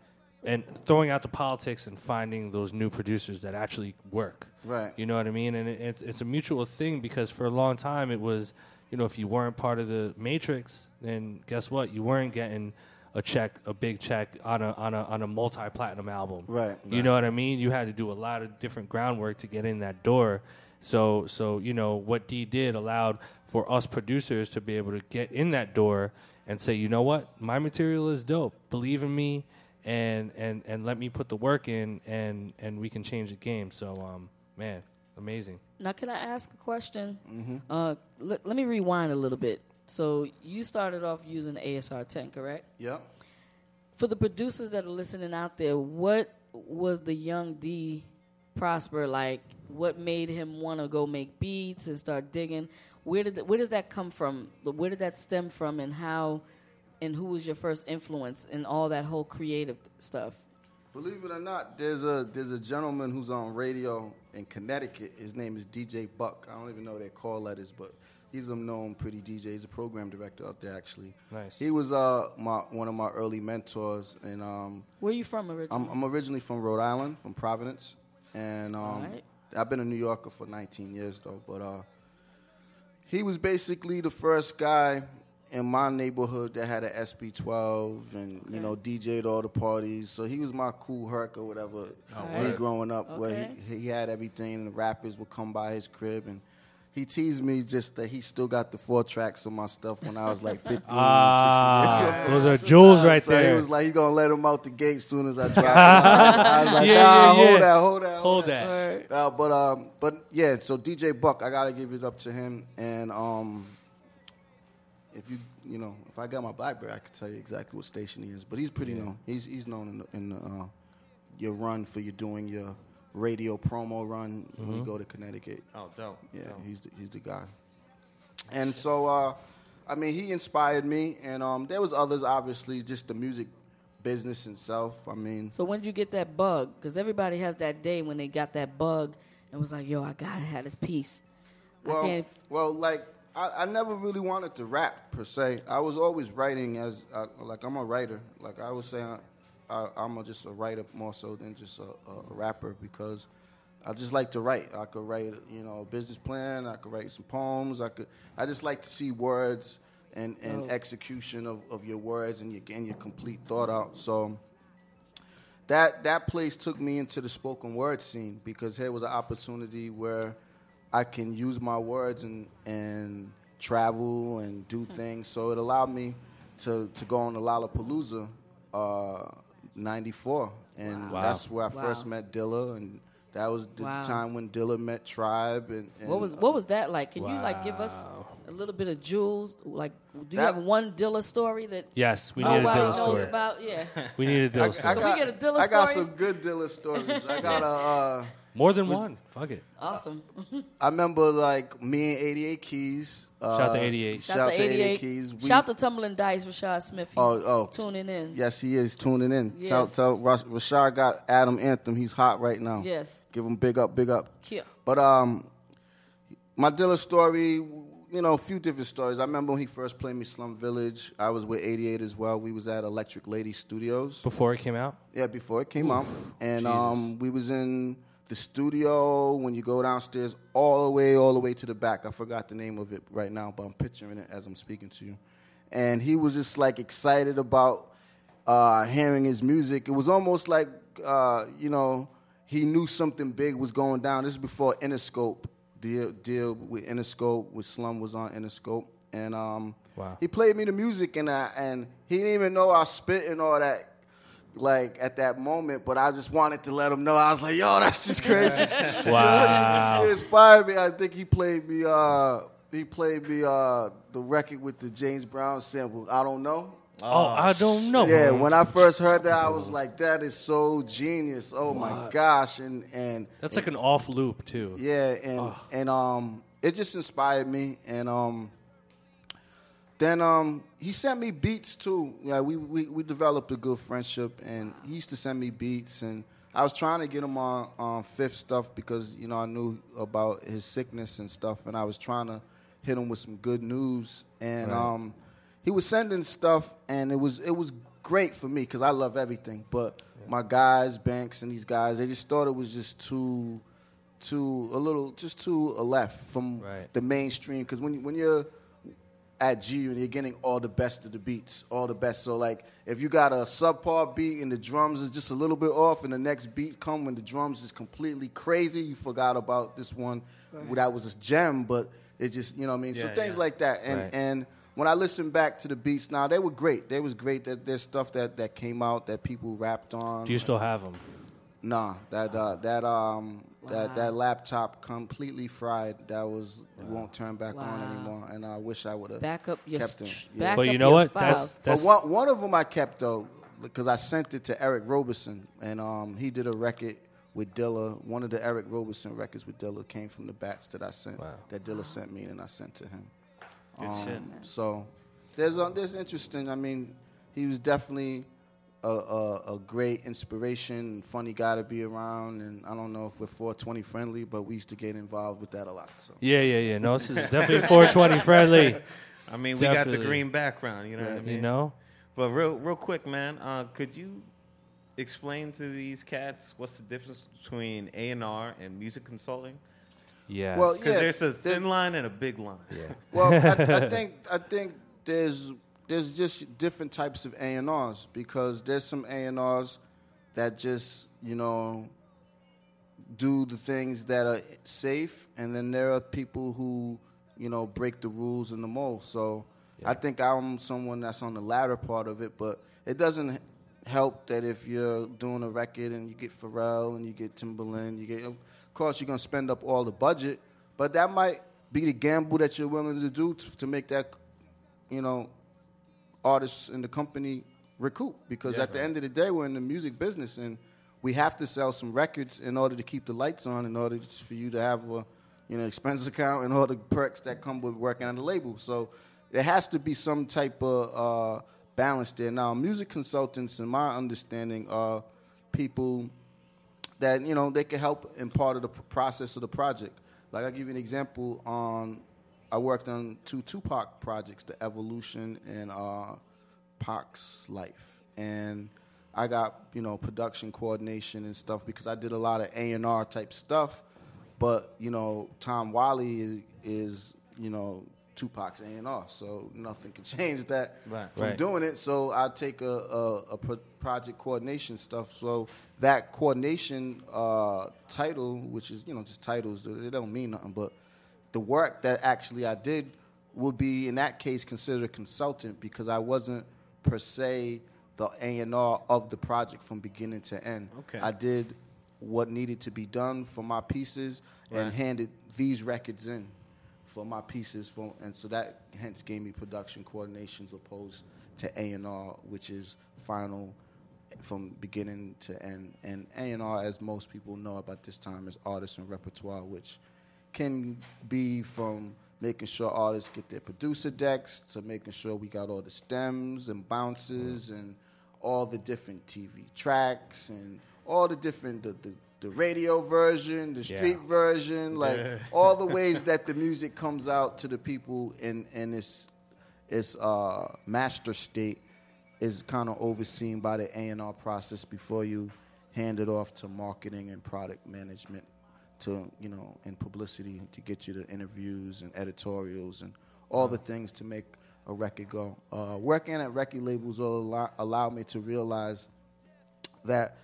C: and throwing out the politics and finding those new producers that actually work.
K: Right.
C: You know what I mean? And it, it's it's a mutual thing because for a long time it was, you know, if you weren't part of the matrix, then guess what? You weren't getting a check, a big check on a on a on a multi platinum album.
K: Right,
C: You
K: right.
C: know what I mean? You had to do a lot of different groundwork to get in that door. So so you know what D did allowed for us producers to be able to get in that door and say, you know what, my material is dope. Believe in me, and and and let me put the work in, and and we can change the game. So um, man, amazing.
D: Now, can I ask a question?
K: Mhm.
D: Uh, let, let me rewind a little bit. So you started off using ASR 10, correct?
K: Yep.
D: For the producers that are listening out there, what was the young D Prosper like? What made him want to go make beats and start digging? Where did th- where does that come from? Where did that stem from, and how? And who was your first influence in all that whole creative stuff?
K: Believe it or not, there's a there's a gentleman who's on radio in Connecticut. His name is DJ Buck. I don't even know their call letters, but he's a known pretty DJ. He's a program director up there, actually.
C: Nice.
K: He was uh my one of my early mentors, and um.
D: Where are you from originally?
K: I'm, I'm originally from Rhode Island, from Providence, and um,
D: Alright.
K: I've been a New Yorker for 19 years though. But uh, he was basically the first guy in my neighborhood that had an SP12 and you know DJ'd all the parties. So he was my Kool Herc or whatever. Oh, me
L: word.
K: growing up, where he, he had everything, and the rappers would come by his crib and. He teased me just that he still got the four tracks of my stuff when I was like (laughs) 15,
C: Ah,
K: 16
C: those are jewels right there.
K: so he was like, he gonna let him out the gate as soon as I (laughs) drop. him. I was like,
C: Yeah,
K: nah,
C: yeah,
K: hold
C: yeah.
K: that, hold that,
C: Hold that.
K: Right. Uh, but um, but yeah, so DJ Buck, I gotta give it up to him. And um, if you you know, if I got my BlackBerry, I could tell you exactly what station he is. But he's pretty
C: Yeah.
K: known. He's he's known in, the, in the, uh, your run for you doing your radio promo run when you
C: Mhm.
K: go to Connecticut.
E: Oh, dope.
K: Yeah,
E: Dope.
K: he's the, he's the guy. And so, uh, I mean, he inspired me, and um, there was others, obviously, just the music business itself. I mean,
D: So when did you get that bug? Because everybody has that day when they got that bug and was like, "Yo, I gotta have this piece." I
K: well,
D: can't.
K: well, like I, I never really wanted to rap per se. I was always writing as uh, like I'm a writer. Like I was saying, I, I'm a, just a writer more so than just a, a rapper because I just like to write. I could write, you know, a business plan. I could write some poems. I could. I just like to see words and, and
L: Oh.
K: execution of, of your words and your and your complete thought out. So that that place took me into the spoken word scene because here was an opportunity where I can use my words and and travel and do things. So it allowed me to to go on the Lollapalooza uh, '94, and
D: Wow.
K: that's where I
D: Wow.
K: first met Dilla, and that was the
D: Wow.
K: time when Dilla met Tribe. And, and
D: What was what was that like? Can you like give us a little bit of jewels? Like, do you
K: That-
D: have one Dilla story that
C: Yes, we need a Dilla story.
D: about? Yeah,
C: We need a Dilla
K: I,
C: story.
K: I
D: Can
K: got,
D: we get a Dilla
K: I got
D: story?
K: some good Dilla stories. I (laughs) got a. Uh,
C: More than
K: was-
C: one. Fuck it.
D: Awesome.
K: I remember like me and 88 Keys. Uh,
C: Shout to 88.
K: Shout, to 88 Keys. We-
D: Shout to Tumbling Dice, Rashad Smith. He's
K: Oh, oh.
D: tuning in.
K: Yes, he is tuning in.
D: Yes.
K: Tell, tell Rash- Rashad got ATOM Anthem. He's hot right now.
D: Yes.
K: Give him big up, big up.
D: Yeah.
K: But um, my Dilla story, you know, a few different stories. I remember when he first played me Slum Village. I was with 88 as well. We was at Electric Lady Studios.
C: Before it came out.
K: Yeah, before it came
C: Oof.
K: out. And
C: Jesus.
K: um, we was in the studio when you go downstairs all the way, all the way to the back. I forgot the name of it right now, but I'm picturing it as I'm speaking to you. And he was just like excited about uh, hearing his music. It was almost like, uh, you know, he knew something big was going down. This is before Interscope deal, deal with Interscope, with Slum was on Interscope. And um,
C: Wow.
K: he played me the music, and I, and he didn't even know I spit and all that like at that moment, but I just wanted to let him know. I was like, yo, that's just crazy. (laughs) (laughs)
C: Wow.
K: he inspired me. I think he played me. Uh, he played me uh, the record with the James Brown sample. I don't know.
C: Oh, I don't know.
K: Yeah, when I first heard that, I was like, "That is so genius! Oh my gosh!" And and
C: That's like an off loop too.
K: yeah, and and um, it just inspired me. And um, then um, he sent me beats too. Yeah, we, we we developed a good friendship, and he used to send me beats. And I was trying to get him on fifth stuff because you know I knew about his sickness and stuff, and I was trying to hit him with some good news. And
C: Right.
K: um, he was sending stuff, and it was it was great for me because I love everything. But my guys, Banks, and these guys, they just thought it was just too too a little just too a left from
C: Right.
K: the mainstream because when when you're at G and you're getting all the best of the beats, all the best. So like if you got a subpar beat and the drums is just a little bit off, and the next beat come when the drums is completely crazy, you forgot about this one that was a gem, but it just you know what I mean. so things
E: yeah.
K: like that, and
C: Right.
K: and when I listen back to the beats now, they were great. They was great. That there's stuff that that came out that people rapped on.
C: Do you still have them?
K: Nah, that uh, that um that that laptop completely fried. That was won't turn back on anymore. And I wish I would have
D: Back up your
K: kept them.
D: st-
K: Yeah.
D: back
C: But you know what? That's
D: files.
C: that's
K: but one one of them I kept though because I sent it to Eric Roberson and um he did a record with Dilla. One of the Eric Roberson records with Dilla came from the batch that I sent
C: Wow.
K: that Dilla sent me and I sent to him.
E: Good
K: Um,
E: shit.
K: So there's uh, there's interesting. I mean, he was definitely a, a, a great inspiration, funny guy to be around. And I don't know if we're 420 friendly, but we used to get involved with that a lot. So
C: yeah, yeah, yeah. No, this is (laughs) definitely 420 friendly. (laughs)
E: I mean, we got the green background. You know what I mean?
C: You know,
E: But real, real quick, man, uh, could you explain to these cats what's the difference between A and R and music consulting?
C: yeah.
K: Well,
E: Because there's a
K: there-
E: thin line and a big line.
C: yeah.
K: Well, I, I (laughs) think I think there's there's just different types of A and R's because there's some A and R's that just you know do the things that are safe, and then there are people who you know break the rules and the mold. So I think I'm someone that's on the latter part of it, but it doesn't help that if you're doing a record and you get Pharrell and you get Timbaland, you get of course you're gonna spend up all the budget, but that might be the gamble that you're willing to do to, to make that you know artists in the company recoup because at the end of the day we're in the music business and we have to sell some records in order to keep the lights on in order just for you to have a you know expense (laughs) account and all the perks that come with working on the label so there has to be some type of uh, balance there now music consultants in my understanding are people that you know they can help in part of the process of the project. Like I'll give you an example. On I worked on two Tupac projects, the Evolution and uh, Pac's Life, and I got you know production coordination and stuff because I did a lot of A and R type stuff. But you know Tom Wiley is, is you know Tupac's A and R, so nothing can (laughs) change that
E: Right.
K: from
C: Right.
K: doing it. So I take a, a, a pro- project coordination stuff. So that coordination uh, title, which is you know just titles, they don't mean nothing. But the work that actually I did would be in that case considered a consultant because I wasn't per se the A and R of the project from beginning to end.
E: Okay.
K: I did what needed to be done for my pieces and handed these records in for my pieces for, and so that hence gave me production coordinations opposed to A and R, which is final from beginning to end. And A and R, as most people know about this time, is artists and repertoire, which can be from making sure artists get their producer decks to making sure we got all the stems and bounces and all the different TV tracks and all the different the, the, the radio version, the
C: Yeah.
K: street version, like all the ways that the music comes out to the people in in its its uh, master state is kind of overseen by the A and R process before you hand it off to marketing and product management to you know in publicity to get you the interviews and editorials and all the things to make a record go. Uh, working at record labels will allow, allow me to realize that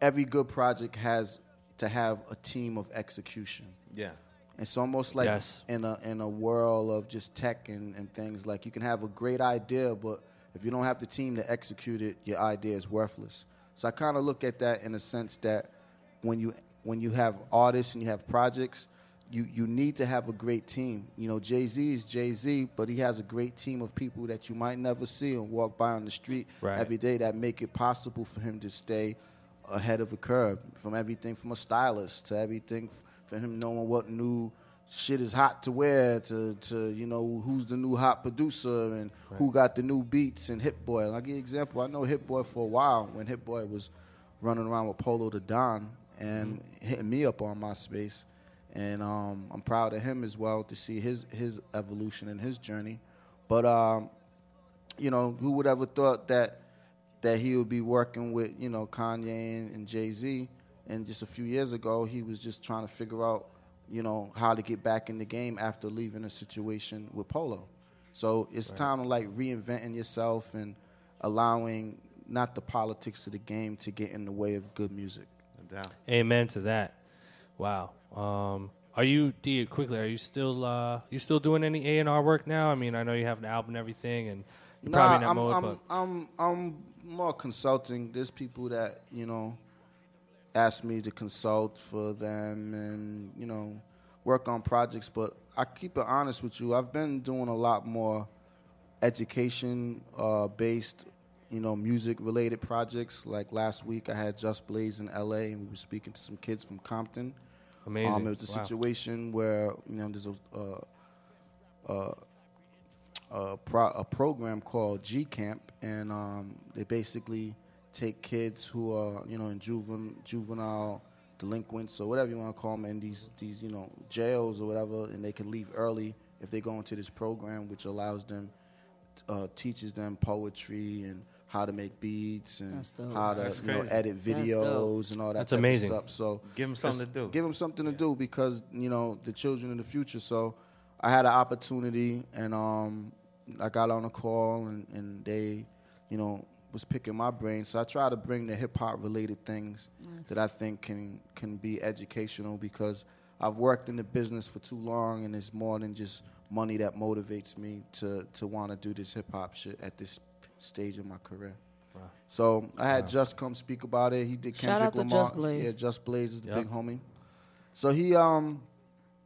K: every good project has to have a team of execution.
E: Yeah.
K: It's almost like
C: Yes.
K: in a in a world of just tech and, and things like you can have a great idea, but If you don't have the team to execute it, your idea is worthless. So I kind of look at that in a sense that when you when you have artists and you have projects, you you need to have a great team. You know, Jay Z is Jay Z, but he has a great team of people that you might never see and walk by on the street
C: Right.
K: every day that make it possible for him to stay ahead of the curve. From everything from a stylist to everything for him knowing what new shit is hot to wear to, to you know who's the new hot producer and who got the new beats and Hit Boy. I'll give you an example. I know Hit Boy for a while when Hit Boy was running around with Polow da Don and hitting me up on MySpace. And um, I'm proud of him as well to see his his evolution and his journey. But um, you know, who would ever thought that that he would be working with you know Kanye and, and Jay Z? And just a few years ago, he was just trying to figure out you know how to get back in the game after leaving a situation with Polow. So it's time to like reinventing yourself and allowing not the politics of the game to get in the way of good music.
C: Amen to that. Wow. Um, are you D quickly? Are you still uh, you still doing any A and R work now? I mean, I know you have an album and everything, and you're probably not
K: I'm,
C: mode,
K: I'm,
C: but
K: I'm, I'm more consulting. There's people that you know ask me to consult for them and you know work on projects. But I keep it honest with you. I've been doing a lot more education uh, based, you know, music related projects. Like last week, I had Just Blaze in L.A. and we were speaking to some kids from Compton.
C: Amazing.
K: Um, it was a
C: Wow.
K: situation where you know there's a. Uh, uh, a, pro- a program called G Camp, and um, they basically take kids who are you know in juven- juvenile delinquents or whatever you want to call them in these these you know jails or whatever, and they can leave early if they go into this program, which allows them uh, teaches them poetry and how to make beats and how to you know edit videos and all that
C: That's
K: type
C: amazing.
K: of stuff. So
E: Give 'em something to do.
K: Give them something to do because you know the children in the future. So I had an opportunity and um, I got on a call and, and they, you know, was picking my brain. So I try to bring the hip hop related things that I think can can be educational because I've worked in the business for too long and it's more than just money that motivates me to to want to do this hip hop shit at this stage of my career. So I had Just come speak about it. He did
D: Shout
K: Kendrick
D: out to
K: Lamar.
D: Just Blaze.
K: Yeah, Just Blaze is the
C: Yep.
K: big homie. So he, um,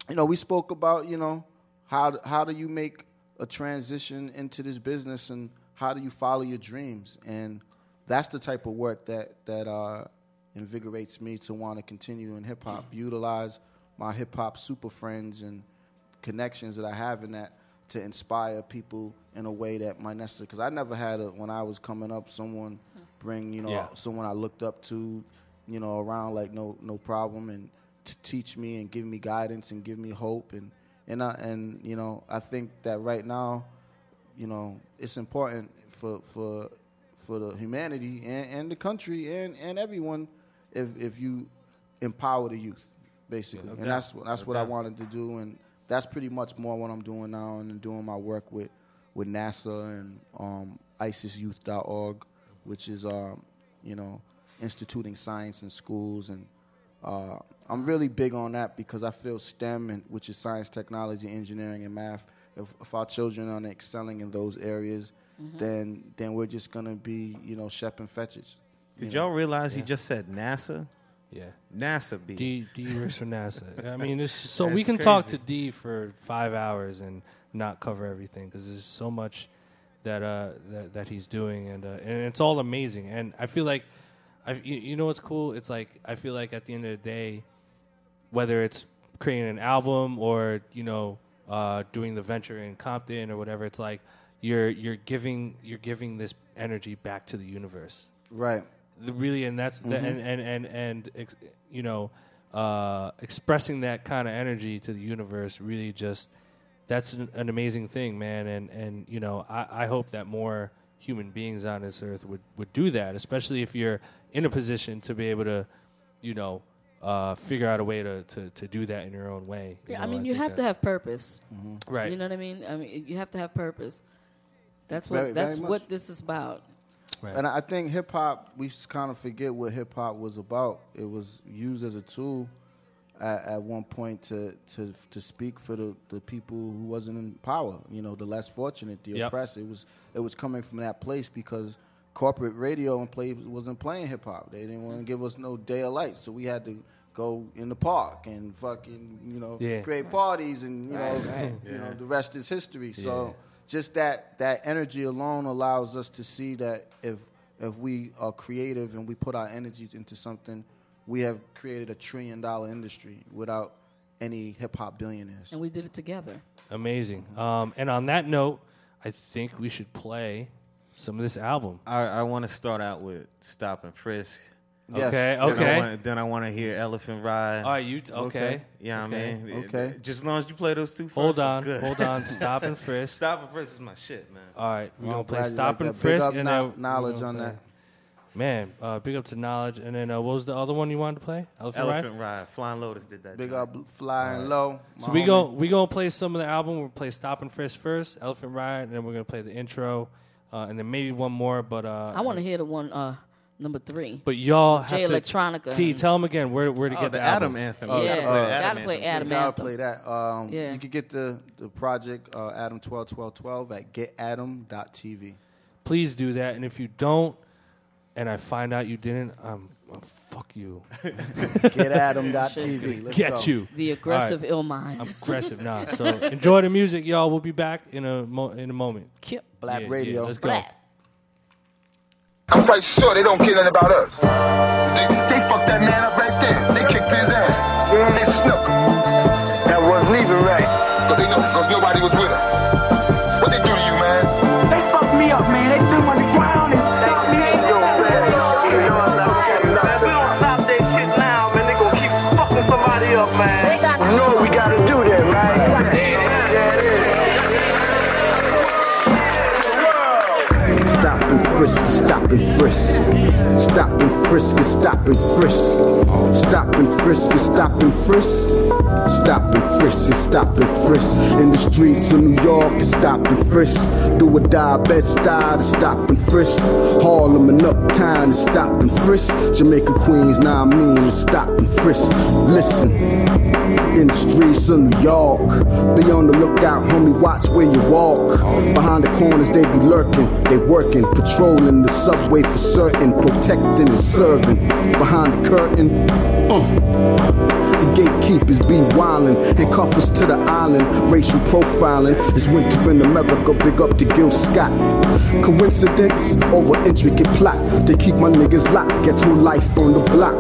K: you know, we spoke about, you know, how how do you make a transition into this business and how do you follow your dreams? And that's the type of work that that uh, invigorates me to want to continue in hip hop. Utilize my hip hop super friends and connections that I have in that to inspire people in a way that might necessarily. Because I never had a when I was coming up, someone bring you know
C: Yeah.
K: someone I looked up to, you know, around like no no problem and to teach me and give me guidance and give me hope and and I, and you know I think that right now, you know, it's important for for for the humanity and, and the country and, and everyone if if you empower the youth basically
E: no
K: and
E: doubt.
K: that's what that's
E: No
K: what I wanted to do and that's pretty much more what I'm doing now and doing my work with with NASA and um, ISISYouth.org which is um, you know instituting science in schools and uh, I'm really big on that because I feel STEM, and, which is science, technology, engineering, and math. If, if our children aren't excelling in those areas, then then we're just gonna be, you know, Stepin Fetchit.
E: Did y'all realize he just said NASA?
C: Yeah.
E: NASA be.
C: D D works for NASA. (laughs) I mean, it's so we
E: That's
C: can talk to. D for five hours and not cover everything because there's so much that uh that, that he's doing and uh, and it's all amazing. And I feel like, I you, you know what's cool? It's like I feel like at the end of the day, whether it's creating an album or you know uh, doing the venture in Compton or whatever, it's like you're you're giving you're giving this energy back to the universe
K: Right.
C: The- really and that's the, and and and and ex, you know uh, expressing that kind of energy to the universe really just that's an, an amazing thing man and and you know I, I hope that more human beings on this earth would would do that especially if you're in a position to be able to you know uh, figure out a way to, to, to do that in your own way you
D: Yeah, I
C: know,
D: mean, you have to have purpose.
C: right
D: You know what I mean? I mean, you have to have purpose. That's what
K: Very- very
D: that's
K: much.
D: what this is about.
C: Right.
K: And I think hip hop, we kind of forget what hip hop was about. It was used as a tool at, at one point to, to to speak for the, the people who wasn't in power. You know, the less fortunate, the
C: Yep.
K: oppressed. It was it was coming from that place because corporate radio and play wasn't playing hip hop. They didn't want to give us no day of light, so we had to go in the park and fucking you know
C: Yeah.
K: create parties and you know
C: Right, right.
K: you know the rest is history.
C: Yeah.
K: So just that that energy alone allows us to see that if if we are creative and we put our energies into something, we have created a trillion dollar industry without any hip hop billionaires.
D: And we did it together.
C: Amazing. Um, and on that note, I think we should play some of this album.
E: I, I want to start out with Stop and Frisk.
C: Yes. Okay,
E: Then I
C: okay.
E: wanna- Then I want to hear Elephant Ride.
C: All right, you t- okay.
E: Yeah,
C: Okay.
E: I mean, it-
K: Okay.
E: Just as long as you play those two first.
C: Hold
E: I'm
C: on,
E: good.
C: hold on. Stop and (laughs) frisk.
E: Stop and Frisk is my shit, man.
C: All right, we're gonna
K: I'm
C: play
K: glad you
C: Stop
K: like
C: and
K: that. Big
C: Frisk
K: up
C: and
K: kno-
C: then we're
K: Knxwledge
C: gonna
K: on
C: play-
K: that.
C: Man, uh, big up to Knxwledge, and then uh, what was the other one you wanted to play? Elephant,
E: Elephant
C: Ride.
E: Ride. Flying Lotus did that.
K: Big
E: joint.
K: up, flying low.
C: So
K: my
C: we
K: homie.
C: go we gonna play some of the album. We'll play Stop and Frisk first, Elephant Ride, and then we're gonna play the intro, uh, and then maybe one more. But uh,
D: I want to hear the one uh, number three.
C: But y'all have
D: J
C: to.
D: Electronica.
C: T, tell them again where where to
E: Oh,
C: get
E: the
C: the, album.
E: ATOM Anthem.
K: Oh,
D: Yeah,
E: gotta
K: uh,
E: play
D: gotta
E: ATOM
D: play
E: Anthem.
D: ATOM
K: You gotta
D: Anthem.
K: play that. Um,
D: Yeah.
K: You can get the, the project uh, ATOM twelve twelve twelve at getadam.tv.
C: Please do that, and if you don't, and I find out you didn't, um, well, fuck you. (laughs)
K: Getadam.tv. Let's
C: Get
K: go.
C: you.
D: The aggressive Illmind.
C: I'm aggressive now. So enjoy the music, y'all. We'll be back in a mo- in a moment.
D: Kip.
K: Black
C: Yeah,
K: Radio.
C: yeah, let's go.
D: Black.
L: I'm quite sure they don't care nothing about us. They, they fucked that man up right there. They kicked his ass. They snuck him. That wasn't even right. Cause they know, cause nobody was with him.
M: Frisk. Stop and frisk, and stop and frisk. Stop and frisk, and stop and frisk. Stop and frisk, and stop and frisk. In the streets of New York, and stop and frisk. Do or die, best style to stop and frisk. Harlem and Uptown, to stop and frisk. Jamaica, Queens, now I mean, to stop and frisk. Listen. In the streets of New York, be on the lookout, homie. Watch where you walk. Behind the corners, they be lurking. They working, patrolling the subway for certain, protecting and serving. Behind the curtain, uh. Gatekeepers be wildin', handcuff us to the island. Racial profiling is winter in America. Big up to Gil Scott. Coincidence over intricate plot. to keep my niggas locked. Get to life on the block.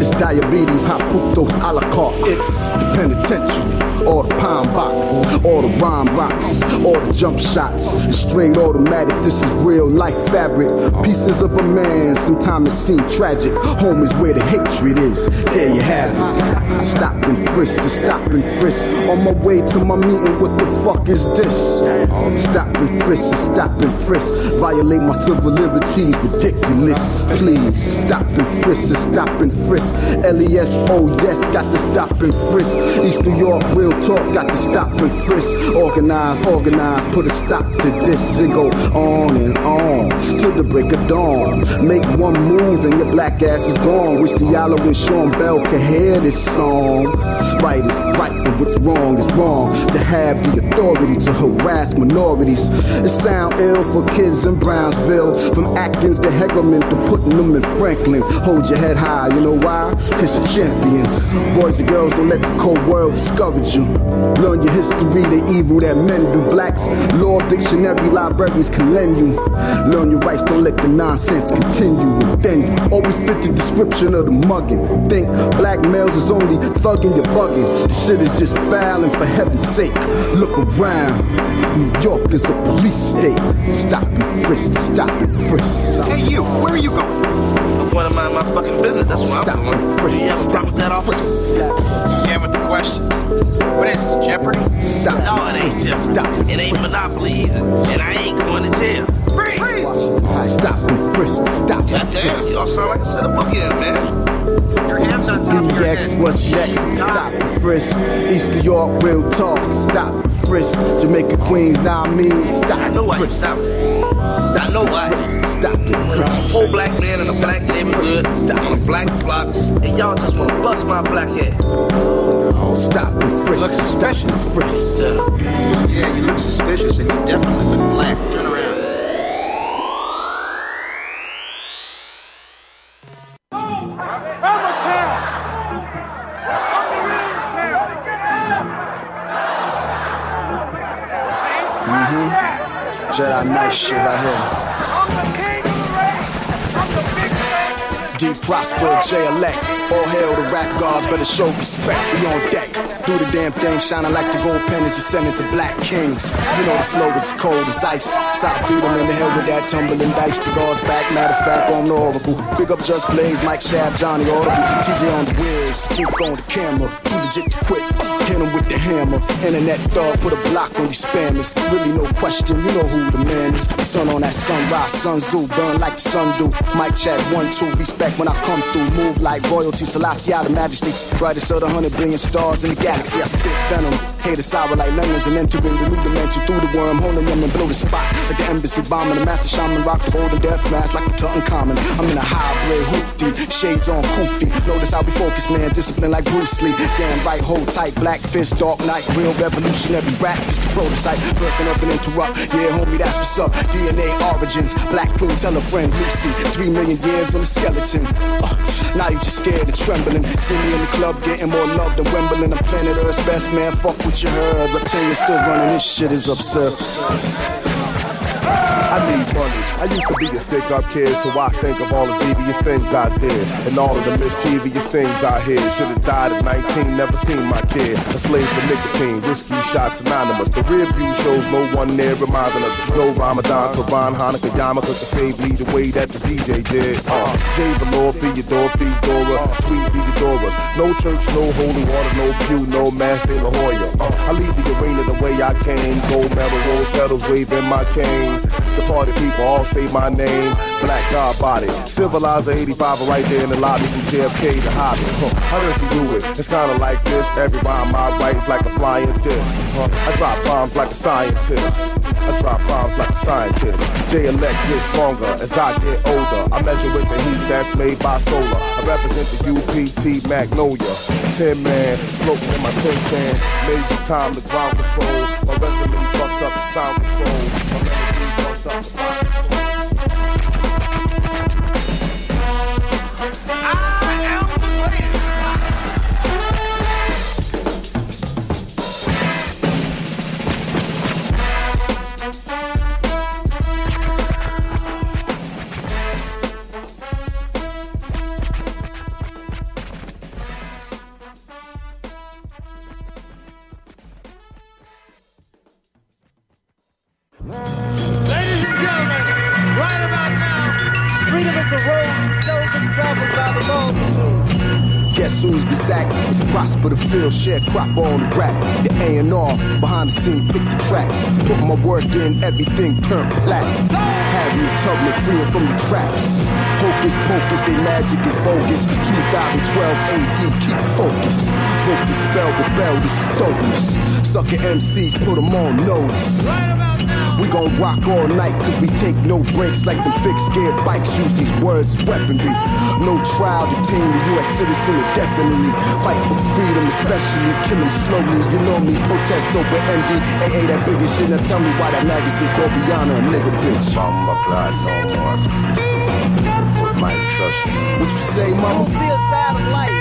M: It's diabetes, hot fructose, a la carte. It's the penitentiary, or the pine box, or the rhyme rocks, or the jump shots. Straight automatic, this is real life fabric. Pieces of a man, sometimes it seems tragic. Home is where the hatred is. There you have it. Stop and frisk, to stop and frisk. On my way to my meeting, what the fuck is this? Stop and frisk, to stop and frisk. Violate my civil liberties, ridiculous. Please stop and frisk, to stop and frisk. LES, oh yes, got to stop and frisk. East New York, real talk, got to stop and frisk. Organize, organize, put a stop to this. It go on and on till the break of dawn. Make one move and your black ass is gone. Wish Diallo and Sean Bell could hear this song. Right is right and what's wrong is wrong. To have the authority to harass minorities. It sound ill for kids in Brownsville. From Atkins to Hegelman to putting them in Franklin. Hold your head high, you know why? Cause you're champions. Boys and girls, don't let the cold world discourage you. Learn your history, the evil that men do. Blacks, law dictionary libraries can lend you. Learn your rights, don't let the nonsense continue. And then you always fit the description of the mugging. Think black males is only thugging, you're bugging. This shit is just foul, and for heaven's sake, look around. New York is a police state. Stop and frisk, stop and frisk.
N: Hey, you, where are you going? I'm going to mind my fucking business. That's where I'm going. Do you have a problem with that, officer?
O: Yeah, with the question. What is this, Jeopardy?
M: Stop.
O: No, it ain't Jeopardy.
M: Stop.
O: It ain't Monopoly either. And I ain't going to jail. Freeze!
M: Stop and frisk, stop and
O: Goddamn, y'all sound like a set of bookends, man.
N: Your hands on top of your
M: BX,
N: head.
M: what's next? Stop and frisk. East New York, real talk. Stop and frisk. Jamaica, Queens, now I mean, stop
O: I know why you
M: frisk. Stop
O: I know why.
M: frisk. Stop
P: it fresh.
Q: Whole black man in a black neighborhood, on a black block, and y'all just wanna bust my black head.
P: Stop and frisk. Look suspicious. Frisk.
R: Yeah, you look suspicious and you definitely look black. Turn around.
M: Mm-hmm. Jedi Knight shit right here. Prosper, J Elect. All hail the rap gods, better show respect. We on deck. Do the damn thing, shining like the gold pennants, descendants of black kings. You know the flow is cold as ice. South beat 'em in the hill with that tumbling dice. The guards back, matter of fact, on the oracle. Big up Just Blaze, Mike Shab, Johnny Audible. TJ on the stick on the camera. Too legit to quit. Hit 'em with the hammer. Internet thug, put a block on you spammers. Really no question, you know who the man is. Sun on that sunrise, Sun Tzu, burn like the sun do. Mike chat one, two, respect when I come through. Move like royalty, Selassie out of majesty. Brightest of the hundred billion stars in the galaxy. I spit venom. Hate sour like lemons and entering the new dimension through the worm. Holding them and blow the spot. Like the embassy bombing. The master shaman rock the golden death mask like a Tutankhamun. I'm in a hybrid hoopty. Shades on Kofi. Notice how we focus, man. Discipline like Bruce Lee. Damn right, hold tight. Black fist, dark night. Real revolutionary rap. Just the prototype. First and to interrupt. Yeah, homie, that's what's up. DNA origins. Black queen, tell a friend Lucy. Three million years on the skeleton. Uh, now you just scared and trembling. See me in the club getting more love than Wimbledon. I'm planet Earth's best man. Fuck what you heard. Reptilian still running. This shit is absurd.
S: I need money. I used to be a stick up kid, so I think of all the devious things I did. And all of the mischievous things I hid. Should've died at 19, never seen my kid. A slave to nicotine, whiskey shots anonymous. The rear view shows no one there reminding us. No Ramadan, Quran, Hanukkah, Yarmulke could save me the way that the DJ did. Uh, Jay Valor, Theodore, Fedora, Tweet Theodoras. No church, no holy water, no pew, no mass de la Hoya. Uh, I leave the arena the way I came. Gold medal, rose petals, waving my cane. The party people all say my name. Black God body. Civilizer 85 right there in the lobby from JFK to Hobby. Huh. How does he do it? It's kinda like this. Every rhyme I is like a flying disc. Huh. I drop bombs like a scientist. I drop bombs like a scientist. J elect gets stronger as I get older. I measure with the heat that's made by solar. I represent the UPT Magnolia. Ten man, floating in my tin can. Major time to ground control. My resume fucks up the sound control. My
M: Share crop on the rap. The A&R, behind the scene, pick the tracks. Put my work in, everything turned black. Have you Harriet Tubman freeing from the traps. Hocus pocus, they magic is bogus. 2012 AD, keep focus. Broke the spell, the bell, is dopeness. Sucker MCs, put them on notice. We gon' rock all night, cause we take no breaks like them fixed gear bikes. Use these words weaponry. No trial, detain the US citizen indefinitely. Fight for freedom, especially kill them slowly. You know me, protest sober MD. AA, that biggest shit. Now tell me why that magazine called Rihanna a nigga bitch.
T: Mama glad no more. Put my trust in.
M: What you say, mama?
N: See a side of life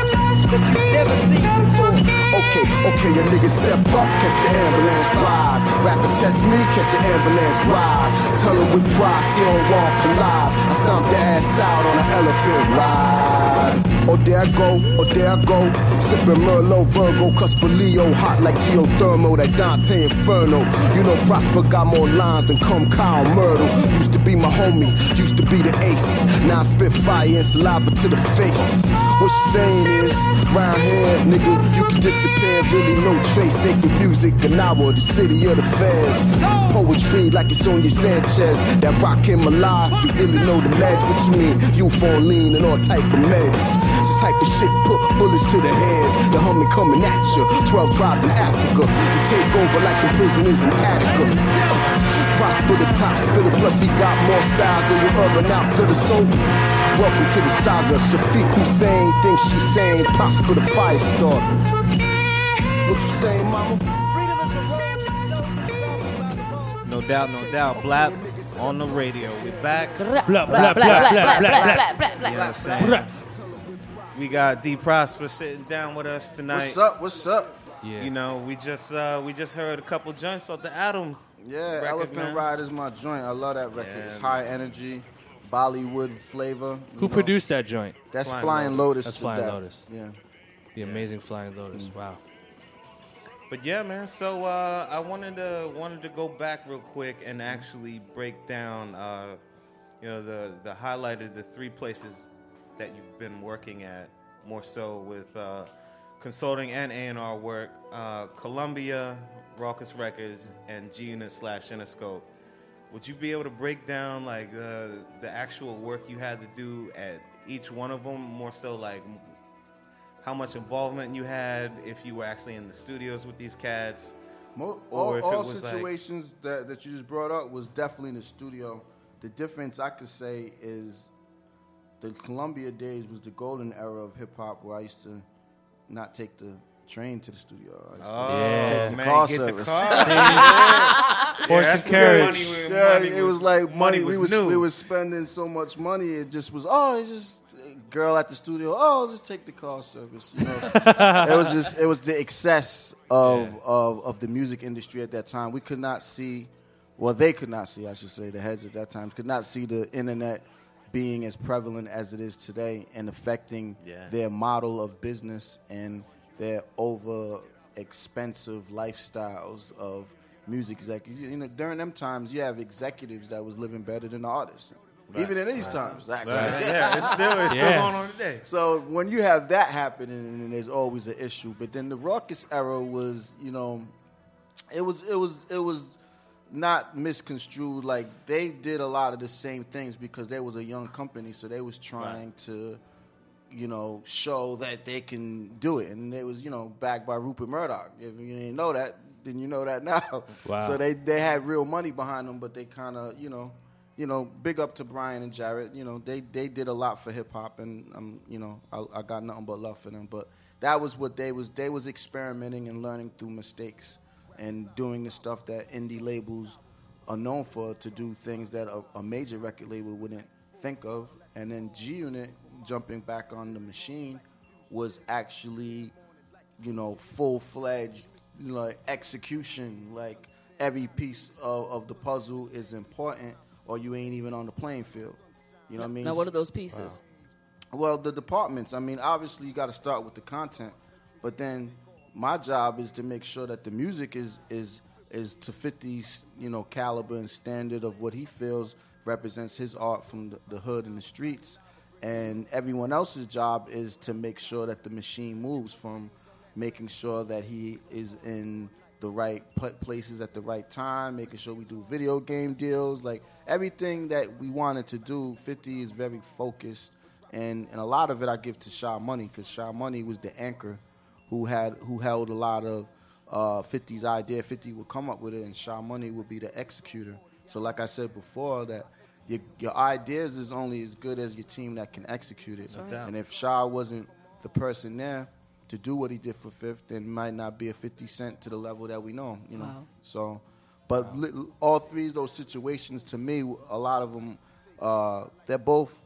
N: that you've never seen before.
M: Okay, okay, your niggas step up, catch the ambulance ride. Rapper test me, catch an ambulance ride. Tell them with pride, see on wall collide. I stomp the ass out on an elephant ride. Oh, there I go, oh, there I go. Sipping Merlot, Virgo, Cusper Leo, hot like geothermal, that Dante Inferno. You know, Prosper got more lines than come Kyle Myrtle. Used to be my homie, used to be the ace. Now I spit fire and saliva to the face. What you saying is, round here, nigga, you can disappear, really no trace. Sacred music, an hour, the city of the fairs. Poetry like it's on your Sanchez. That rock him alive, you really know the meds. What you mean? Youth on lean and all type of meds. This type of shit put bullets to the heads. The humming coming at you. Twelve tribes in Africa to take over like the prisoners in Attica. Uh, Prosper the top spitter, plus he got more styles than your urban outfitter. So, welcome to the saga. Shafiq Hussein thinks she's saying prosper the fire starter. What you saying, mama? Freedom is a home.
E: No doubt, no doubt. Blap on the radio. We back.
D: Blap, blap, blap, blap, blap, blap, blap, blap,
E: You know what I'm saying?
D: blap.
E: We got D Prosper sitting down with us tonight.
K: What's up? What's up? Yeah.
E: You know, we just uh, we just heard a couple joints off the ATOM.
K: Yeah,
E: record,
K: Elephant
E: man.
K: Ride is my joint. I love that record.
E: Yeah,
K: it's
E: man.
K: high energy, Bollywood flavor.
C: Who
K: know.
C: produced that joint?
K: That's Flying, Lotus.
C: That's Flying
K: that.
C: Lotus.
K: Yeah.
C: The amazing Flying Lotus. Wow.
E: But yeah, man. So uh, I wanted to wanted to go back real quick and actually break down, uh, you know, the the highlight of the three places that you've been working at, more so with uh, consulting and A and R work, uh, Columbia, Rawkus Records, and G Unit slash Interscope. Would you be able to break down like the the actual work you had to do at each one of them, more so like how much involvement you had, if you were actually in the studios with these cats,
K: Mo-
E: or
K: all
E: if it
K: all
E: was like
K: situations that, that you just brought up was definitely in the studio. The difference I could say is the Columbia days was the golden era of hip hop where I used to not take the train to the studio. I used to
E: Oh, Yeah.
K: take the
E: man,
K: car
E: get the car. (laughs) Yeah.
C: Horse and carriage.
E: money
K: Yeah,
E: money
K: it
E: was-
K: was like money.
E: money
K: we
E: was
K: was
E: new.
K: we was spending so much money. It just was. Oh, it's just girl at the studio. Oh, just take the car service. You know, (laughs) it was just it was the excess of, of of the music industry at that time. We could not see. Well, they could not see. I should say the heads at that time could not see the internet being as prevalent as it is today and affecting
E: Yeah.
K: their model of business and their over expensive lifestyles of music executives. You know, during them times, you have executives that was living better than the artists. Even in these
E: Right.
K: times, actually.
E: Right. Yeah, it's still- it's still (laughs) Yeah. going on today.
K: So when you have that happening, and there's always an issue. But then the Rawkus era was, you know, it was it was it was not misconstrued. Like they did a lot of the same things because they was a young company, so they was trying to, you know, show that they can do it, and it was you know backed by Rupert Murdoch. If you didn't know that, then you know that (laughs) now.
C: Wow.
K: So they they had real money behind them, but they kind of you know. You know, big up to Brian and Jarrett. You know, they, they did a lot for hip hop, and um, you know, I, I got nothing but love for them. But that was what they was. They was experimenting and learning through mistakes, and doing the stuff that indie labels are known for to do things that a, a major record label wouldn't think of. And then G Unit jumping back on the machine was actually, you know, full fledged, you know, execution. Like every piece of, of the puzzle is important, or you ain't even on the playing field. You know what I mean?
D: Now, what are those pieces?
K: Well, the departments. I mean, obviously you got to start with the content, but then my job is to make sure that the music is is is to 50's you know caliber and standard of what he feels represents his art from the, the hood and the streets, and everyone else's job is to make sure that the machine moves from making sure that he is in the right pla- places at the right time, making sure we do video game deals, like everything that we wanted to do. 50 is very focused and and a lot of it I give to Sha Money because Sha Money was the anchor who had who held a lot of uh, 50's idea. 50 would come up with it, and Sha Money would be the executor. So, like I said before, that your your ideas is only as good as your team that can execute it.
E: Doubt.
K: And if Sha wasn't the person there to do what he did for Fifth, then might not be a 50 Cent to the level that we know him. You know,
D: Wow.
K: so. But li- all three of those situations, to me, a lot of them, uh, they're both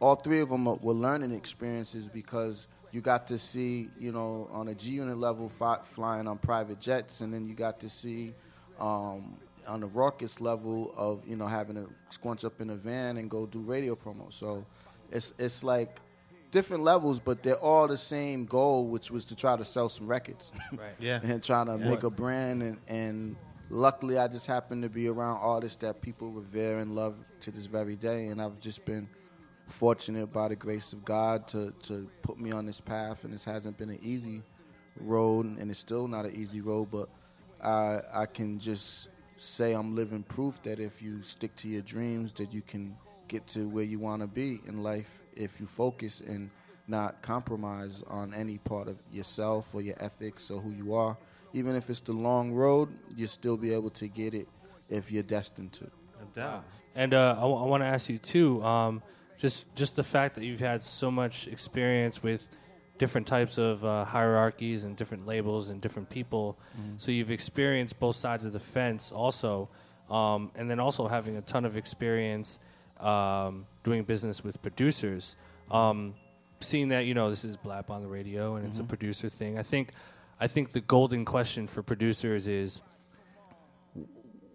K: all three of them were learning experiences because you got to see, you know, on a G unit level, fi- flying on private jets, and then you got to see um, on the Rawkus level of, you know, having to squinch up in a van and go do radio promo. So it's it's like different levels, but they're all the same goal, which was to try to sell some records. (laughs)
C: Right.
E: Yeah.
K: and trying to
E: Yeah.
K: make a brand and, and luckily I just happened to be around artists that people revere and love to this very day and I've just been fortunate by the grace of God to, to put me on this path and this hasn't been an easy road and it's still not an easy road but I I can just say I'm living proof that if you stick to your dreams that you can get to where you want to be in life if you focus and not compromise on any part of yourself or your ethics or who you are even if it's the long road you'll still be able to get it if you're destined to.
C: And uh, I, want to ask you too, um, just just the fact that you've had so much experience with different types of uh, hierarchies and different labels and different people.
K: Mhm.
C: So you've experienced both sides of the fence also, um, and then also having a ton of experience um, doing business with producers. Um, seeing that you know this is Blap on the radio and it's a
K: Mhm.
C: producer thing, I think I think the golden question for producers is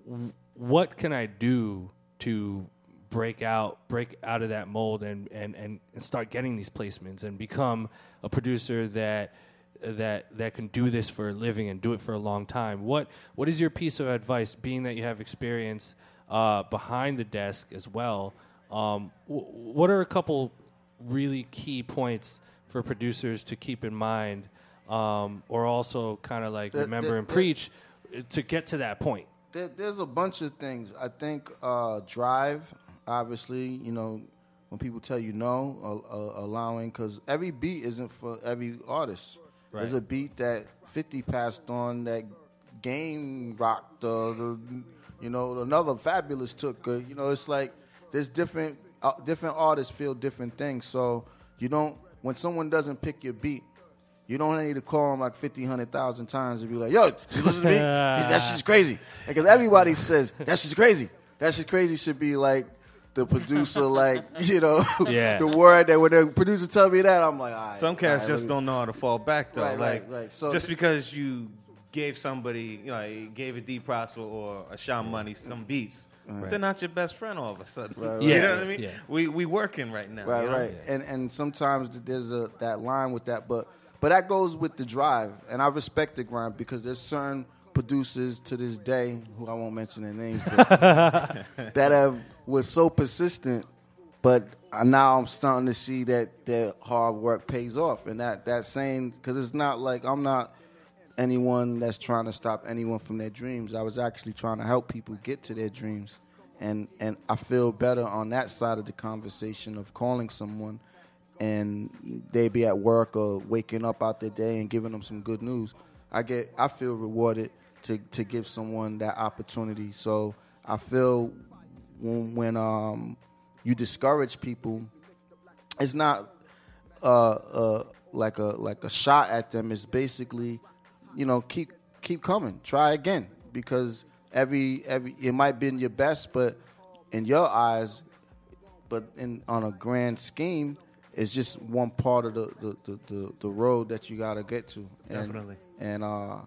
C: w- what can I do to break out break out of that mold and, and, and, and start getting these placements and become a producer that that that can do this for a living and do it for a long time. What what is your piece of advice, being that you have experience uh, behind the desk as well? Um, w- what are a couple really key points for producers to keep in mind, um, or also kind of like remember and preach uh, to get to that point?
K: There, there's a bunch of things. I think uh, drive, obviously, you know, when people tell you no, uh, uh, allowing, because every beat isn't for every artist. There's a beat that 50 passed on that game rocked, uh, the, you know, another Fabolous took. Uh, you know, it's like there's different uh, different artists feel different things. So you don't when someone doesn't pick your beat, you don't need to call them like 50, 100,000 times and be like, yo, you listen to me? (laughs) that shit's crazy. Because everybody says, that shit's crazy. That shit's crazy should be like the producer, like, (laughs) you know,
E: Yeah.
K: the word that when the producer tell me that, I'm like, all right.
E: Some cats
K: all right,
E: just
K: me-
E: don't know how to fall back though.
K: Right,
E: like
K: right, right. So
E: just because you gave somebody, you know, gave a D Prosper or a Sean Money some beats,
K: Right.
E: they're not your best friend all of a sudden.
K: Right, (laughs)
E: You know what I mean?
K: Yeah.
E: We we working right now.
K: Right,
E: you know?
K: right. And and sometimes there's a that line with that, but but that goes with the drive, and I respect the grind because there's certain producers to this day who I won't mention their names, but (laughs) that have was so persistent, but now I'm starting to see that that hard work pays off, and that that saying because it's not like I'm not anyone that's trying to stop anyone from their dreams. I was actually trying to help people get to their dreams. And and I feel better on that side of the conversation of calling someone and they be at work or waking up out their day and giving them some good news. I get I feel rewarded to to give someone that opportunity. So I feel when when um you discourage people, it's not uh, uh, like a like a shot at them. It's basically, you know, keep keep coming, try again, because every every it might be in your best, but in your eyes, but in on a grand scheme, it's just one part of the the, the, the, the road that you got to get to. And,
E: Definitely.
K: And uh,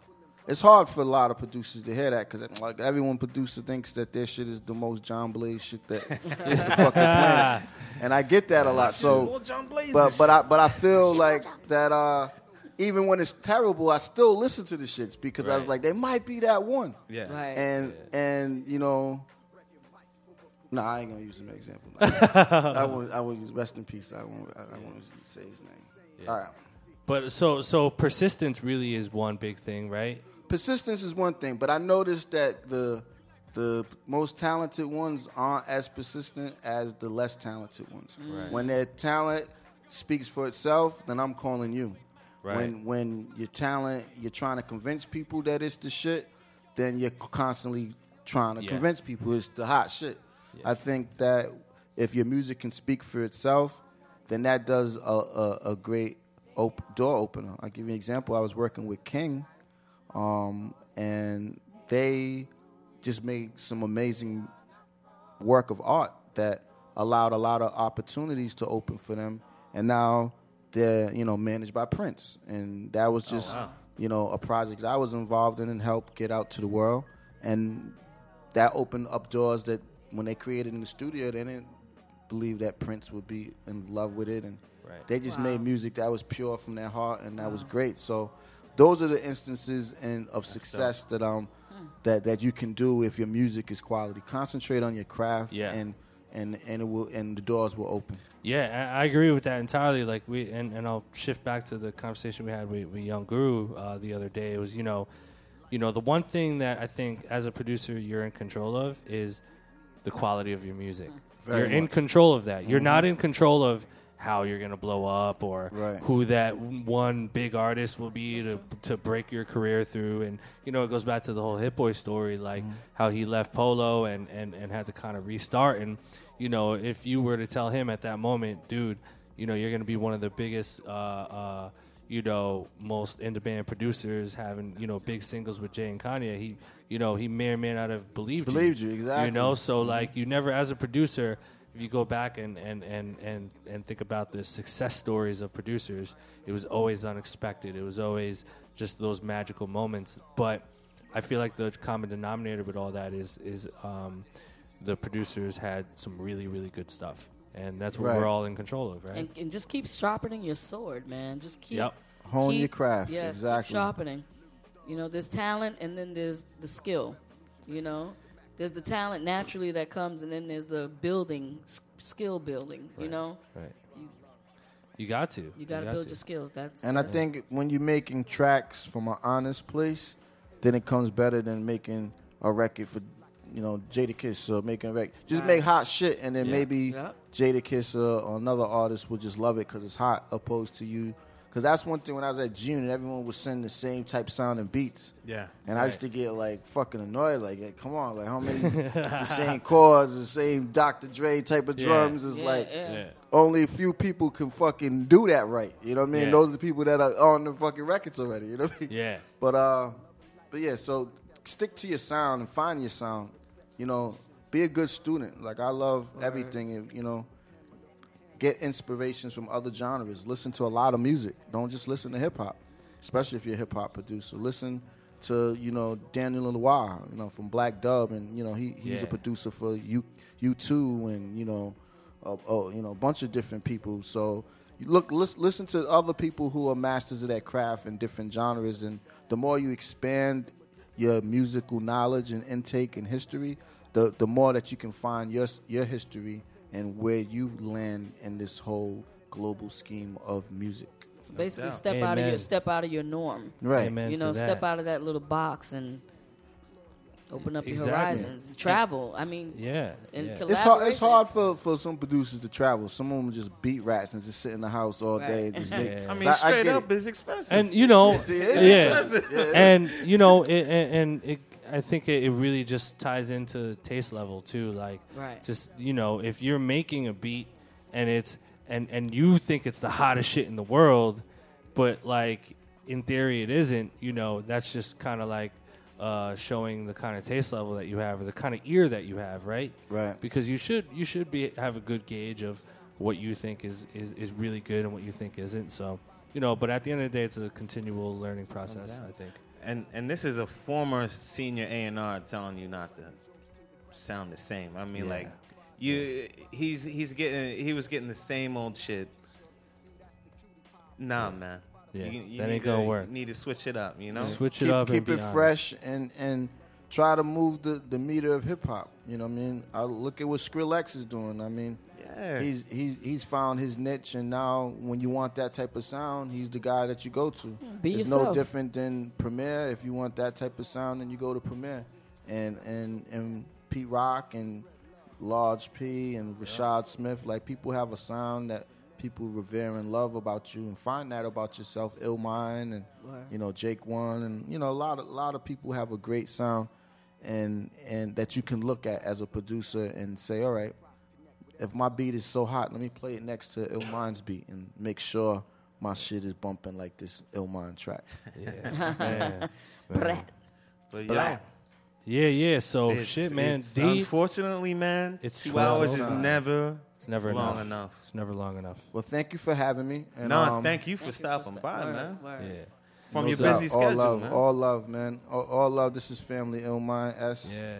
K: it's hard for a lot of producers to hear that because like everyone producer thinks that their shit is the most John Blaze shit that (laughs) is the fucking planet. And I get that a lot. So,
E: John Blaze
K: but but I but I feel like that. Uh, even when it's terrible, I still listen to the shits because I was like, they might be that one.
E: Yeah.
D: Right.
K: And and you know, no, I ain't gonna use him as an example. (laughs) I won't. I won't use rest in peace. I won't. I, I won't say his name. All right.
C: But so so persistence really is one big thing, right?
K: Persistence is one thing, but I noticed that the the most talented ones aren't as persistent as the less talented ones. Mm.
C: Right.
K: When their talent speaks for itself, then I'm calling you.
C: Right.
K: When when your talent, you're trying to convince people that it's the shit, then you're constantly trying to
C: Yeah.
K: convince people it's the hot shit. I think that if your music can speak for itself, then that does a, a, a great op- door opener. I'll give you an example. I was working with King, um, and they just made some amazing work of art that allowed a lot of opportunities to open for them. And now they're, you know, managed by Prince. And that was just,
E: wow.
K: you know, a project I was involved in and helped get out to the world. And that opened up doors that when they created in the studio, they didn't believe that Prince would be in love with it. And
C: Right.
K: they just
D: Wow.
K: made music that was pure from their heart and that was great. So those are the instances and of success that um that that you can do if your music is quality. Concentrate on your craft
C: Yeah.
K: and and and it will and the doors will open.
C: Yeah, I I agree with that entirely. Like we, and, and I'll shift back to the conversation we had with, with Young Guru uh, the other day. It was, you know, you know, the one thing that I think as a producer you're in control of is the quality of your music.
K: Very
C: you're in control of that. You're
K: Mhm.
C: not in control of how you're gonna blow up or
K: Right.
C: who that one big artist will be to to break your career through. And you know, it goes back to the whole Hit Boy story, like
K: Mm-hmm.
C: how he left Polow and and and had to kind of restart. And you know, if you were to tell him at that moment, dude, you know, you're gonna be one of the biggest. Uh, uh, you know, most in demand producers having, you know, big singles with Jay and Kanye, he, you know, he may or may not have believed you
K: Believed you, exactly.
C: You know, so
K: Mhm.
C: like you never, as a producer, if you go back and, and, and, and, and think about the success stories of producers, it was always unexpected. It was always just those magical moments. But I feel like the common denominator with all that is is um, the producers had some really really good stuff, and that's what
K: Right.
C: we're all in control of, right?
D: And, and just keep sharpening your sword, man. Just keep
C: Yep.
K: Hone your craft,
D: Yeah, keep
K: exactly.
D: sharpening. You know, there's talent, and then there's the skill. You know, there's the talent naturally that comes, and then there's the building, s- skill building. You
C: Right.
D: know,
C: Right. You got to.
D: you got to build
C: to.
D: your skills. That's
K: And I think when you're making tracks from an honest place, then it comes better than making a record for, you know, Jadakiss or making a record. Just make hot shit, and then
C: Yeah.
K: maybe
D: Yeah.
K: Jadakiss or, or another artist will just love it because it's hot, opposed to you. Because that's one thing when I was at June, and everyone was sending the same type sound and beats.
E: Yeah.
K: And I used to get like fucking annoyed. Like, hey, come on, like how many (laughs) the same chords, the same Dr. Dre type of
C: Yeah.
K: drums is
D: Yeah,
K: like
D: yeah.
C: Yeah.
K: only a few people can fucking do that right. You know what I mean?
C: Yeah.
K: Those are the people that are on the fucking records already. You know what I mean?
C: Yeah.
K: But uh, but yeah. So stick to your sound and find your sound. You know, be a good student. Like I love everything. You know, get inspirations from other genres. Listen to a lot of music. Don't just listen to hip hop, especially if you're a hip hop producer. Listen to you know Daniel Lanois, you know from Black Dub, and you know he he's
C: Yeah.
K: a producer for U U two and you know uh, oh you know a bunch of different people. So you look lis- listen to other people who are masters of that craft in different genres, and the more you expand your musical knowledge and intake and history, the the more that you can find your your history and where you land in this whole global scheme of music.
D: So basically,
E: doubt.
D: step out of your step out of your norm.
K: Right.
C: Amen
D: you
C: to
D: know,
C: that.
D: step out of that little box and open up your
C: Exactly.
D: horizons. Travel. I mean,
C: Yeah.
D: and
C: yeah.
K: It's hard. It's hard for, for some producers to travel. Some of them just beat rats and just sit in the house all day. And (laughs) just make,
C: Yeah.
E: I
K: So
E: mean, straight
K: get
E: up,
K: it.
E: it's expensive.
C: and you know, (laughs)
K: It is
C: yeah.
K: Yeah,
C: and you know, it, and, and it, I think it, it really just ties into taste level too. Like,
D: Right.
C: just you know, if you're making a beat and it's and and you think it's the hottest shit in the world, but like in theory it isn't. You know, that's just kind of like uh, showing the kind of taste level that you have or the kind of ear that you have, right?
K: Right.
C: Because you should you should be have a good gauge of what you think is is, is really good and what you think isn't. So. You know, but at the end of the day, it's a continual learning process. I think.
E: And and this is a former senior A and R telling you not to sound the same. I mean,
K: Yeah.
E: like you, he's he's getting he was getting the same old shit. Nah, man.
C: Yeah,
E: you, you
C: that ain't gonna
E: to,
C: work.
E: Need to switch it up, you know.
C: Switch it
K: keep,
C: up and
K: keep
C: be
K: it
C: honest.
K: fresh and and try to move the, the meter of hip hop. You know what I mean? I look at what Skrillex is doing. I mean,
E: Yeah.
K: he's he's he's found his niche, and now when you want that type of sound, he's the guy that you go to.
D: Be
K: it's no different than Premier. If you want that type of sound, then you go to Premier, and and and Pete Rock and Large P and Rashad Smith. Like people have a sound that people revere and love about you, and find that about yourself. Illmind and
D: Word.
K: you know Jake One, and you know a lot of a lot of people have a great sound, and and that you can look at as a producer and say, all right, if my beat is so hot, let me play it next to Illmind's beat and make sure my shit is bumping like this Illmind track.
C: Yeah, (laughs) man.
D: Brat.
E: But
K: Blah.
E: yeah,
C: yeah, yeah. So
E: it's-
C: shit, man.
E: it's-
C: D,
E: unfortunately, man,
C: It's
E: two
C: 12
E: hours is never
C: it's never
E: long
C: enough.
E: enough.
C: It's never long enough.
K: Well, thank you for having me. And,
E: no,
K: um,
E: thank you for
D: Thank you
E: stopping
D: sta-
E: by,
D: word,
E: man.
D: word.
C: Yeah,
E: From
K: no
E: your
K: doubt.
E: busy
K: all
E: schedule, all
K: love,
E: man.
K: all love, man. All, all love. This is family Illmind S.
C: yeah.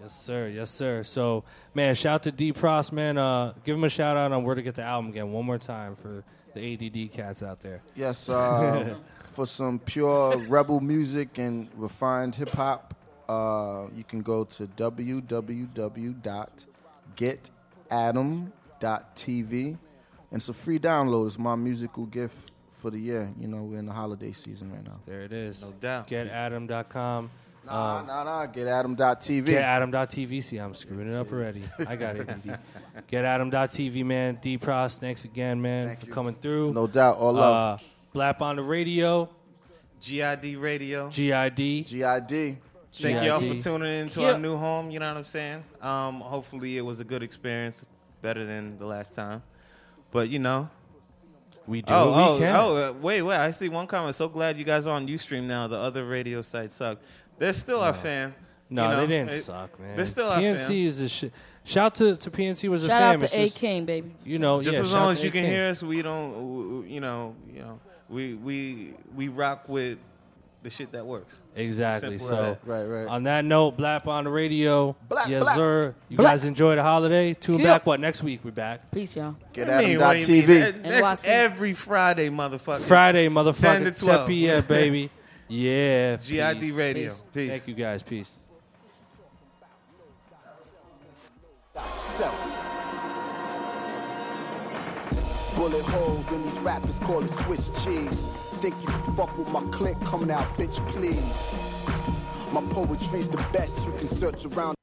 C: Yes, sir. Yes, sir. So, man, shout out to D Pros, man. Uh, give him a shout out on where to get the album again, one more time for the ADD cats out there.
K: Yes, uh, (laughs) for some pure rebel music and refined hip hop, uh, you can go to www.getadam.tv. And it's a free download. It's my musical gift for the year. You know, we're in the holiday season right now.
C: There it is.
E: No doubt.
C: GetAdam.com.
K: Nah, nah, nah. Get Adam.tv.
C: Get Adam.tv. See, I'm screwing it up already. I got it. D. (laughs) Get Adam.tv, man. D Pros, thanks again, man, for coming through.
K: No doubt. All love.
C: Uh, Blap on the radio.
E: GID Radio.
C: GID.
K: GID.
E: Thank y'all for tuning into
C: Yeah.
E: our new home. You know what I'm saying? Um, hopefully it was a good experience, better than the last time. But you know,
C: we do
E: oh,
C: what we
E: oh,
C: can.
E: Oh, uh, wait, wait! I see one comment. So glad you guys are on UStream now. The other radio site sucked. They're still our fan.
C: No,
E: you know?
C: they didn't
E: It-
C: suck, man.
E: They're still our fan.
C: PNC
E: fan.
C: is a shit. Shout to, to PNC was a
D: Shout
C: fan.
D: out
C: It's
D: to A
C: just-
D: King, baby.
C: You know,
E: Just
C: yeah,
E: as
C: shout
E: long
C: to
E: as you
C: A
E: can
C: King.
E: hear us, we don't. w- w- You know, you know, we we we rock with the shit that works.
C: Exactly.
E: Simple as
C: So,
E: that.
K: right, right.
C: on that note, Blap on the radio.
K: Blap,
C: yes,
K: blap.
C: sir. You
K: Blap.
C: guys enjoy the holiday. Tune
D: Yeah.
C: back. What next week? We're back.
D: Peace, y'all.
K: Get
E: What do you mean, what do you mean? That- That's
D: NYC.
E: every Friday, motherfucker.
C: Friday,
E: 10
C: motherfucker.
E: to
C: 10
E: 12.
C: p.m. baby. (laughs) Yeah.
E: GID
C: peace.
E: Radio.
C: Peace.
E: Peace.
C: Thank you guys. Peace.
M: Bullet holes in these rappers call it Swiss cheese. Think you can fuck with my clique? Coming out, bitch, please. My poetry's the best. You can search around.